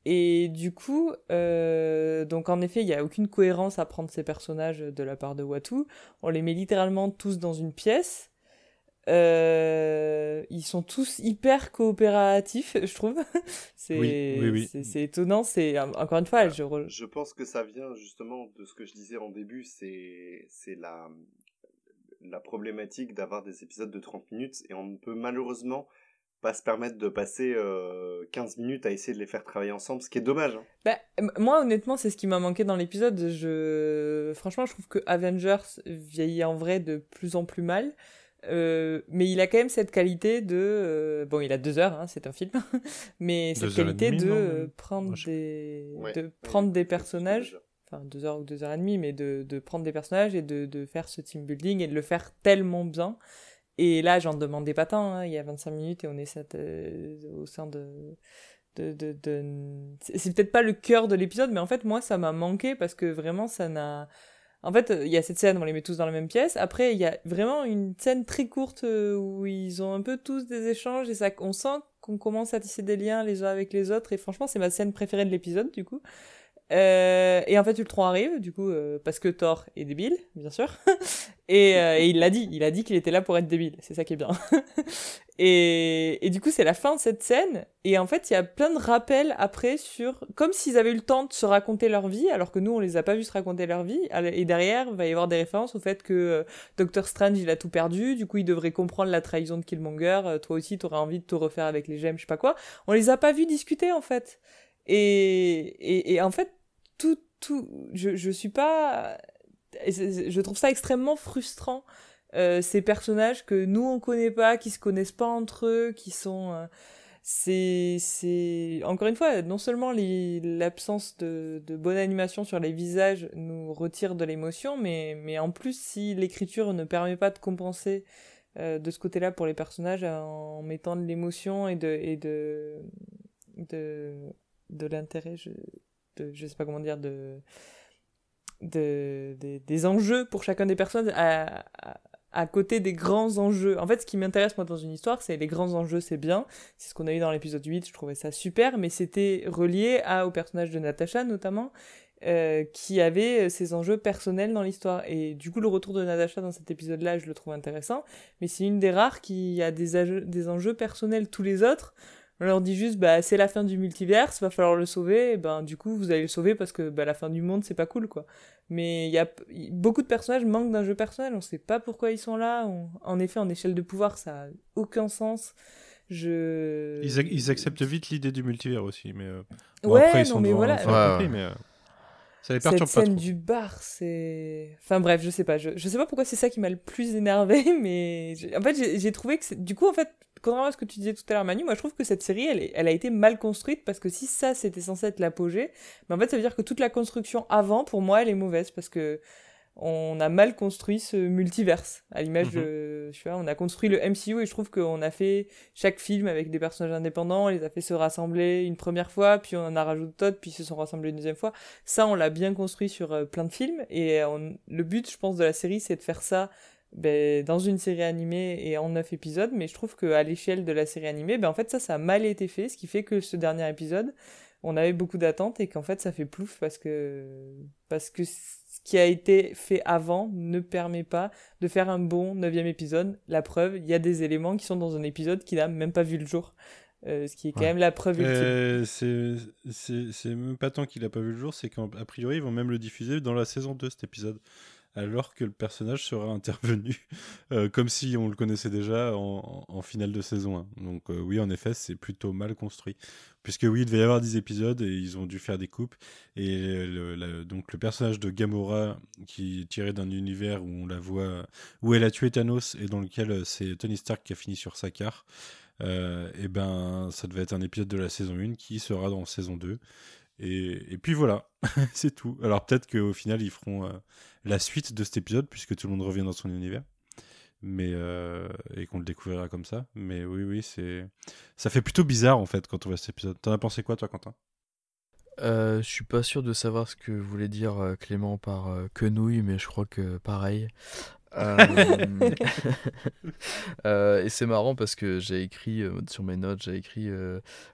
Et du coup, donc en effet, il n'y a aucune cohérence à prendre ces personnages de la part de Watu. On les met littéralement tous dans une pièce. Euh, ils sont tous hyper coopératifs, je trouve. c'est Oui, oui, oui. c'est- c'est étonnant. C'est encore une fois, je re- Je pense que ça vient justement de ce que je disais en début, c'est c'est la la problématique d'avoir des épisodes de 30 minutes et on ne peut malheureusement pas se permettre de passer euh, 15 minutes à essayer de les faire travailler ensemble, ce qui est dommage. hein. Bah, moi, honnêtement, c'est ce qui m'a manqué dans l'épisode. Je, franchement, je trouve que Avengers vieillit en vrai de plus en plus mal. Euh, mais il a quand même cette qualité de, euh, bon, il a deux heures, hein, c'est un film, mais cette Deux qualité demie, de non euh, prendre Moi, je- des, Ouais, de ouais, prendre des personnages, enfin deux heures ou deux heures et demie, mais de, de prendre des personnages et de, de faire ce team building et de le faire tellement bien. Et là, j'en demandais pas tant, hein, il y a 25 minutes et on est cette, euh, au sein de, de, de, de... c'est peut-être pas le cœur de l'épisode, mais en fait, moi, ça m'a manqué parce que vraiment, ça n'a. En fait, il y a cette scène, on les met tous dans la même pièce. Après, il y a vraiment une scène très courte euh, où ils ont un peu tous des échanges et ça, on sent qu'on commence à tisser des liens les uns avec les autres. Et franchement, c'est ma scène préférée de l'épisode, du coup. Euh, et en fait, Ultron arrive, du coup, euh, parce que Thor est débile, bien sûr. et, euh, et il l'a dit, il a dit qu'il était là pour être débile. C'est ça qui est bien. et, du coup, c'est la fin de cette scène. Et en fait, il y a plein de rappels après sur, comme s'ils avaient eu le temps de se raconter leur vie, alors que nous, on les a pas vus se raconter leur vie. Et derrière, il va y avoir des références au fait que euh, Doctor Strange, il a tout perdu. Du coup, il devrait comprendre la trahison de Killmonger. Euh, toi aussi, t'aurais envie de te refaire avec les gemmes, je sais pas quoi. On les a pas vus discuter, en fait. Et, et, en fait, tout, tout, je, je suis pas, je trouve ça extrêmement frustrant. Euh, ces personnages que nous on connaît pas, qui se connaissent pas entre eux, qui sont, euh, c'est, c'est, encore une fois, non seulement l'absence de, de bonne animation sur les visages nous retire de l'émotion, mais, mais en plus si l'écriture ne permet pas de compenser euh, de ce côté-là pour les personnages en mettant de l'émotion et de, et de, de, de l'intérêt, je, je sais pas comment dire, de, de, des- des enjeux pour chacun des personnages à, à, à côté des grands enjeux. En fait, ce qui m'intéresse, moi, dans une histoire, c'est les grands enjeux, c'est bien. C'est ce qu'on a eu dans l'épisode 8, je trouvais ça super, mais c'était relié au personnage de Natasha, notamment, euh, qui avait ces enjeux personnels dans l'histoire. Et du coup, le retour de Natasha dans cet épisode-là, je le trouve intéressant, mais c'est une des rares qui a des enjeux personnels. Tous les autres, on leur dit juste, bah, c'est la fin du multiverse, va falloir le sauver, et ben, du coup, vous allez le sauver parce que, bah, la fin du monde, c'est pas cool, quoi. Mais il y a, beaucoup de personnages manquent d'un jeu personnel, on sait pas pourquoi ils sont là, on- en effet, en échelle de pouvoir, ça a aucun sens. Je... Ils, ac- ils acceptent vite l'idée du multivers aussi, mais euh, bon, Ouais, après ils non, sont mais devant voilà. Ouais, compris, ouais. mais euh, ça les Cette perturbe pas scène trop. du bar, c'est. Enfin bref, je sais pas. Je, je sais pas pourquoi c'est ça qui m'a le plus énervé, mais en fait, j'ai trouvé que. Du coup, en fait, contrairement à ce que tu disais tout à l'heure, Manu, moi je trouve que cette série, elle, a été mal construite parce que si ça c'était censé être l'apogée, mais en fait, ça veut dire que toute la construction avant, pour moi, elle est mauvaise parce que on a mal construit ce multiverse. À l'image Mhm. de. Sais pas, on a construit le MCU et je trouve qu'on a fait chaque film avec des personnages indépendants, on les a fait se rassembler une première fois, puis on en a rajouté d'autres, puis ils se sont rassemblés une deuxième fois. Ça, on l'a bien construit sur euh, plein de films. Et on- le but, je pense, de la série, c'est de faire ça ben, dans une série animée et en neuf épisodes. Mais je trouve qu'à l'échelle de la série animée, ben, en fait, ça, ça a mal été fait. Ce qui fait que ce dernier épisode, on avait beaucoup d'attentes et qu'en fait, ça fait plouf parce que, parce que ce qui a été fait avant ne permet pas de faire un bon neuvième épisode. La preuve, il y a des éléments qui sont dans un épisode qui n'a même pas vu le jour. Euh, ce qui est quand Ouais. même la preuve ultime. Euh, c'est c'est- c'est même pas tant qu'il a pas vu le jour, c'est qu'a priori ils vont même le diffuser dans la saison 2 cet épisode, alors que le personnage sera intervenu euh, comme si on le connaissait déjà en, finale de saison 1. Donc euh, oui, en effet, c'est plutôt mal construit. Puisque oui, il devait y avoir 10 épisodes et ils ont dû faire des coupes. Et donc le personnage de Gamora, qui est tiré d'un univers où on la voit, où elle a tué Thanos et dans lequel euh, c'est Tony Stark qui a fini sur Sakaar. et ben ça devait être un épisode de la saison 1 qui sera dans saison 2. Et, puis voilà, c'est tout. Alors peut-être qu'au final ils feront la suite de cet épisode puisque tout le monde revient dans son univers mais euh, et qu'on le découvrira comme ça. Mais oui, oui, c'est ça fait plutôt bizarre en fait quand on voit cet épisode. T'en as pensé quoi, toi, Quentin? Euh, je suis pas sûr de savoir ce que voulait dire euh, Clément par euh, quenouille, mais je crois que pareil. Euh, euh, et c'est marrant parce que j'ai écrit euh, sur mes notes, j'ai écrit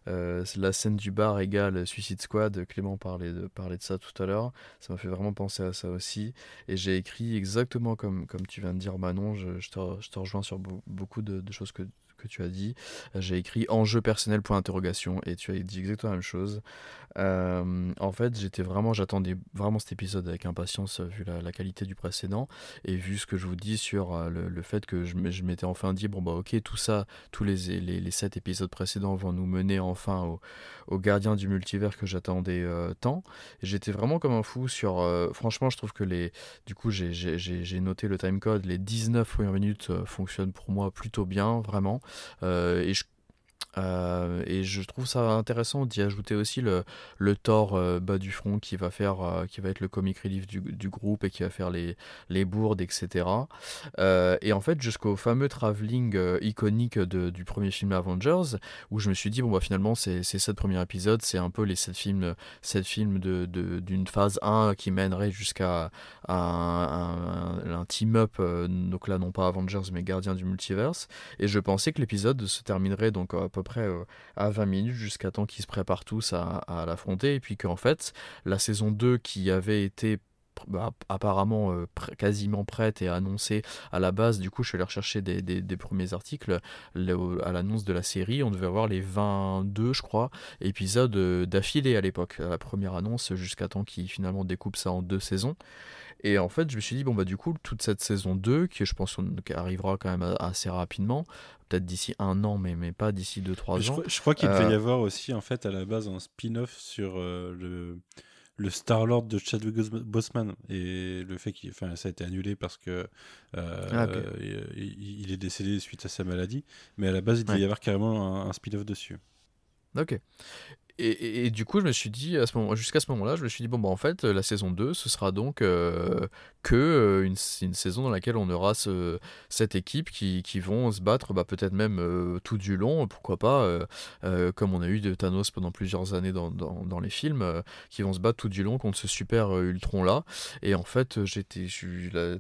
la scène du bar égale Suicide Squad. Clément parlait de, parlait de ça tout à l'heure. Ça m'a fait vraiment penser à ça aussi. Et j'ai écrit exactement comme, comme tu viens de dire, Manon. Je, je, te, je te rejoins sur beaucoup de, de choses que, que tu as dit. J'ai écrit enjeu personnel point interrogation et tu as dit exactement la même chose. Euh, en fait, j'étais vraiment, j'attendais vraiment cet épisode avec impatience vu la, qualité du précédent et vu ce que je vous dis sur euh, le, fait que je, m'étais enfin dit bon bah ok tout ça, tous les, les, sept épisodes précédents vont nous mener enfin au, gardien du multivers que j'attendais euh, tant. J'étais vraiment comme un fou sur. franchement, je trouve que les, du coup j'ai noté le timecode, les 19 premières minutes fonctionnent pour moi plutôt bien vraiment. Euh, et je euh, et je trouve ça intéressant d'y ajouter aussi le, le Thor euh, bas du front qui va faire, euh, qui va être le comic relief du, du, groupe et qui va faire les, les bourdes, etc. et en fait, jusqu'au fameux travelling iconique de, du premier film Avengers, où je me suis dit, bon, bah finalement, c'est sept premiers épisodes, c'est un peu les sept films, sept films d'une de, d'une phase 1 qui mènerait jusqu'à un, un, un team-up, donc là, non pas Avengers, mais Gardien du Multiverse. Et je pensais que l'épisode se terminerait donc peu près euh, à 20 minutes jusqu'à temps qu'ils se préparent tous à, à l'affronter. Et puis qu'en fait, la saison 2 qui avait été bah, apparemment euh, quasiment prête et annoncée à la base. Du coup, je suis allé rechercher des, premiers articles. à l'annonce de la série, on devait avoir les 22, je crois, épisodes euh, d'affilée à l'époque. La première annonce, jusqu'à temps qu'ils finalement découpent ça en deux saisons. Et en fait, je me suis dit, bon, bah, du coup, toute cette saison 2, qui je pense arrivera quand même assez rapidement, peut-être d'ici un an, mais, mais pas d'ici 2-3 ans. Je crois, qu'il devait y euh, avoir aussi, en fait, à la base, un spin-off sur euh, le, le Star-Lord de Chadwick Boseman. Et le fait qu'il. Enfin, ça a été annulé parce que euh, ah, il, est décédé suite à sa maladie. Mais à la base, il devait y avoir carrément un, un spin-off dessus. Ok et, du coup, je me suis dit, jusqu'à ce moment-là, je me suis dit, bon, bah, en fait, la saison 2, ce sera donc euh, que euh, une, saison dans laquelle on aura ce, cette équipe qui, qui vont se battre, bah, peut-être même euh, tout du long, pourquoi pas, comme on a eu de Thanos pendant plusieurs années dans, dans, dans les films, qui vont se battre tout du long contre ce super Ultron-là. Et en fait, j'étais,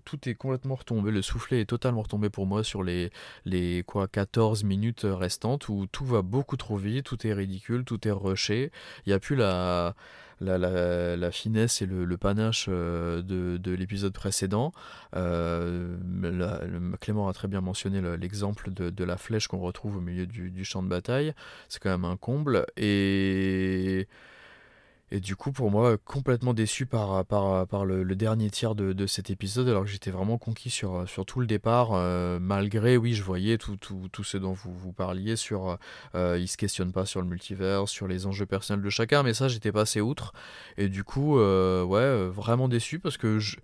tout est complètement retombé, le soufflet est totalement retombé pour moi sur les, les quoi, 14 minutes restantes où tout va beaucoup trop vite, tout est ridicule, tout est rushé il n'y a plus la, finesse et le, panache euh, de, de l'épisode précédent. Euh, Clément a très bien mentionné l'exemple de, de, la flèche qu'on retrouve au milieu du, du champ de bataille. C'est quand même un comble. Et et du coup, pour moi, complètement déçu par, le, dernier tiers de, cet épisode, alors que j'étais vraiment conquis sur, tout le départ, euh, malgré, oui, je voyais tout, tout, tout ce dont vous, vous parliez sur, euh, il se questionne pas sur le multivers, sur les enjeux personnels de chacun, mais ça, j'étais passé outre. Et du coup, euh, ouais, vraiment déçu parce que je,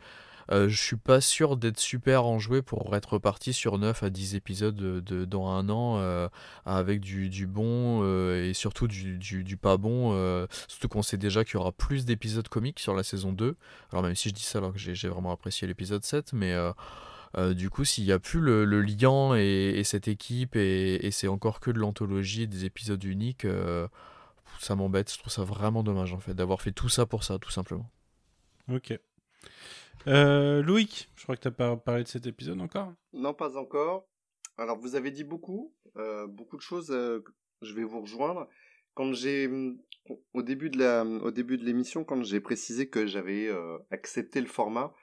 euh, je suis pas sûr d'être super enjoué pour être reparti sur 9 à 10 épisodes de, dans un an euh, avec du, du bon euh, et surtout du, du, pas bon. surtout qu'on sait déjà qu'il y aura plus d'épisodes comiques sur la saison 2. Alors même si je dis ça alors que j'ai vraiment apprécié l'épisode 7, mais... Euh, du coup, s'il n'y a plus le, le lien et, et, cette équipe et, et c'est encore que de l'anthologie des épisodes uniques, ça m'embête. Je trouve ça vraiment dommage en fait d'avoir fait tout ça pour ça, tout simplement. Ok. Euh, Loïc, je crois que tu n'as pas parlé de cet épisode encore Non, pas encore. Alors, vous avez dit beaucoup, euh, beaucoup de choses. Euh, je vais vous rejoindre. Quand j'ai, au début de la, au début de l'émission, quand j'ai précisé que j'avais euh, accepté le format,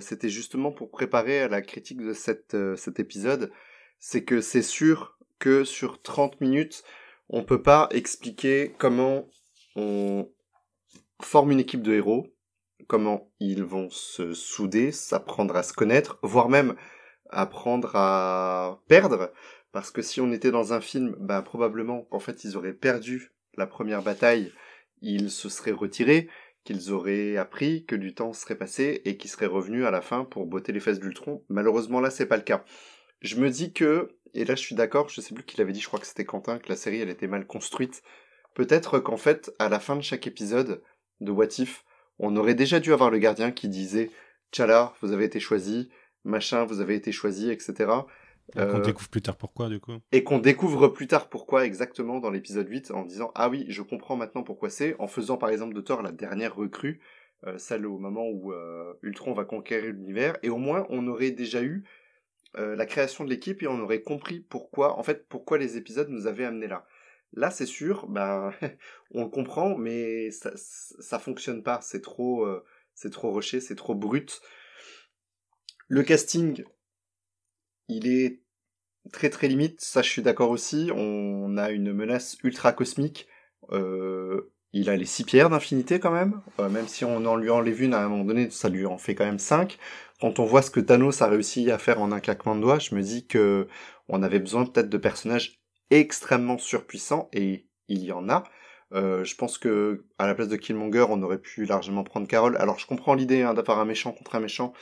c'était justement pour préparer à la critique de cet épisode. C'est que c'est sûr que sur 30 minutes, on peut pas expliquer comment on forme une équipe de héros, comment ils vont se souder, s'apprendre à se connaître, voire même apprendre à perdre, parce que si on était dans un film, bah probablement qu'en fait ils auraient perdu la première bataille, ils se seraient retirés, qu'ils auraient appris que du temps serait passé et qu'ils seraient revenus à la fin pour botter les fesses d'Ultron. Malheureusement là c'est pas le cas. Je me dis que et là je suis d'accord, je sais plus qui l'avait dit, je crois que c'était Quentin, que la série elle était mal construite. Peut-être qu'en fait, à la fin de chaque épisode de What If, on aurait déjà dû avoir le gardien qui disait Tchala, vous avez été choisi, machin, vous avez été choisi, etc. Et qu'on découvre plus tard pourquoi, du coup. Et qu'on découvre plus tard pourquoi exactement dans l'épisode 8 en disant Ah oui, je comprends maintenant pourquoi c'est, en faisant par exemple de Thor la dernière recrue, euh, celle au moment où euh, Ultron va conquérir l'univers, et au moins on aurait déjà eu euh, la création de l'équipe et on aurait compris pourquoi, en fait, pourquoi les épisodes nous avaient amenés là. Là, c'est sûr, ben, on le comprend, mais ça, ça fonctionne pas. C'est trop, c'est trop rushé, c'est trop brut. Le casting, il est très très limite, ça je suis d'accord aussi. On a une menace ultra cosmique. Euh, il a les six pierres d'infinité quand même, euh, même si on en lui enlève une à un moment donné, ça lui en fait quand même cinq. Quand on voit ce que Thanos a réussi à faire en un claquement de doigts, je me dis que on avait besoin peut-être de personnages extrêmement surpuissants et il y en a. Euh, je pense que à la place de Killmonger, on aurait pu largement prendre Carol. Alors je comprends l'idée hein, d'avoir un méchant contre un méchant,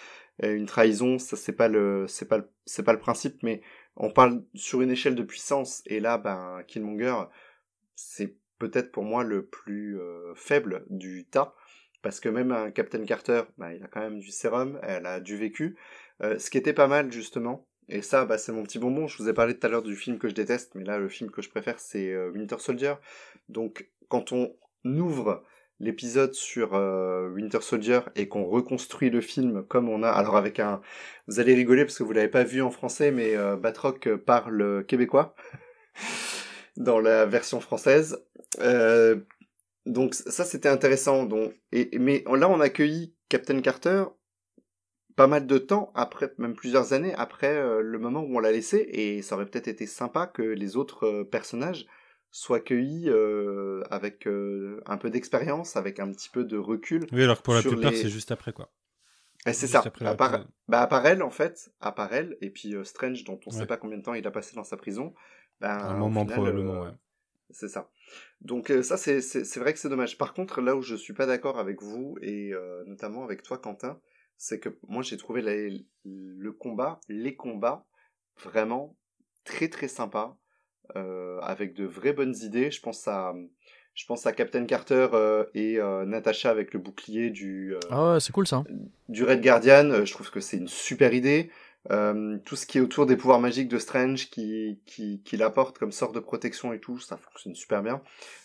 une trahison, ça c'est pas le c'est pas c'est pas le principe, mais on parle sur une échelle de puissance et là ben Killmonger c'est peut-être pour moi le plus euh, faible du tas parce que même un Captain Carter, ben, il a quand même du sérum, elle a du vécu, euh, ce qui était pas mal justement. Et ça, bah, c'est mon petit bonbon. Je vous ai parlé tout à l'heure du film que je déteste, mais là, le film que je préfère, c'est euh, Winter Soldier. Donc, quand on ouvre l'épisode sur euh, Winter Soldier et qu'on reconstruit le film comme on a. Alors avec un, vous allez rigoler parce que vous l'avez pas vu en français, mais euh, Batroc parle québécois dans la version française. Donc ça c'était intéressant. Donc et mais là on a accueilli Captain Carter pas mal de temps après, même plusieurs années après le moment où on l'a laissé, et ça aurait peut-être été sympa que les autres personnages soit cueilli euh, avec euh, un peu d'expérience, avec un petit peu de recul. Oui, alors que pour la plupart, c'est juste après quoi. c'est ça. À part, bah, à elle, en fait, à part elle, et puis euh, Strange, dont on ne sait pas combien de temps il a passé dans sa prison. Ben, un moment probablement, ouais. C'est ça. Donc ça, c'est vrai que c'est dommage. Par contre, là où je suis pas d'accord avec vous, et notamment avec toi, Quentin, c'est que moi, j'ai trouvé le combat, les combats, vraiment très très sympa euh, avec de vraies bonnes idées. Je pense à, je pense à Captain Carter euh, et euh, Natasha avec le bouclier du. ah ouais, c'est cool ça. Du Red Guardian. je trouve que c'est une super idée. Euh, tout ce qui est autour des pouvoirs magiques de Strange qui, qui, qui l'apporte comme sorte de protection et tout, ça fonctionne super bien.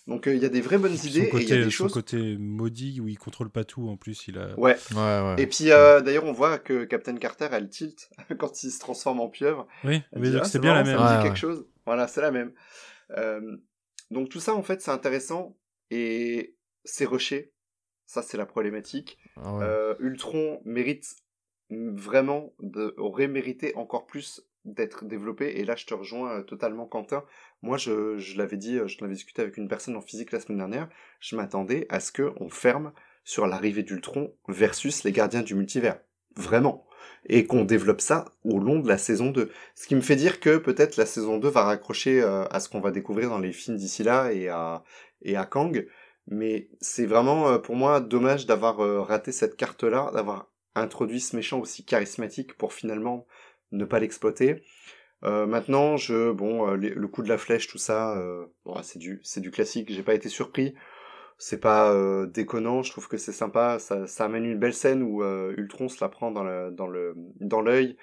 Donc il y a des vraies bonnes idées et il y a des son côté maudit où il contrôle pas tout en plus, il a. Ouais. ouais, ouais. Et puis d'ailleurs on voit que Captain Carter elle tilt quand il se transforme en pieuvre. Oui, mais ah, c'est bien la même. Ça me dit quelque chose. Voilà, c'est la même. Euh, donc tout ça, en fait, c'est intéressant et c'est rushé. Ça, c'est la problématique. Ah euh, Ultron mérite vraiment, de, aurait mérité encore plus d'être développé. Et là, je te rejoins euh, totalement, Quentin. Moi, je, je l'avais dit, je l'avais discuté avec une personne en physique la semaine dernière. Je m'attendais à ce qu'on ferme sur l'arrivée d'Ultron versus les gardiens du multivers. Vraiment et qu'on développe ça au long de la saison 2. Ce qui me fait dire que peut-être la saison 2 va raccrocher euh, à ce qu'on va découvrir dans les films d'ici là et à, et à Kang. Mais c'est vraiment euh, pour moi dommage d'avoir euh, raté cette carte-là, d'avoir introduit ce méchant aussi charismatique pour finalement ne pas l'exploiter. maintenant, je bon, le coup de la flèche, tout ça, bon, c'est du c'est du classique. J'ai pas été surpris c'est pas euh, déconnant, je trouve que c'est sympa, ça, ça, amène une belle scène où euh, Ultron se la prend dans le dans le dans l'œil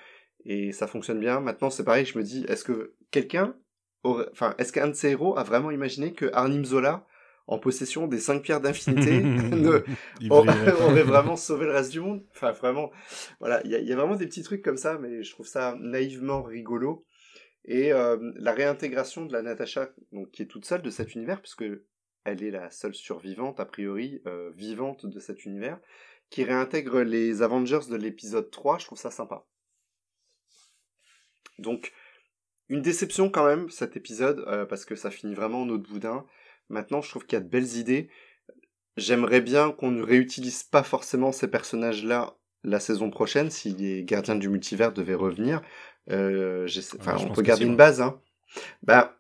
et ça fonctionne bien. Maintenant, c'est pareil, je me dis est-ce que quelqu'un enfin est-ce qu'un de ces héros a vraiment imaginé que Arnim Zola en possession des cinq pierres d'infinité aurait, vraiment sauvé le reste du monde Enfin vraiment voilà, il y a, y a, vraiment des petits trucs comme ça mais je trouve ça naïvement rigolo. Et euh, la réintégration de la Natasha, donc qui est toute seule de cet univers, puisque elle est la seule survivante, a priori, euh, vivante de cet univers, qui réintègre les Avengers de l'épisode 3, je trouve ça sympa. Donc, une déception quand même, cet épisode, euh, parce que ça finit vraiment en autre boudin. Maintenant, je trouve qu'il y a de belles idées. J'aimerais bien qu'on ne réutilise pas forcément ces personnages-là la saison prochaine, si les gardiens du multivers devaient revenir. Euh, enfin, on peut garder une base, hein. Bah,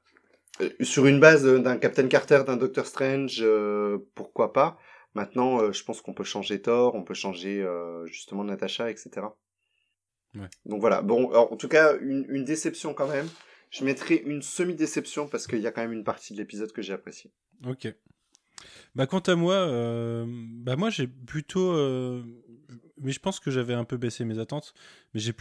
euh, sur une base euh, d'un Captain Carter, d'un Doctor Strange, euh, pourquoi pas. Maintenant, je pense qu'on peut changer Thor, on peut changer justement Natasha, etc. Ouais. Donc voilà. Bon, en tout cas, une, une, déception quand même. Je mettrai une semi-déception parce qu'il y a quand même une partie de l'épisode que j'ai appréciée. Ok. Bah, quant à moi, euh, bah moi j'ai plutôt, euh, mais je pense que j'avais un peu baissé mes attentes, mais j'ai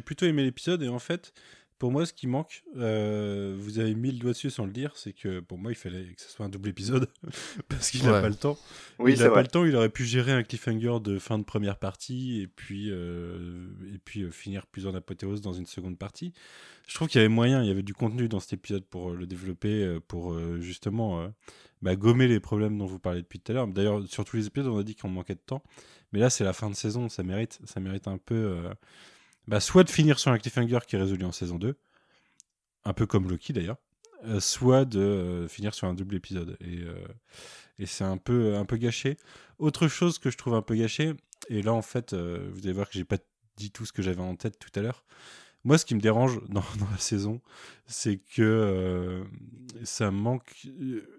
plutôt aimé l'épisode et en fait, pour moi, ce qui manque, euh, vous avez mis le doigt dessus sans le dire, c'est que pour moi, il fallait que ce soit un double épisode parce qu'il n'a Ouais. pas le temps. Oui, il n'a pas le temps, il aurait pu gérer un cliffhanger de fin de première partie et puis, euh, et puis euh, finir plus en apothéose dans une seconde partie. Je trouve qu'il y avait moyen, il y avait du contenu dans cet épisode pour le développer, pour euh, justement euh, bah, gommer les problèmes dont vous parlez depuis tout à l'heure. D'ailleurs, sur tous les épisodes, on a dit qu'on manquait de temps. Mais là, c'est la fin de saison, ça mérite, ça mérite un peu. Bah, soit de finir sur un cliffhanger qui est résolu en saison 2, un peu comme Loki d'ailleurs, euh, soit de euh, finir sur un double épisode. Et, euh, et c'est un peu, un peu gâché. Autre chose que je trouve un peu gâché, et là en fait, vous allez voir que j'ai pas dit tout ce que j'avais en tête tout à l'heure. Moi, ce qui me dérange dans, la saison, c'est que ça manque.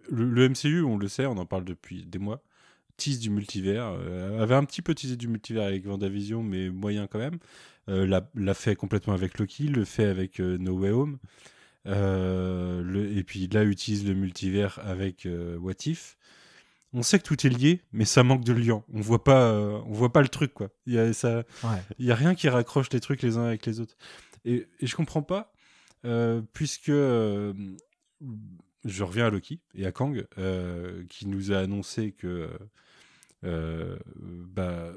Le, le MCU, on le sait, on en parle depuis des mois, tease du multivers. avait un petit peu teasé du multivers avec Vendavision, mais moyen quand même. Euh, l'a, l'a fait complètement avec Loki, le fait avec euh, No Way Home. Euh, le, et puis là, utilise le multivers avec What If. On sait que tout est lié, mais ça manque de lien. On voit pas, euh, on voit pas le truc quoi. Il y a ça, Ouais. il y a rien qui raccroche les trucs les uns avec les autres. Et, et je comprends pas, euh, puisque euh, je reviens à Loki et à Kang, qui nous a annoncé que, bah,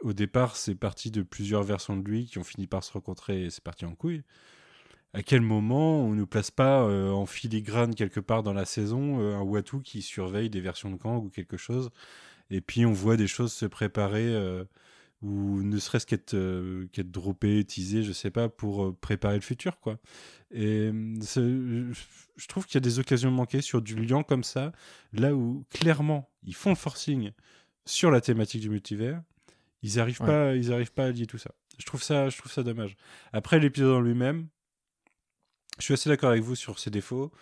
au départ, c'est parti de plusieurs versions de lui qui ont fini par se rencontrer et c'est parti en couille. À quel moment on ne place pas euh, en filigrane quelque part dans la saison euh, un Watu qui surveille des versions de Kang ou quelque chose et puis on voit des choses se préparer euh, ou ne serait-ce qu'être qu'être droppé, teasé, je sais pas, pour préparer le futur, quoi. Et je je trouve qu'il y a des occasions manquées sur du lien comme ça, là où clairement ils font le forcing sur la thématique du multivers, ils arrivent Ouais. pas, ils arrivent pas à lier tout ça. Je trouve ça, je trouve ça dommage. Après l'épisode en lui-même, je suis assez d'accord avec vous sur ses défauts.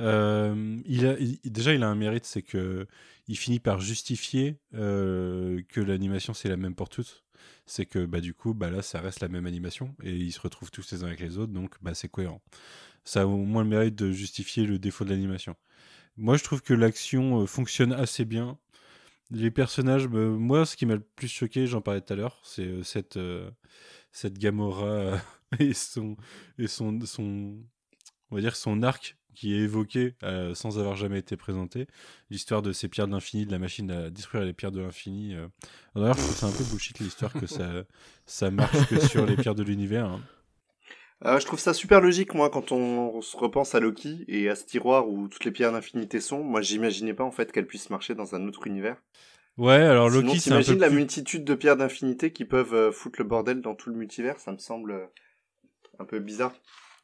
Euh, il a, il- déjà, il a un mérite, c'est que il finit par justifier euh, que l'animation c'est la même pour toutes. C'est que bah du coup, bah là, ça reste la même animation et ils se retrouvent tous les uns avec les autres, donc bah c'est cohérent. Ça a au moins le mérite de justifier le défaut de l'animation. Moi, je trouve que l'action euh, fonctionne assez bien. Les personnages, bah, moi, ce qui m'a le plus choqué, j'en parlais tout à l'heure, c'est euh, cette euh, cette Gamora et son et son on va dire son arc qui est évoqué euh, sans avoir jamais été présenté, l'histoire de ces pierres de l'infini, de la machine à détruire les pierres de l'infini. D'ailleurs, je trouve ça un peu bullshit l'histoire que ça ça marche que sur les pierres de l'univers. hein. Euh, je trouve ça super logique, moi, quand on se repense à Loki et à ce tiroir où toutes les pierres d'infinité sont. Moi, j'imaginais pas, en fait, qu'elles puissent marcher dans un autre univers. Ouais, alors Sinon, Loki, c'est un peu la plus- multitude de pierres d'infinité qui peuvent euh, foutre le bordel dans tout le multivers, ça me semble euh, un peu bizarre.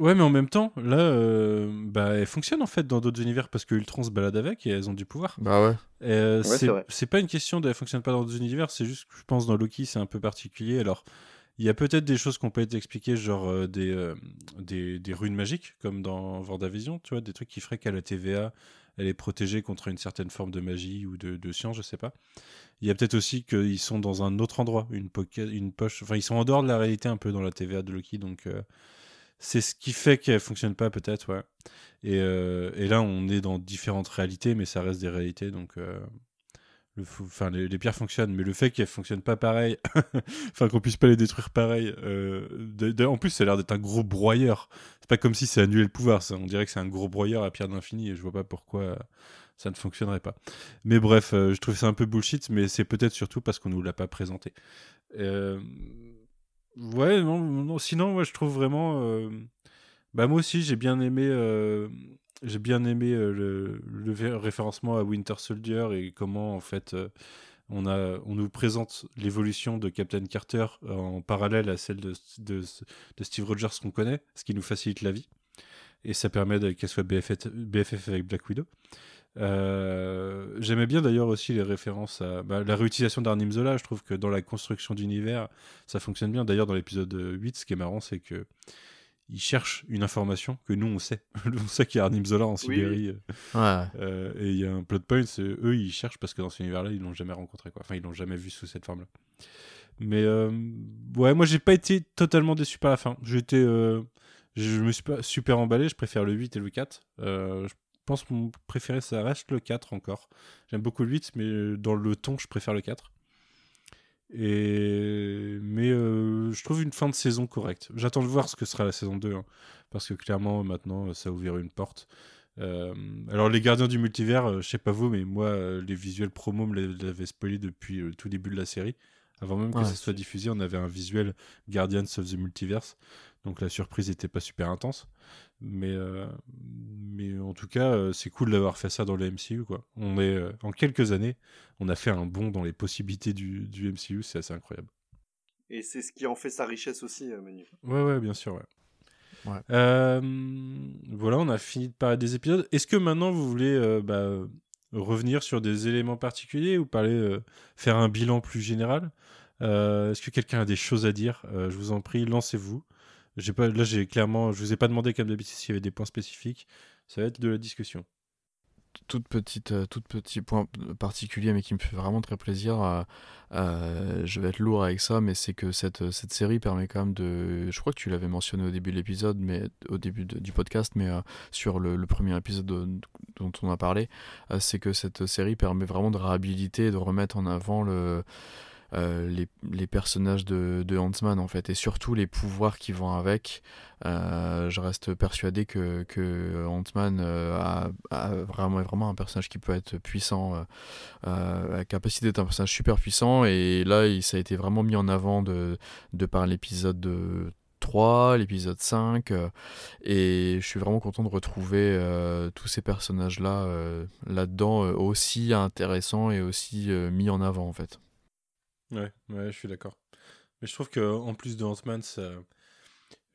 Ouais, mais en même temps, là, euh, bah, elles fonctionnent en fait dans d'autres univers parce que Ultron se balade avec et elles ont du pouvoir. Bah ouais. Euh, Ouais, c'est c'est vrai. c'est pas une question de elle fonctionne pas dans d'autres univers, c'est juste que je pense dans Loki c'est un peu particulier. Alors il y a peut-être des choses ont pas été expliquées, genre euh, des, euh, des, des runes magiques comme dans Vendavision, tu vois, des trucs qui feraient qu'à la TVA elle est protégée contre une certaine forme de magie ou de, science, je sais pas. Il y a peut-être aussi qu'ils sont dans un autre endroit, une, pocket, une poche, enfin ils sont en dehors de la réalité un peu dans la TVA de Loki, donc euh, c'est ce qui fait qu'elle fonctionne pas peut-être, ouais. Et, et là, on est dans différentes réalités, mais ça reste des réalités, donc enfin, les, pierres fonctionnent, mais le fait qu'elles fonctionnent pas pareil, enfin qu'on puisse pas les détruire pareil, euh, en plus, ça a l'air d'être un gros broyeur. C'est pas comme si ça annulait le pouvoir, ça. on dirait que c'est un gros broyeur à pierre d'infini, et je vois pas pourquoi ça ne fonctionnerait pas. Mais bref, euh, je trouve ça un peu bullshit, mais c'est peut-être surtout parce qu'on nous l'a pas présenté. Euh, Ouais, non, non, sinon, moi, je trouve vraiment. Bah, moi aussi, j'ai bien aimé. J'ai bien aimé euh, le, référencement à Winter Soldier et comment, en fait, euh, on, a, on nous présente l'évolution de Captain Carter en parallèle à celle de, Steve Rogers qu'on connaît, ce qui nous facilite la vie. Et ça permet qu'elle soit BFF, BFF avec Black Widow. Euh, J'aimais bien d'ailleurs aussi les références à bah, la réutilisation d'Arnim Zola. Je trouve que dans la construction d'univers, ça fonctionne bien. D'ailleurs, dans l'épisode 8, ce qui est marrant, c'est que il cherche une information que nous on sait. on sait qu'il y a Arnim Zola en Sibérie. Ouais. euh, et il y a un plot point, c'est eux ils cherchent parce que dans cet univers-là, ils l'ont jamais rencontré. Quoi. Enfin, ils l'ont jamais vu sous cette forme-là. Mais euh, ouais, moi j'ai pas été totalement déçu par la fin. J'étais. euh, je me suis pas super emballé, je préfère le 8 et le 4. Euh, je pense que mon préféré, ça reste le 4 encore. J'aime beaucoup le 8, mais dans le ton, je préfère le 4. Et... Mais euh, je trouve une fin de saison correcte. J'attends de voir ce que sera la saison 2, hein, parce que clairement, maintenant, ça a ouvert une porte. Euh, alors, les gardiens du multivers, euh, je sais pas vous, mais moi, les visuels promo me l'avaient spoilé depuis le tout début de la série. Avant même que Ouais, ça soit diffusé, on avait un visuel Guardians of the Multiverse. Donc la surprise n'était pas super intense. Mais, euh, mais en tout cas, euh, c'est cool d'avoir fait ça dans le MCU. Quoi. On est, euh, en quelques années, on a fait un bond dans les possibilités du, du MCU. C'est assez incroyable. Et c'est ce qui en fait sa richesse aussi, euh, Manu. Ouais, ouais, bien sûr. Ouais. Ouais. Euh, voilà, on a fini de parler des épisodes. Est-ce que maintenant vous voulez euh, bah, revenir sur des éléments particuliers ou parler, euh, faire un bilan plus général? Euh, Est-ce que quelqu'un a des choses à dire? Euh, Je vous en prie, lancez-vous. J'ai pas, là, j'ai clairement, je vous ai pas demandé comme d'habitude s'il y avait des points spécifiques. Ça va être de la discussion. toute petite, euh, tout petit point particulier, mais qui me fait vraiment très plaisir. euh, euh, je vais être lourd avec ça, mais c'est que cette, cette série permet quand même de. Je crois que tu l'avais mentionné au début de l'épisode, mais au début du podcast, mais euh, sur le, premier épisode de- dont on a parlé, euh, c'est que cette série permet vraiment de réhabiliter et de remettre en avant le. Euh, les, personnages de, de Ant-Man en fait et surtout les pouvoirs qui vont avec euh, je reste persuadé que, que Ant-Man euh, a, a vraiment, vraiment un personnage qui peut être puissant, la capacité d'être un personnage super puissant. Et là, ça a été vraiment mis en avant de, de par l'épisode de 3, l'épisode 5. euh, et je suis vraiment content de retrouver tous ces personnages-là là-dedans, aussi intéressants et aussi mis en avant en fait. Ouais, ouais, je suis d'accord. Mais je trouve que en plus de Ant-Man, ça...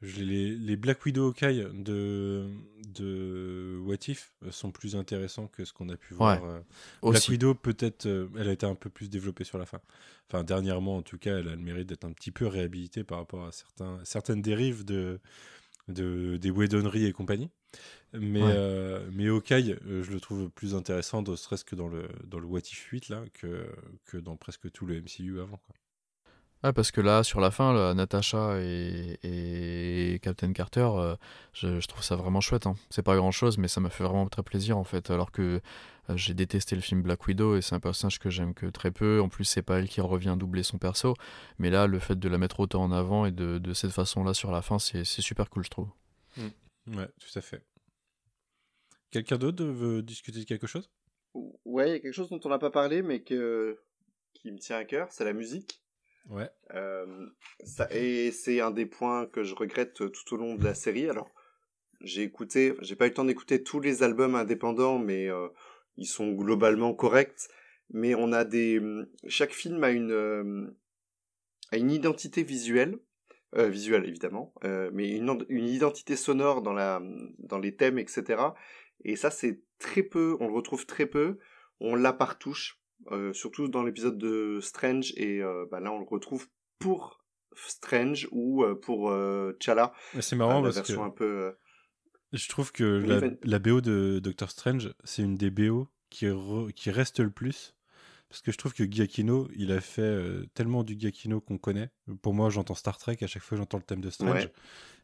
les, les Black Widow Hawkeye de, de What If euh, sont plus intéressants que ce qu'on a pu voir. euh. Black Aussi. Widow, peut-être, euh, elle a été un peu plus développée sur la fin. Enfin, dernièrement, en tout cas, elle a le mérite d'être un petit peu réhabilitée par rapport à certains, certaines dérives de, de, des Whedonneries et compagnie. Mais, Ouais. euh, mais Hawkeye, euh, je le trouve plus intéressant, ne serait-ce que dans le, dans le What If 8, là, que, que dans presque tout le MCU avant. Quoi. Ouais, parce que là, sur la fin, là, Natasha et, et Captain Carter, euh, je, je trouve ça vraiment chouette. Hein. C'est pas grand chose, mais ça m'a fait vraiment très plaisir en fait. Alors que j'ai détesté le film Black Widow et c'est un personnage que j'aime que très peu. En plus, c'est pas elle qui revient doubler son perso. Mais là, le fait de la mettre autant en avant et de, de cette façon-là sur la fin, c'est c'est super cool, je trouve. Ouais, tout à fait. Quelqu'un d'autre veut discuter de quelque chose? Ouais, il y a quelque chose dont on n'a pas parlé, mais que... qui me tient à cœur, c'est la musique. Ouais. Euh, ça, et c'est un des points que je regrette tout au long de la série. Alors, j'ai écouté, j'ai pas eu le temps d'écouter tous les albums indépendants, mais euh, ils sont globalement corrects. Mais on a des, chaque film a une euh, a une identité visuelle, euh, visuelle évidemment, euh, mais une, une identité sonore dans la dans les thèmes, etc. Et ça, c'est très peu, on le retrouve très peu. On l'a par touche. Euh, surtout dans l'épisode de Strange et bah là on le retrouve pour Strange ou pour T'Challa Mais C'est marrant la parce version que un peu je trouve que Oui, la, BO de Doctor Strange, c'est une des BO qui, re- qui reste le plus. Parce que je trouve que Giacchino, il a fait euh, tellement du Giacchino qu'on connaît. Pour moi, j'entends Star Trek, à chaque fois j'entends le thème de Strange. Ouais.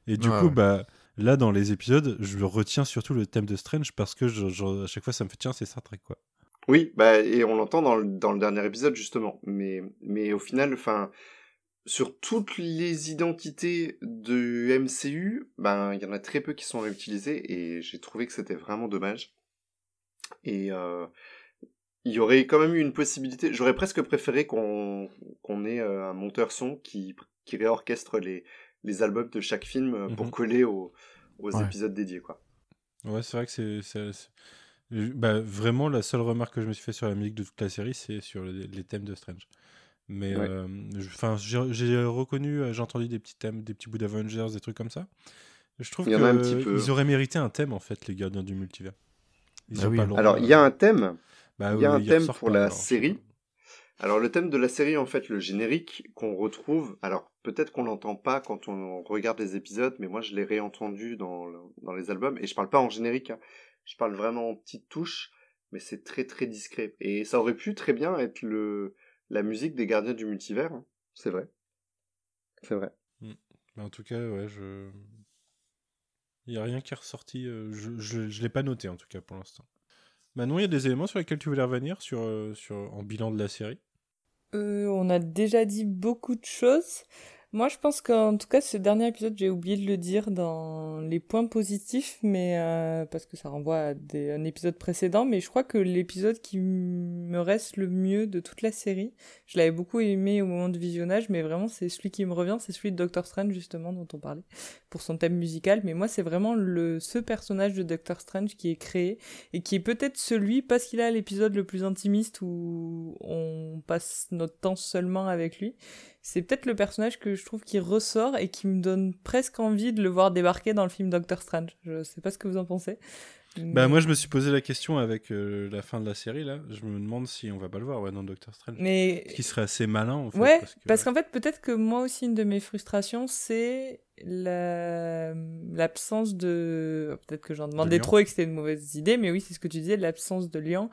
Et du Ouais, coup, ouais. bah, là, dans les épisodes, je retiens surtout le thème de Strange parce que je- je- à chaque fois, ça me fait tiens, c'est Star Trek, quoi. Oui, bah, et on l'entend dans le, dans le dernier épisode, justement. Mais, mais au final, enfin, sur toutes les identités de MCU, ben, il y en a très peu qui sont réutilisées, et j'ai trouvé que c'était vraiment dommage. Et, euh, il y aurait quand même eu une possibilité, j'aurais presque préféré qu'on, qu'on ait euh, un monteur son qui, qui réorchestre les, les albums de chaque film euh, pour Mhm. coller aux, aux Ouais. épisodes dédiés, quoi. Ouais, c'est vrai que c'est. Bah, vraiment, la seule remarque que je me suis fait sur la musique de toute la série, c'est sur les, les thèmes de Strange. Mais Ouais. euh, enfin, j'ai reconnu, euh, j'ai entendu des petits thèmes, des petits bouts d'Avengers, des trucs comme ça. Je trouve Il y en a un petit que peu. ils auraient mérité un thème en fait, les gardiens du multivers. Ils Bah oui. pas Alors, il y a un thème, bah, il y a un thème pour pas, la alors, série. Alors le thème de la série, en fait, le générique qu'on retrouve, alors peut-être qu'on l'entend pas quand on regarde les épisodes, mais moi je l'ai réentendu dans, le- dans les albums, et je parle pas en générique, hein. je parle vraiment en petites touches, mais c'est très très discret. Et ça aurait pu très bien être le la musique des Gardiens du Multivers, hein. c'est vrai. C'est vrai. Mais en tout cas, ouais, je. Il n'y a rien qui est ressorti. euh, je je, je l'ai pas noté en tout cas pour l'instant. Manon, il y a des éléments sur lesquels tu voulais revenir sur, euh, sur, en bilan de la série? Euh, on a déjà dit beaucoup de choses. Moi, je pense qu'en tout cas, ce dernier épisode, j'ai oublié de le dire dans les points positifs, mais euh, parce que ça renvoie à un épisode précédent. Mais je crois que l'épisode qui me reste le mieux de toute la série, je l'avais beaucoup aimé au moment du visionnage, mais vraiment, c'est celui qui me revient, c'est celui de Doctor Strange justement dont on parlait pour son thème musical. Mais moi, c'est vraiment le ce personnage de Doctor Strange qui est créé et qui est peut-être celui parce qu'il a l'épisode le plus intimiste où on passe notre temps seulement avec lui. C'est peut-être le personnage que je trouve qui ressort et qui me donne presque envie de le voir débarquer dans le film Doctor Strange. Je sais pas ce que vous en pensez. Bah Mais- moi je me suis posé la question avec euh, la fin de la série là. Je me demande si on va pas le voir ouais, dans Doctor Strange. Mais Ce qui serait assez malin en fait. ouais, parce que- parce qu'en fait, peut-être que moi aussi, une de mes frustrations, c'est la- l'absence de. Peut-être que j'en demandais trop et que c'était une mauvaise idée, mais oui, c'est ce que tu disais, l'absence de lien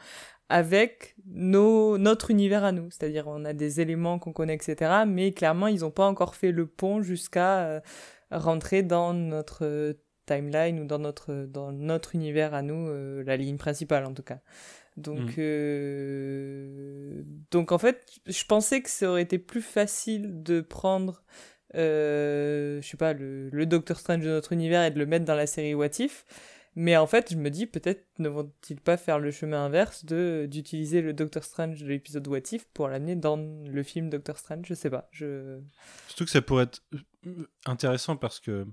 avec nos, notre univers à nous. C'est-à-dire, on a des éléments qu'on connaît, etc., mais clairement, ils n'ont pas encore fait le pont jusqu'à euh, rentrer dans notre timeline ou dans notre, dans notre univers à nous, euh, la ligne principale en tout cas. Donc, Mm. euh, donc en fait, je pensais que ça aurait été plus facile de prendre, euh, je sais pas, le, le Doctor Strange de notre univers et de le mettre dans la série What If. Mais en fait, je me dis peut-être ne vont-ils pas faire le chemin inverse de d'utiliser le Doctor Strange de l'épisode What If pour l'amener dans le film Doctor Strange. Je sais pas. Je Surtout que ça pourrait être euh, intéressant parce que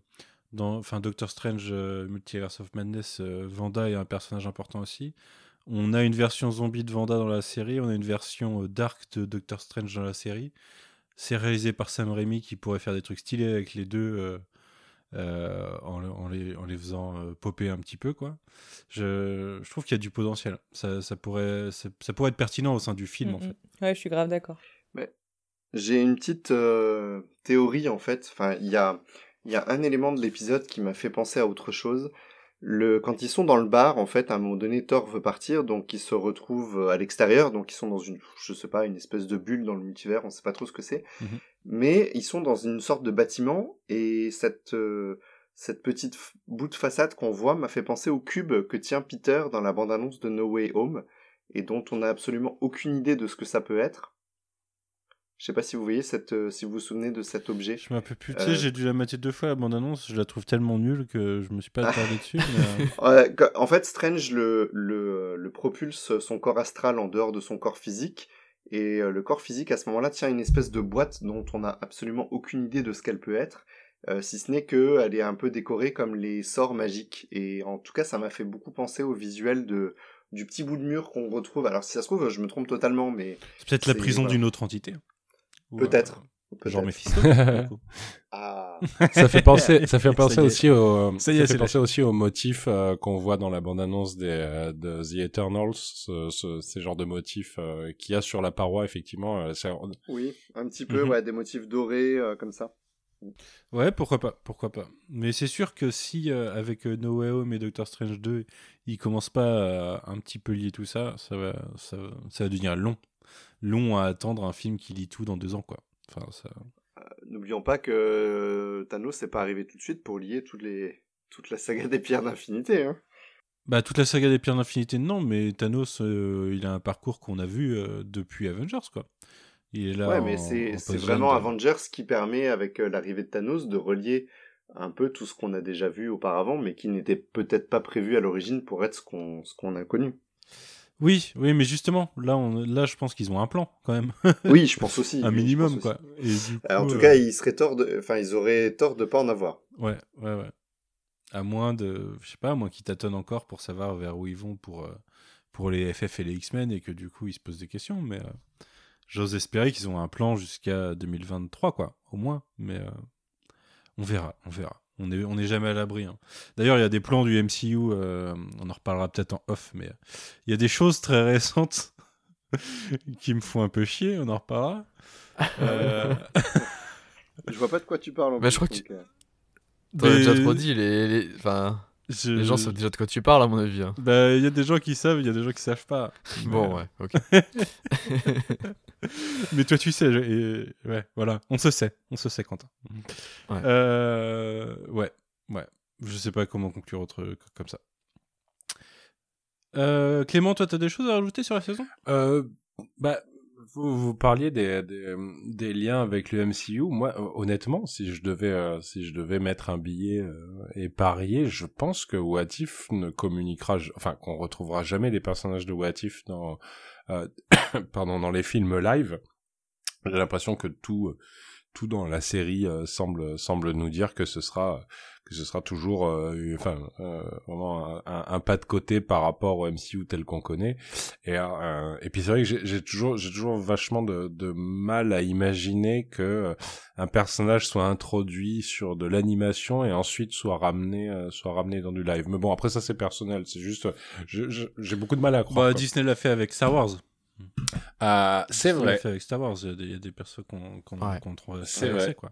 dans enfin Doctor Strange euh, Multiverse of Madness, euh, Vanda est un personnage important aussi. On a une version zombie de Vanda dans la série, on a une version euh, dark de Doctor Strange dans la série. C'est réalisé par Sam Raimi qui pourrait faire des trucs stylés avec les deux euh, euh, en, en les, en les faisant euh, popper un petit peu quoi. Je, je trouve qu'il y a du potentiel. Ça, ça pourrait ça, ça pourrait être pertinent au sein du film en Mm, fait. mm. Ouais, je suis grave d'accord. J'ai une petite euh, théorie en fait. Enfin, il y a, il y a un élément de l'épisode qui m'a fait penser à autre chose. Le, quand ils sont dans le bar, en fait, à un moment donné, Thor veut partir, donc ils se retrouvent à l'extérieur, donc ils sont dans une, je sais pas, une espèce de bulle dans le multivers, on sait pas trop ce que c'est. Mhm. Mais ils sont dans une sorte de bâtiment, et cette, euh, cette petite bout de façade qu'on voit m'a fait penser au cube que tient Peter dans la bande-annonce de No Way Home, et dont on n'a absolument aucune idée de ce que ça peut être. Je sais pas si vous voyez cette, euh, si vous vous souvenez de cet objet. Je m'en peux plus. Euh, j'ai dû la mater deux fois la bande-annonce. Je la trouve tellement nulle que je me suis pas attardé dessus. mais, euh, en fait, Strange le, le, le propulse son corps astral en dehors de son corps physique. Et euh, le corps physique, à ce moment-là, tient une espèce de boîte dont on n'a absolument aucune idée de ce qu'elle peut être. euh, si ce n'est qu'elle est un peu décorée comme les sorts magiques. Et en tout cas, ça m'a fait beaucoup penser au visuel de, du petit bout de mur qu'on retrouve. Alors, si ça se trouve, je me trompe totalement, mais C'est peut-être la prison voilà. d'une autre entité. Peut-être. euh, genre peut-être. Mephisto. Ah, ça fait penser, ça fait Ça penser aussi au, Ça y est, ça c'est fait penser aussi au motif euh, qu'on voit dans la bande-annonce des euh, de The Eternals, ce, ce- ces genres de motifs euh, qu'il y a sur la paroi effectivement. euh, oui, un petit peu, Mhm. ouais, des motifs dorés, euh, comme ça. Ouais, pourquoi pas, pourquoi pas. Mais c'est sûr que si euh, avec euh, No Way Home et Doctor Strange 2, ils commencent pas à un petit peu lier tout ça, ça va, ça, va- ça va devenir long, long à attendre un film qui lit tout dans deux ans quoi. Enfin, ça... N'oublions pas que euh, Thanos n'est pas arrivé tout de suite pour lier toutes les... toute la saga des pierres d'infinité. Hein. Bah toute la saga des pierres d'infinité non, mais Thanos, euh, il a un parcours qu'on a vu euh, depuis Avengers quoi. Il est là. ouais, mais c'est vraiment de- Avengers qui permet, avec euh, l'arrivée de Thanos, de relier un peu tout ce qu'on a déjà vu auparavant, mais qui n'était peut-être pas prévu à l'origine pour être ce qu'on ce qu'on a connu. Oui, oui, mais justement, là, on, là, je pense qu'ils ont un plan quand même, Oui, je pense aussi. un minimum quoi. aussi. Et du Alors, en tout euh, cas, ils seraient tort de... enfin, ils auraient tort de pas en avoir. Ouais, ouais, ouais. À moins de, je sais pas, à moins qu'ils tâtonnent encore pour savoir vers où ils vont pour, euh, pour les FF et les X-Men et que du coup ils se posent des questions. Mais euh, j'ose espérer qu'ils ont un plan jusqu'à 2023, quoi, au moins. Mais euh, on verra, on verra. On n'est on est jamais à l'abri. hein. D'ailleurs, il y a des plans du MCU, euh, on en reparlera peut-être en off, mais euh, il y a des choses très récentes qui me font un peu chier, on en reparlera. Euh, Je vois pas de quoi tu parles. en Bah, je plus, crois que tu- donc, euh, T'en as déjà trop dit, les, les... Enfin, je- les gens savent déjà de quoi tu parles, à mon avis. hein. Bah, il y a des gens qui savent, il y a des gens qui savent pas. Bon, ouais, ok. Mais toi, tu sais. je- et- Ouais, voilà. On se sait. On se sait, Quentin. Ouais. Euh, ouais. Ouais. je sais pas comment conclure autre comme ça. Euh, Clément, toi, tu as des choses à rajouter sur la saison? Euh, bah, vous, vous parliez des, des, des, liens avec le MCU. Moi, honnêtement, si je devais, euh, si je devais mettre un billet euh, et parier, je pense que What If ne communiquera, enfin, qu'on retrouvera jamais les personnages de What If dans, euh, pardon, dans les films live. J'ai l'impression que tout, tout dans la série semble, semble nous dire que ce sera que ce sera toujours euh, enfin euh, vraiment un, un, pas de côté par rapport au MCU tel qu'on connaît. Et euh, et puis c'est vrai que j'ai toujours j'ai toujours vachement de, de, mal à imaginer que un personnage soit introduit sur de l'animation et ensuite soit ramené soit ramené dans du live. Mais bon après ça c'est personnel. C'est juste j'ai beaucoup de mal à croire bah, Disney l'a fait avec Star Wars euh, c'est vrai. Fait avec Star Wars, il y a des, persos qu'on qu ouais. c'est vrai. Quoi.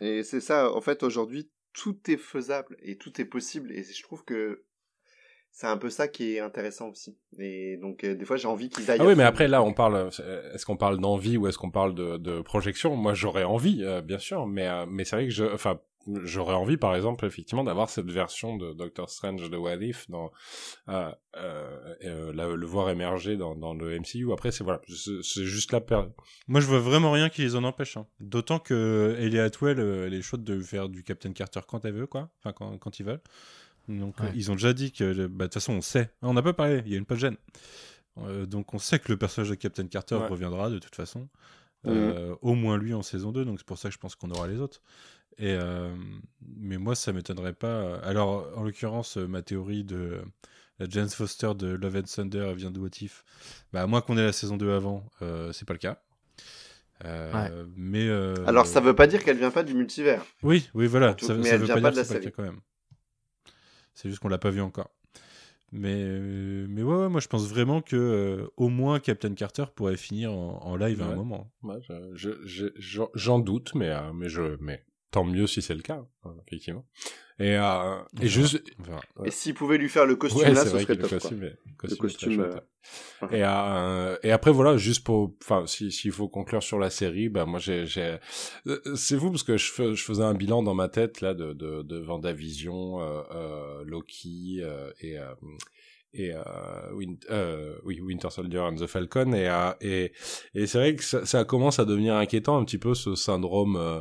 Et c'est ça, en fait, aujourd'hui, tout est faisable et tout est possible et je trouve que c'est un peu ça qui est intéressant aussi. Et donc euh, des fois j'ai envie qu'ils aillent. Ah oui, mais après là on parle, euh, est-ce qu'on parle d'envie ou est-ce qu'on parle de, de, projection? Moi j'aurais envie, euh, bien sûr, mais mais c'est vrai que je, enfin j'aurais envie par exemple effectivement d'avoir cette version de Doctor Strange de What If dans euh, euh, la, le voir émerger dans, dans le MCU après c'est voilà c'est juste la période moi je vois vraiment rien qui les en empêche hein. d'autant que Ellie Atwell elle est chaude de faire du Captain Carter quand elle veut quoi enfin quand, quand ils veulent donc ouais. ils ont déjà dit que bah, de toute façon on sait on n'a pas parlé il y a une pas de gêne euh, donc on sait que le personnage de Captain Carter ouais. reviendra de toute façon mmh. au moins lui en saison 2 donc c'est pour ça que je pense qu'on aura les autres et euh, mais moi, ça m'étonnerait pas. Alors, en l'occurrence, ma théorie de la Jane Foster de Love and Thunder vient de What If. Bah, à moins qu'on ait la saison 2 avant, euh, c'est pas le cas. Euh, ouais. Mais euh... alors, ça veut pas dire qu'elle vient pas du multivers. Oui, oui, voilà. Tout, ça, mais ça elle veut vient pas, pas dire de la série. cas quand même. C'est juste qu'on l'a pas vu encore. Mais, euh, mais ouais, ouais, moi je pense vraiment que euh, au moins Captain Carter pourrait finir en, en live ouais. à un moment. Ouais, je, je, je, j'en doute, mais, euh, mais, je, mais tant mieux si c'est le cas, hein, effectivement. Et, euh, et juste. Enfin, ouais. Et s'il pouvait lui faire le costume ouais, là, ce vrai serait que top. Le costume, quoi. costume, le costume. Euh... Et, euh, et après voilà, juste pour, enfin, s'il si, faut conclure sur la série, ben moi j'ai, j'ai, c'est vous parce que je, fais, je faisais un bilan dans ma tête là de de, de Vendavision, euh, euh, Loki et et euh, Win euh, oui Winter Soldier and the Falcon et et et c'est vrai que ça, ça, commence à devenir inquiétant un petit peu ce syndrome euh,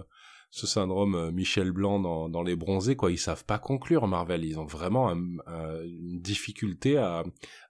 ce syndrome Michel Blanc dans, dans les bronzés quoi. Ils savent pas conclure Marvel. Ils ont vraiment un, un, une difficulté à,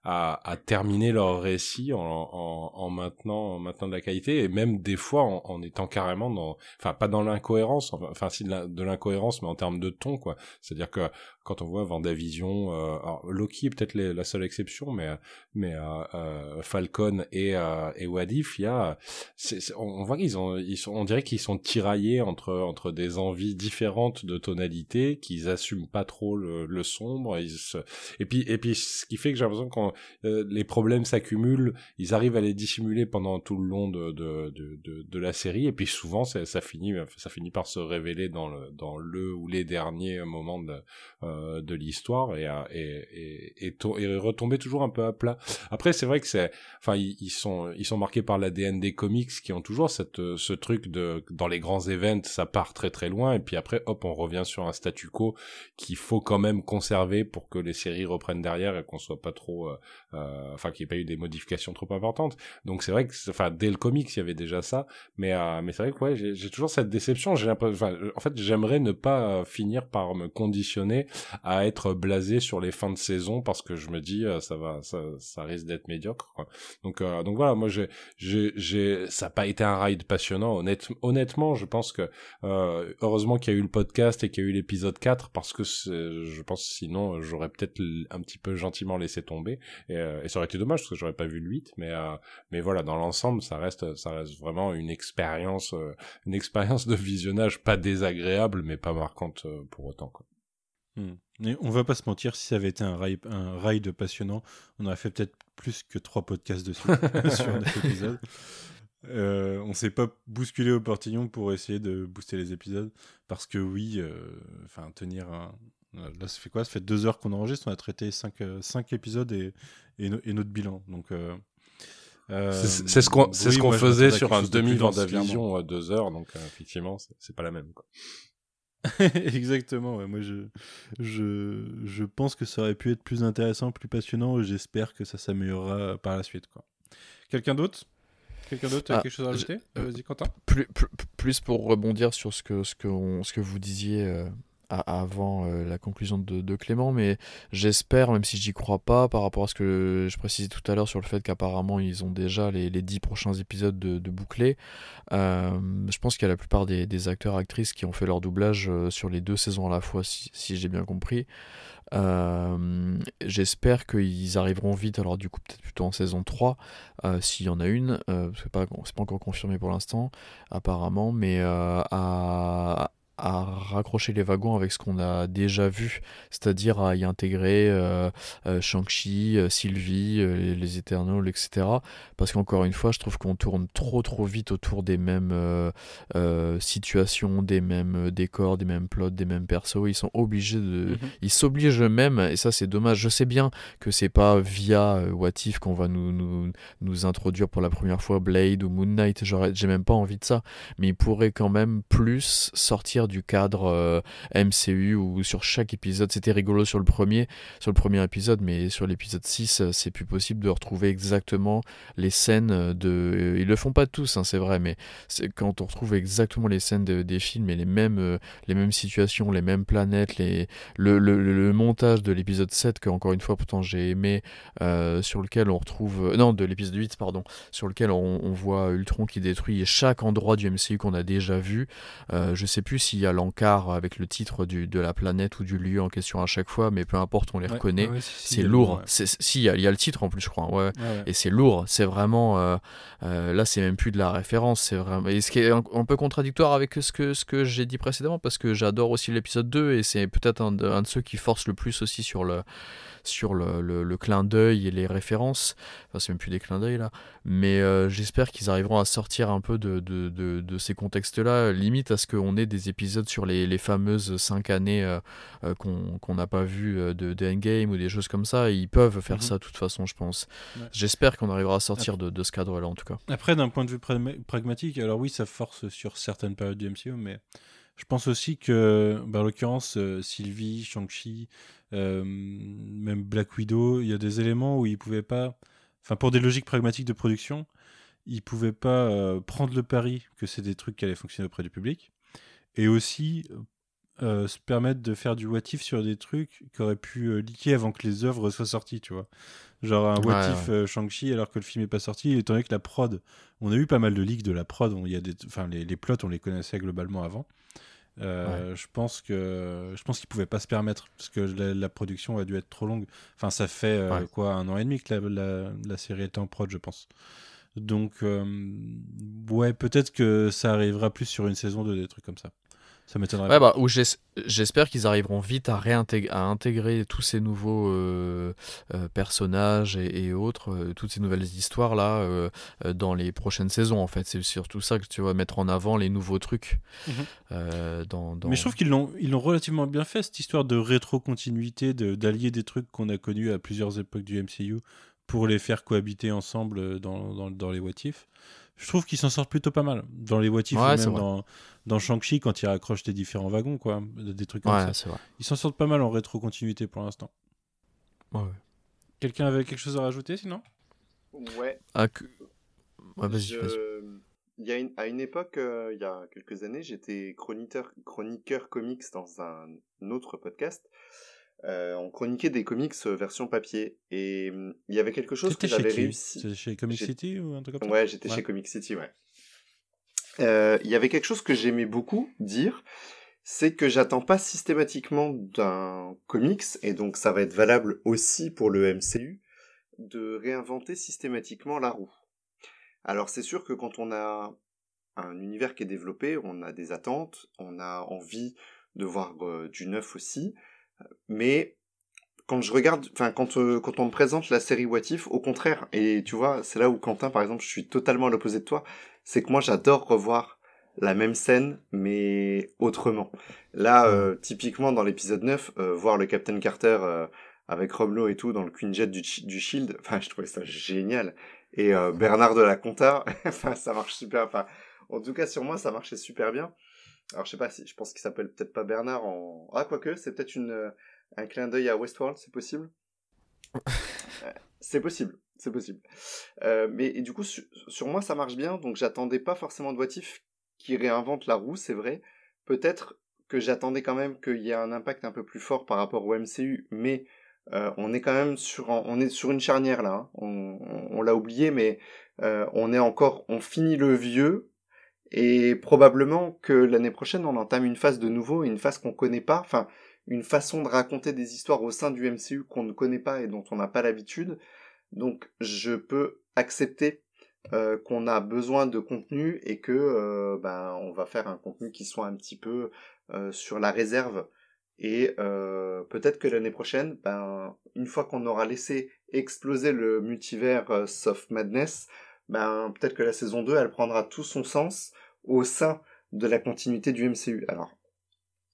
à, à terminer leur récit en, en, en, maintenant en maintenant de la qualité et même des fois en, en étant carrément dans enfin pas dans l'incohérence enfin si de l'incohérence mais en termes de ton quoi. C'est à dire que quand on voit Vendavision euh, alors Loki est peut-être la seule exception mais mais euh, euh, Falcon et euh, et Wadif il y a c est, on voit qu'ils ont ils sont on dirait qu'ils sont tiraillés entre entre des envies différentes de tonalité qu'ils assument pas trop le, le sombre ils se... et puis et puis ce qui fait que j'ai l'impression qu'on euh, les problèmes s'accumulent, ils arrivent à les dissimuler pendant tout le long de, de, de, de, la série, et puis souvent ça, ça, finit, ça finit par se révéler dans le, dans le ou les derniers moments de, euh, de l'histoire et, et, et, et, et, retomber toujours un peu à plat. Après, c'est vrai que c'est, enfin, ils, ils, sont, ils sont marqués par l'ADN des comics qui ont toujours cette, ce truc de, dans les grands événements, ça part très très loin, et puis après, hop, on revient sur un statu quo qu'il faut quand même conserver pour que les séries reprennent derrière et qu'on soit pas trop, euh, enfin qu'il n'y ait pas eu des modifications trop importantes. Donc c'est vrai que, enfin dès le comics il y avait déjà ça, mais euh, mais c'est vrai que ouais j'ai toujours cette déception. J'ai en fait j'aimerais ne pas finir par me conditionner à être blasé sur les fins de saison parce que je me dis euh, ça va ça, ça risque d'être médiocre. Quoi. Donc euh, donc voilà moi j'ai j'ai ça n'a pas été un ride passionnant honnête, honnêtement je pense que euh, heureusement qu'il y a eu le podcast et qu'il y a eu l'épisode 4 parce que je pense sinon j'aurais peut-être un petit peu gentiment laissé tomber et, euh, et, ça aurait été dommage parce que j'aurais pas vu le 8 mais euh, mais voilà dans l'ensemble ça reste ça reste vraiment une expérience euh, une expérience de visionnage pas désagréable mais pas marquante pour autant quoi. Hmm. Et on va pas se mentir, si ça avait été un ride, un ride passionnant, on aurait fait peut-être plus que trois podcasts dessus sur un épisode. Euh, on s'est pas bousculé au portillon pour essayer de booster les épisodes parce que oui, enfin euh, tenir un, Là, ça fait quoi? Ça fait deux heures qu'on enregistre. On a traité cinq, euh, cinq épisodes et, et, no, et, notre bilan. Donc, euh, euh, c'est ce qu'on c'est oui, ce qu'on faisait sur un demi Vendavision à deux heures. Donc, effectivement, c'est pas la même. Quoi. Exactement, ouais. moi je, je, je pense que ça aurait pu être plus intéressant, plus passionnant, j'espère que ça s'améliorera par la suite. Quelqu'un d'autre? Quelqu'un d'autre a Ah, quelque chose à rajouter? je- Vas-y Quentin. plus, plus, plus pour rebondir sur ce que, ce que, on- ce que vous disiez euh, a- avant euh, la conclusion de, Clément, mais j'espère, même si j'y crois pas, par rapport à ce que je précisais tout à l'heure sur le fait qu'apparemment ils ont déjà les, les 10 prochains épisodes de, de bouclés, euh, je pense qu'il y a la plupart des, des acteurs actrices qui ont fait leur doublage euh, sur les deux saisons à la fois, si, j'ai bien compris. J'espère qu'ils arriveront vite, alors du coup peut-être plutôt en saison 3, euh, s'il y en a une, euh, c'est pas, pas encore confirmé pour l'instant, apparemment, mais à, à raccrocher les wagons avec ce qu'on a déjà vu, c'est-à-dire à y intégrer euh, euh, Shang-Chi, euh, Sylvie, les, les Eternals, etc. Parce qu'encore une fois, je trouve qu'on tourne trop trop vite autour des mêmes situations, des mêmes décors, des mêmes plots, des mêmes persos. Ils sont obligés de, Mhm. ils s'obligent eux-mêmes, et ça c'est dommage. Je sais bien que c'est pas via What If qu'on va nous, nous, nous introduire pour la première fois Blade ou Moon Knight, J'aurais- j'ai même pas envie de ça, mais ils pourraient quand même plus sortir du cadre euh, MCU où sur chaque épisode, c'était rigolo sur le premier, sur le premier épisode, mais sur l'épisode 6, euh, c'est plus possible de retrouver exactement les scènes de. Ils le font pas tous, hein, c'est vrai, mais quand on retrouve exactement les scènes de- des films et les mêmes, euh, les mêmes situations, les mêmes planètes, les, le, le- montage de l'épisode 7 que encore une fois pourtant j'ai aimé euh, sur lequel on retrouve euh, non de l'épisode 8 pardon sur lequel on, on voit Ultron qui détruit chaque endroit du MCU qu'on a déjà vu euh, je sais plus s'il y a l'encart avec le titre du, de la planète ou du lieu en question à chaque fois mais peu importe on les Ouais, reconnaît. Ouais, si, si, c'est a lourd. si il y, a- il y a le titre en plus je crois ouais. Et c'est lourd, c'est vraiment euh, euh, là c'est même plus de la référence, c'est vraiment et ce qui est un, un peu contradictoire avec ce que ce que j'ai dit précédemment parce que j'adore aussi l'épisode 2 et c'est peut-être un, un de ceux qui force le plus aussi sur le sur le, le- le clin d'œil et les références. Enfin, c'est même plus des clins d'œil là, mais euh, j'espère qu'ils arriveront à sortir un peu de, de, de- de ces contextes-là, limite à ce qu'on ait des épisodes sur les, les fameuses 5 années euh, euh, qu'on n'a pas vu euh, de, de Endgame ou des choses comme ça. Ils peuvent faire Mhm. ça de toute façon, je pense. Ouais. J'espère qu'on arrivera à sortir de, de ce cadre-là en tout cas. Après, d'un point de vue pragma- pragmatique, alors oui, ça force sur certaines périodes du MCU, mais je pense aussi que, bah, en l'occurrence, euh, Sylvie, Shang-Chi, même Black Widow, il y a des éléments où ils pouvaient pas, enfin, pour des logiques pragmatiques de production, ils pouvaient pas euh, prendre le pari que c'est des trucs qui allaient fonctionner auprès du public, et aussi euh, se permettre de faire du what if sur des trucs qui auraient pu euh, leaker avant que les œuvres soient sorties, tu vois. Genre un what Ouais, if euh, Shang-Chi alors que le film est pas sorti, étant donné que la prod, on a eu pas mal de leaks de la prod, on- y a des, les, les plots on les connaissait globalement avant. Euh, Je pense que je pense qu'ils pouvaient pas se permettre parce que la, la production a dû être trop longue. Enfin ça fait euh, Ouais. quoi un an et demi que la, la, la série était en prod je pense. Donc euh, ouais peut-être que ça arrivera plus sur une saison de des trucs comme ça. Ça m'étonnerait. Ouais, pas. bah, j'espère qu'ils arriveront vite à, réintégrer, à intégrer tous ces nouveaux euh, euh, personnages et, et autres, euh, toutes ces nouvelles histoires là euh, euh, dans les prochaines saisons en fait. C'est surtout ça que tu vas mettre en avant les nouveaux trucs. Mhm. euh, dans, dans- Mais je trouve qu'ils l'ont ils l'ont relativement bien fait cette histoire de rétro-continuité, de- d'allier des trucs qu'on a connus à plusieurs époques du MCU pour les faire cohabiter ensemble dans, dans, dans les What If. Je trouve qu'ils s'en sortent plutôt pas mal. Dans les What If, Ouais, ou c'est même dans, dans Shang-Chi, quand ils raccrochent les différents wagons, quoi, des trucs comme Ouais, ça. vrai. Ils s'en sortent pas mal en rétro-continuité pour l'instant. Ouais, ouais. Quelqu'un avait quelque chose à rajouter sinon? Ouais. Ah, que- ouais, vas-y, Je- vas-y. Il y a une... À une époque, euh, il y a quelques années, j'étais chroniqueur, chroniqueur comics dans un autre podcast. Euh, on chroniquait des comics euh, version papier. Et hum, il y avait quelque chose que j'avais réussi. C'était chez Comic City ou un truc comme ça? Ouais, j'étais Ouais. chez Comic City, ouais. Euh, Il y avait quelque chose que j'aimais beaucoup dire, c'est que j'attends pas systématiquement d'un comics, et donc ça va être valable aussi pour le MCU, de réinventer systématiquement la roue. Alors c'est sûr que quand on a un univers qui est développé, on a des attentes, on a envie de voir du neuf aussi, mais quand je regarde, enfin quand euh, quand on me présente la série What If, au contraire, et tu vois, c'est là où Quentin, par exemple, je suis totalement à l'opposé de toi, c'est que moi j'adore revoir la même scène, mais autrement. Là, euh, typiquement dans l'épisode 9, euh, voir le Captain Carter avec Rob Lowe et tout dans le Queen Jet du, du Shield, enfin je trouvais ça génial. Et Bernard de la Conta, enfin ça marche super, enfin en tout cas sur moi ça marchait super bien. Alors je sais pas si, je pense qu'il s'appelle peut-être pas Bernard en. Ah quoique, c'est peut-être une euh, un clin d'œil à Westworld, c'est possible? Euh, c'est possible, c'est possible. Euh, mais et du coup sur, sur moi ça marche bien, donc j'attendais pas forcément de What If qui réinvente la roue, c'est vrai. Peut-être que j'attendais quand même qu'il y ait un impact un peu plus fort par rapport au MCU, mais euh, on est quand même sur on est sur une charnière là. hein. On, on, on l'a oublié, mais euh, on est encore on finit le vieux et probablement que l'année prochaine on entame une phase de nouveau, une phase qu'on connaît pas, enfin une façon de raconter des histoires au sein du MCU qu'on ne connaît pas et dont on n'a pas l'habitude. Donc je peux accepter euh, qu'on a besoin de contenu et que euh, ben on va faire un contenu qui soit un petit peu euh, sur la réserve et peut-être que l'année prochaine ben une fois qu'on aura laissé exploser le multivers Soft Madness ben peut-être que la saison 2 elle prendra tout son sens au sein de la continuité du MCU alors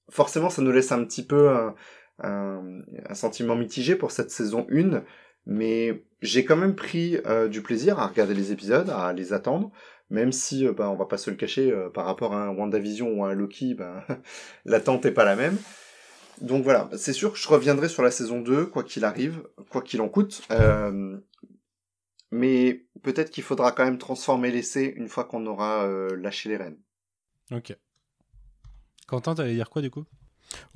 forcément ça nous laisse un petit peu un, un, un sentiment mitigé pour cette saison 1 mais j'ai quand même pris euh, du plaisir à regarder les épisodes, à les attendre, même si, euh, bah, on va pas se le cacher, euh, par rapport à un WandaVision ou à un Loki, bah, l'attente est pas la même. Donc voilà, c'est sûr que je reviendrai sur la saison 2, quoi qu'il arrive, quoi qu'il en coûte. Mais peut-être qu'il faudra quand même transformer l'essai une fois qu'on aura euh, lâché les rênes. Ok. Quentin, t'allais dire quoi du coup?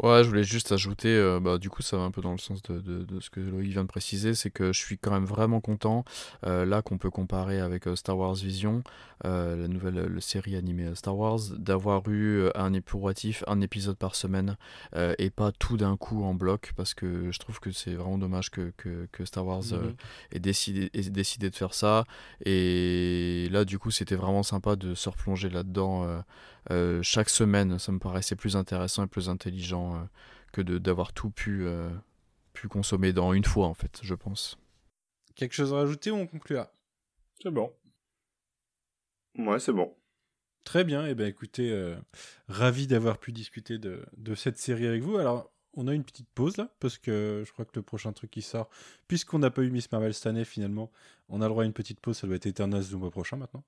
Ouais, je voulais juste ajouter, euh, bah, du coup, ça va un peu dans le sens de, de, de ce que Loïc vient de préciser, c'est que je suis quand même vraiment content, euh, là, qu'on peut comparer avec euh, Star Wars Vision, la nouvelle série animée Star Wars, d'avoir eu un épuratif, un épisode par semaine, et pas tout d'un coup en bloc, parce que je trouve que c'est vraiment dommage que, que, que Star Wars Mhm. ait, décidé, ait décidé de faire ça, et là, du coup, c'était vraiment sympa de se replonger là-dedans euh, chaque semaine, ça me paraissait plus intéressant et plus intelligent euh, que d'avoir tout pu, euh, pu consommer dans une fois, en fait, je pense. Quelque chose à rajouter ou on conclura C'est bon. Ouais, c'est bon. Très bien, et ben écoutez, euh, ravi d'avoir pu discuter de, de cette série avec vous. Alors, on a une petite pause là, parce que je crois que le prochain truc qui sort, puisqu'on n'a pas eu Miss Marvel cette année finalement, on a le droit à une petite pause, ça doit être Eternals du mois prochain maintenant.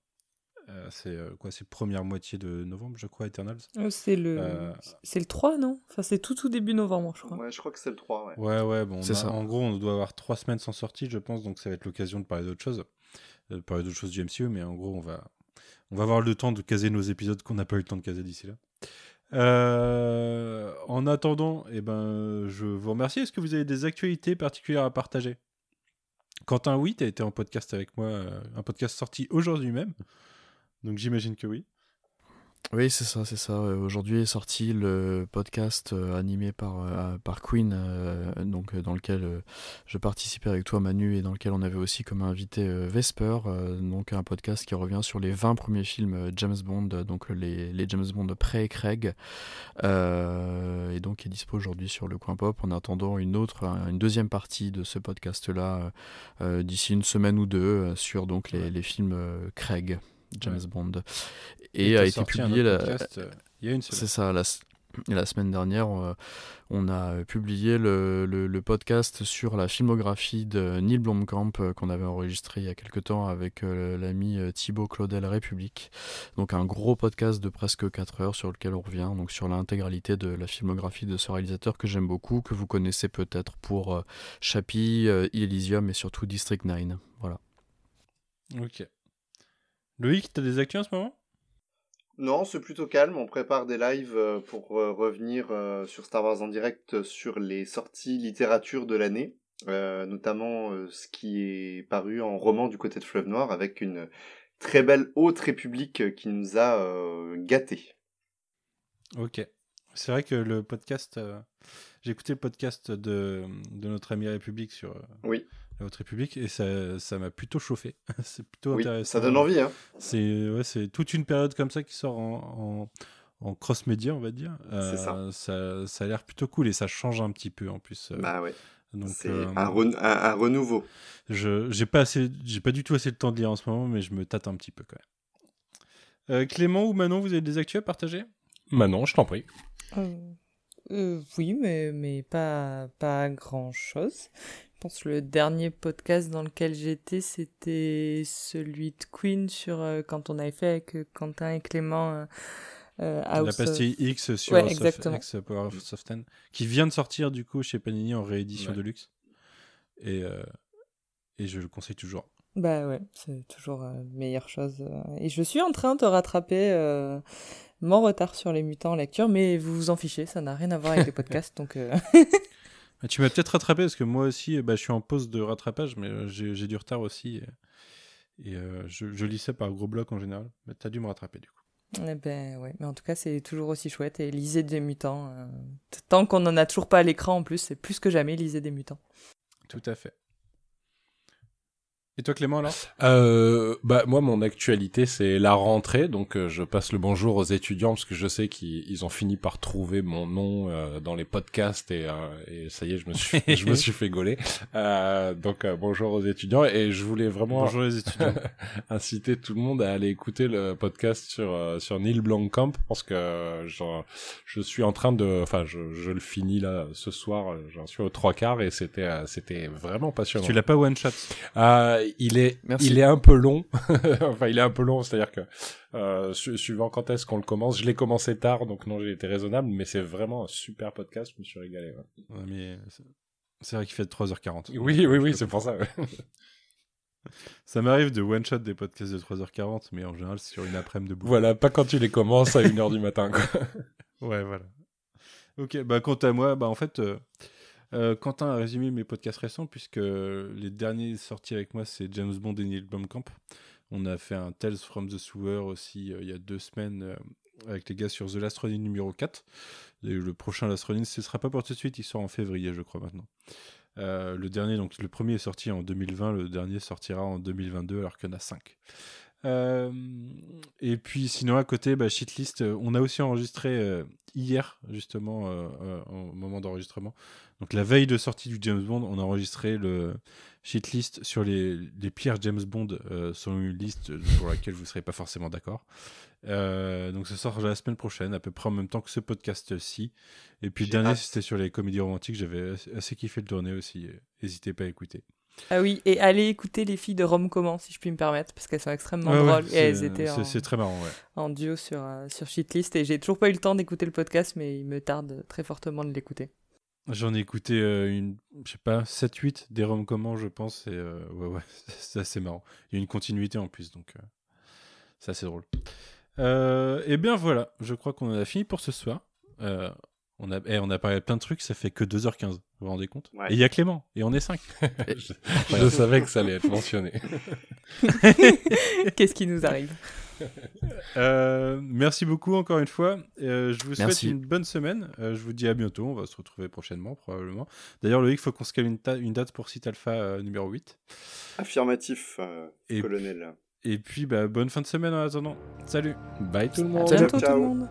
Euh, c'est euh, quoi C'est première moitié de novembre, je crois, Eternals? Oh, c'est le... Euh, c'est le 3, non? Enfin, c'est tout tout début novembre, je crois. Ouais, je crois que c'est le 3, ouais. Ouais, ouais, bon, on C'est a- ça. en gros, on doit avoir trois semaines sans sortie, je pense, donc ça va être l'occasion de parler d'autre chose, euh, de parler d'autre chose du MCU, mais en gros, on va, on va avoir le temps de caser nos épisodes qu'on n'a pas eu le temps de caser d'ici là. Euh, en attendant, eh ben, je vous remercie. Est-ce que vous avez des actualités particulières à partager? Quentin, oui, tu as été en podcast avec moi, euh, un podcast sorti aujourd'hui même, donc j'imagine que oui. Oui, c'est ça, c'est ça. Euh, Aujourd'hui est sorti le podcast euh, animé par, euh, par Queen, euh, donc, dans lequel je participais avec toi, Manu, et dans lequel on avait aussi comme invité Vesper, donc un podcast qui revient sur les 20 premiers films James Bond, donc les, les James Bond pré-Craig, et donc qui est dispo aujourd'hui sur le coin pop, en attendant une autre, un- une deuxième partie de ce podcast-là d'ici une semaine ou deux sur donc les, les films Craig, James Ouais. Bond. Et, a été publié la, podcast, euh, il y a une c'est semaine. ça, la, semaine dernière, on a euh, publié le, le- le podcast sur la filmographie de Neil Blomkamp euh, qu'on avait enregistré il y a quelque temps avec l'ami Thibaut Claudel République. Donc un gros podcast de presque 4 heures sur lequel on revient, donc sur l'intégralité de la filmographie de ce réalisateur que j'aime beaucoup, que vous connaissez peut-être pour Chappie, Elysium et surtout District 9. Voilà. Ok. Loïc, t'as des actus en ce moment? Non, c'est plutôt calme. On prépare des lives euh, pour euh, revenir euh, sur Star Wars en direct sur les sorties littérature de l'année, euh, notamment euh, ce qui est paru en roman du côté de Fleuve Noir avec une très belle haute république qui nous a euh, gâtés. Ok. C'est vrai que le podcast, j'ai écouté le podcast de, de notre ami République sur Oui. La Haute République et ça ça m'a plutôt chauffé. c'est plutôt Oui, intéressant. ça donne envie, hein. C'est ouais, c'est toute une période comme ça qui sort en, en, en cross-média, on va dire. C'est ça. Euh, ça. Ça a l'air plutôt cool et ça change un petit peu en plus. euh, Bah ouais. donc, C'est euh, un, ren- un, un renouveau. je j'ai pas assez, j'ai pas du tout assez de temps de lire en ce moment, mais je me tâte un petit peu quand même. Euh, Clément ou Manon, vous avez des actus à partager? Manon, je t'en prie. Euh, euh, oui, mais, mais pas, pas grand-chose. Je pense que le dernier podcast dans lequel j'étais, c'était celui de Queen sur euh, quand on avait fait avec euh, Quentin et Clément euh, euh, La pastille of- X sur Ouais, Soft-. X Power of Soften, qui vient de sortir du coup chez Panini en réédition Ouais. de luxe. Et, euh, et je le conseille toujours. Bah ouais, c'est toujours euh, meilleure chose. Et je suis en train de rattraper euh, mon retard sur les mutants en lecture, mais vous vous en fichez, ça n'a rien à voir avec les podcasts, donc euh, Tu m'as peut-être rattrapé parce que moi aussi, euh, bah, je suis en pause de rattrapage, mais euh, j'ai j'ai du retard aussi. Et, et, euh, je, je lis ça par gros bloc en général. Mais t'as dû me rattraper du coup. eh ben ouais. Mais en tout cas, c'est toujours aussi chouette. Et lisez des mutants. euh, Tant qu'on n'en a toujours pas à l'écran en plus, c'est plus que jamais lisez des mutants. Tout à fait. Et toi Clément alors? Euh, bah moi mon actualité c'est la rentrée. Donc euh, je passe le bonjour aux étudiants parce que je sais qu'ils ils ont fini par trouver mon nom euh, dans les podcasts et, euh, et ça y est je me suis je me suis fait gauler. Euh, donc euh, bonjour aux étudiants. Et je voulais vraiment Bonjour les étudiants. inciter tout le monde à aller écouter le podcast sur euh, sur Neil Blomkamp parce que euh, genre, je suis en train de enfin je, je le finis là ce soir j'en suis aux trois quarts et c'était euh, c'était vraiment passionnant. Tu l'as pas one shot il est, Merci. il est un peu long. enfin, il est un peu long, c'est-à-dire que euh, su- suivant quand est-ce qu'on le commence, je l'ai commencé tard, donc non, j'ai été raisonnable, mais c'est vraiment un super podcast. Je me suis régalé. ouais. Ouais, mais c'est- vrai qu'il fait 3h40. Oui, oui, oui, c'est pour ça. ouais. Ça m'arrive de one shot des podcasts de 3h40, mais en général c'est sur une après-midi de boulot. voilà, pas quand tu les commences à 1h du matin. Quoi. Ouais, voilà. Ok, bah quant à moi, bah en fait, euh, euh, Quentin a résumé mes podcasts récents puisque les derniers sortis avec moi c'est James Bond et Neil Blomkamp. On a fait un Tales from the Sewer aussi euh, il y a deux semaines euh, avec les gars sur The Last Ronin numéro 4. Et le prochain Last Ronin, ce sera pas pour tout de suite, il sort en février je crois maintenant. Le premier est sorti en 2020, le dernier sortira en 2022 alors qu'il y en a 5. Euh, et puis sinon à côté, bah, Shitlist, euh, on a aussi enregistré euh, hier justement euh, au moment d'enregistrement. Donc la veille de sortie du James Bond, on a enregistré le Shitlist sur les, les pires James Bond selon une liste pour laquelle vous ne serez pas forcément d'accord. Donc ça sort la semaine prochaine, à peu près en même temps que ce podcast-ci. Et puis le dernier, c'était sur les tournées romantiques. J'avais assez- assez kiffé le tourner aussi. N'hésitez pas à écouter. Ah oui, et allez écouter les filles de Rome Comment, si je puis me permettre, parce qu'elles sont extrêmement Ouais, ouais, drôles. et c'est- elles étaient c'est en, c'est très marrant, ouais. en duo sur, euh, sur Shitlist. Et j'ai toujours pas eu le temps d'écouter le podcast, mais il me tarde très fortement de l'écouter. J'en ai écouté euh, une, je sais pas, 7-8 des rom comment je pense. Et euh, ouais, ouais, c'est assez marrant. Il y a une continuité en plus, donc euh, c'est assez drôle. Euh, et bien voilà, je crois qu'on en a fini pour ce soir. On, a, eh, on a parlé de plein de trucs, ça fait que 2h15, vous vous rendez compte Ouais. Et il y a Clément, et on est 5. je, je savais que ça allait être mentionné. Qu'est-ce qui nous arrive Euh, merci beaucoup encore une fois. Euh, je vous souhaite Merci. une bonne semaine. Euh, je vous dis à bientôt. On va se retrouver prochainement, probablement. D'ailleurs, Loïc, il faut qu'on se cale une, date pour Site Alpha euh, numéro 8. Affirmatif, euh, Et- colonel. Et puis, bah, bonne fin de semaine en attendant. Salut Bye tout le À monde. bientôt ciao. tout le monde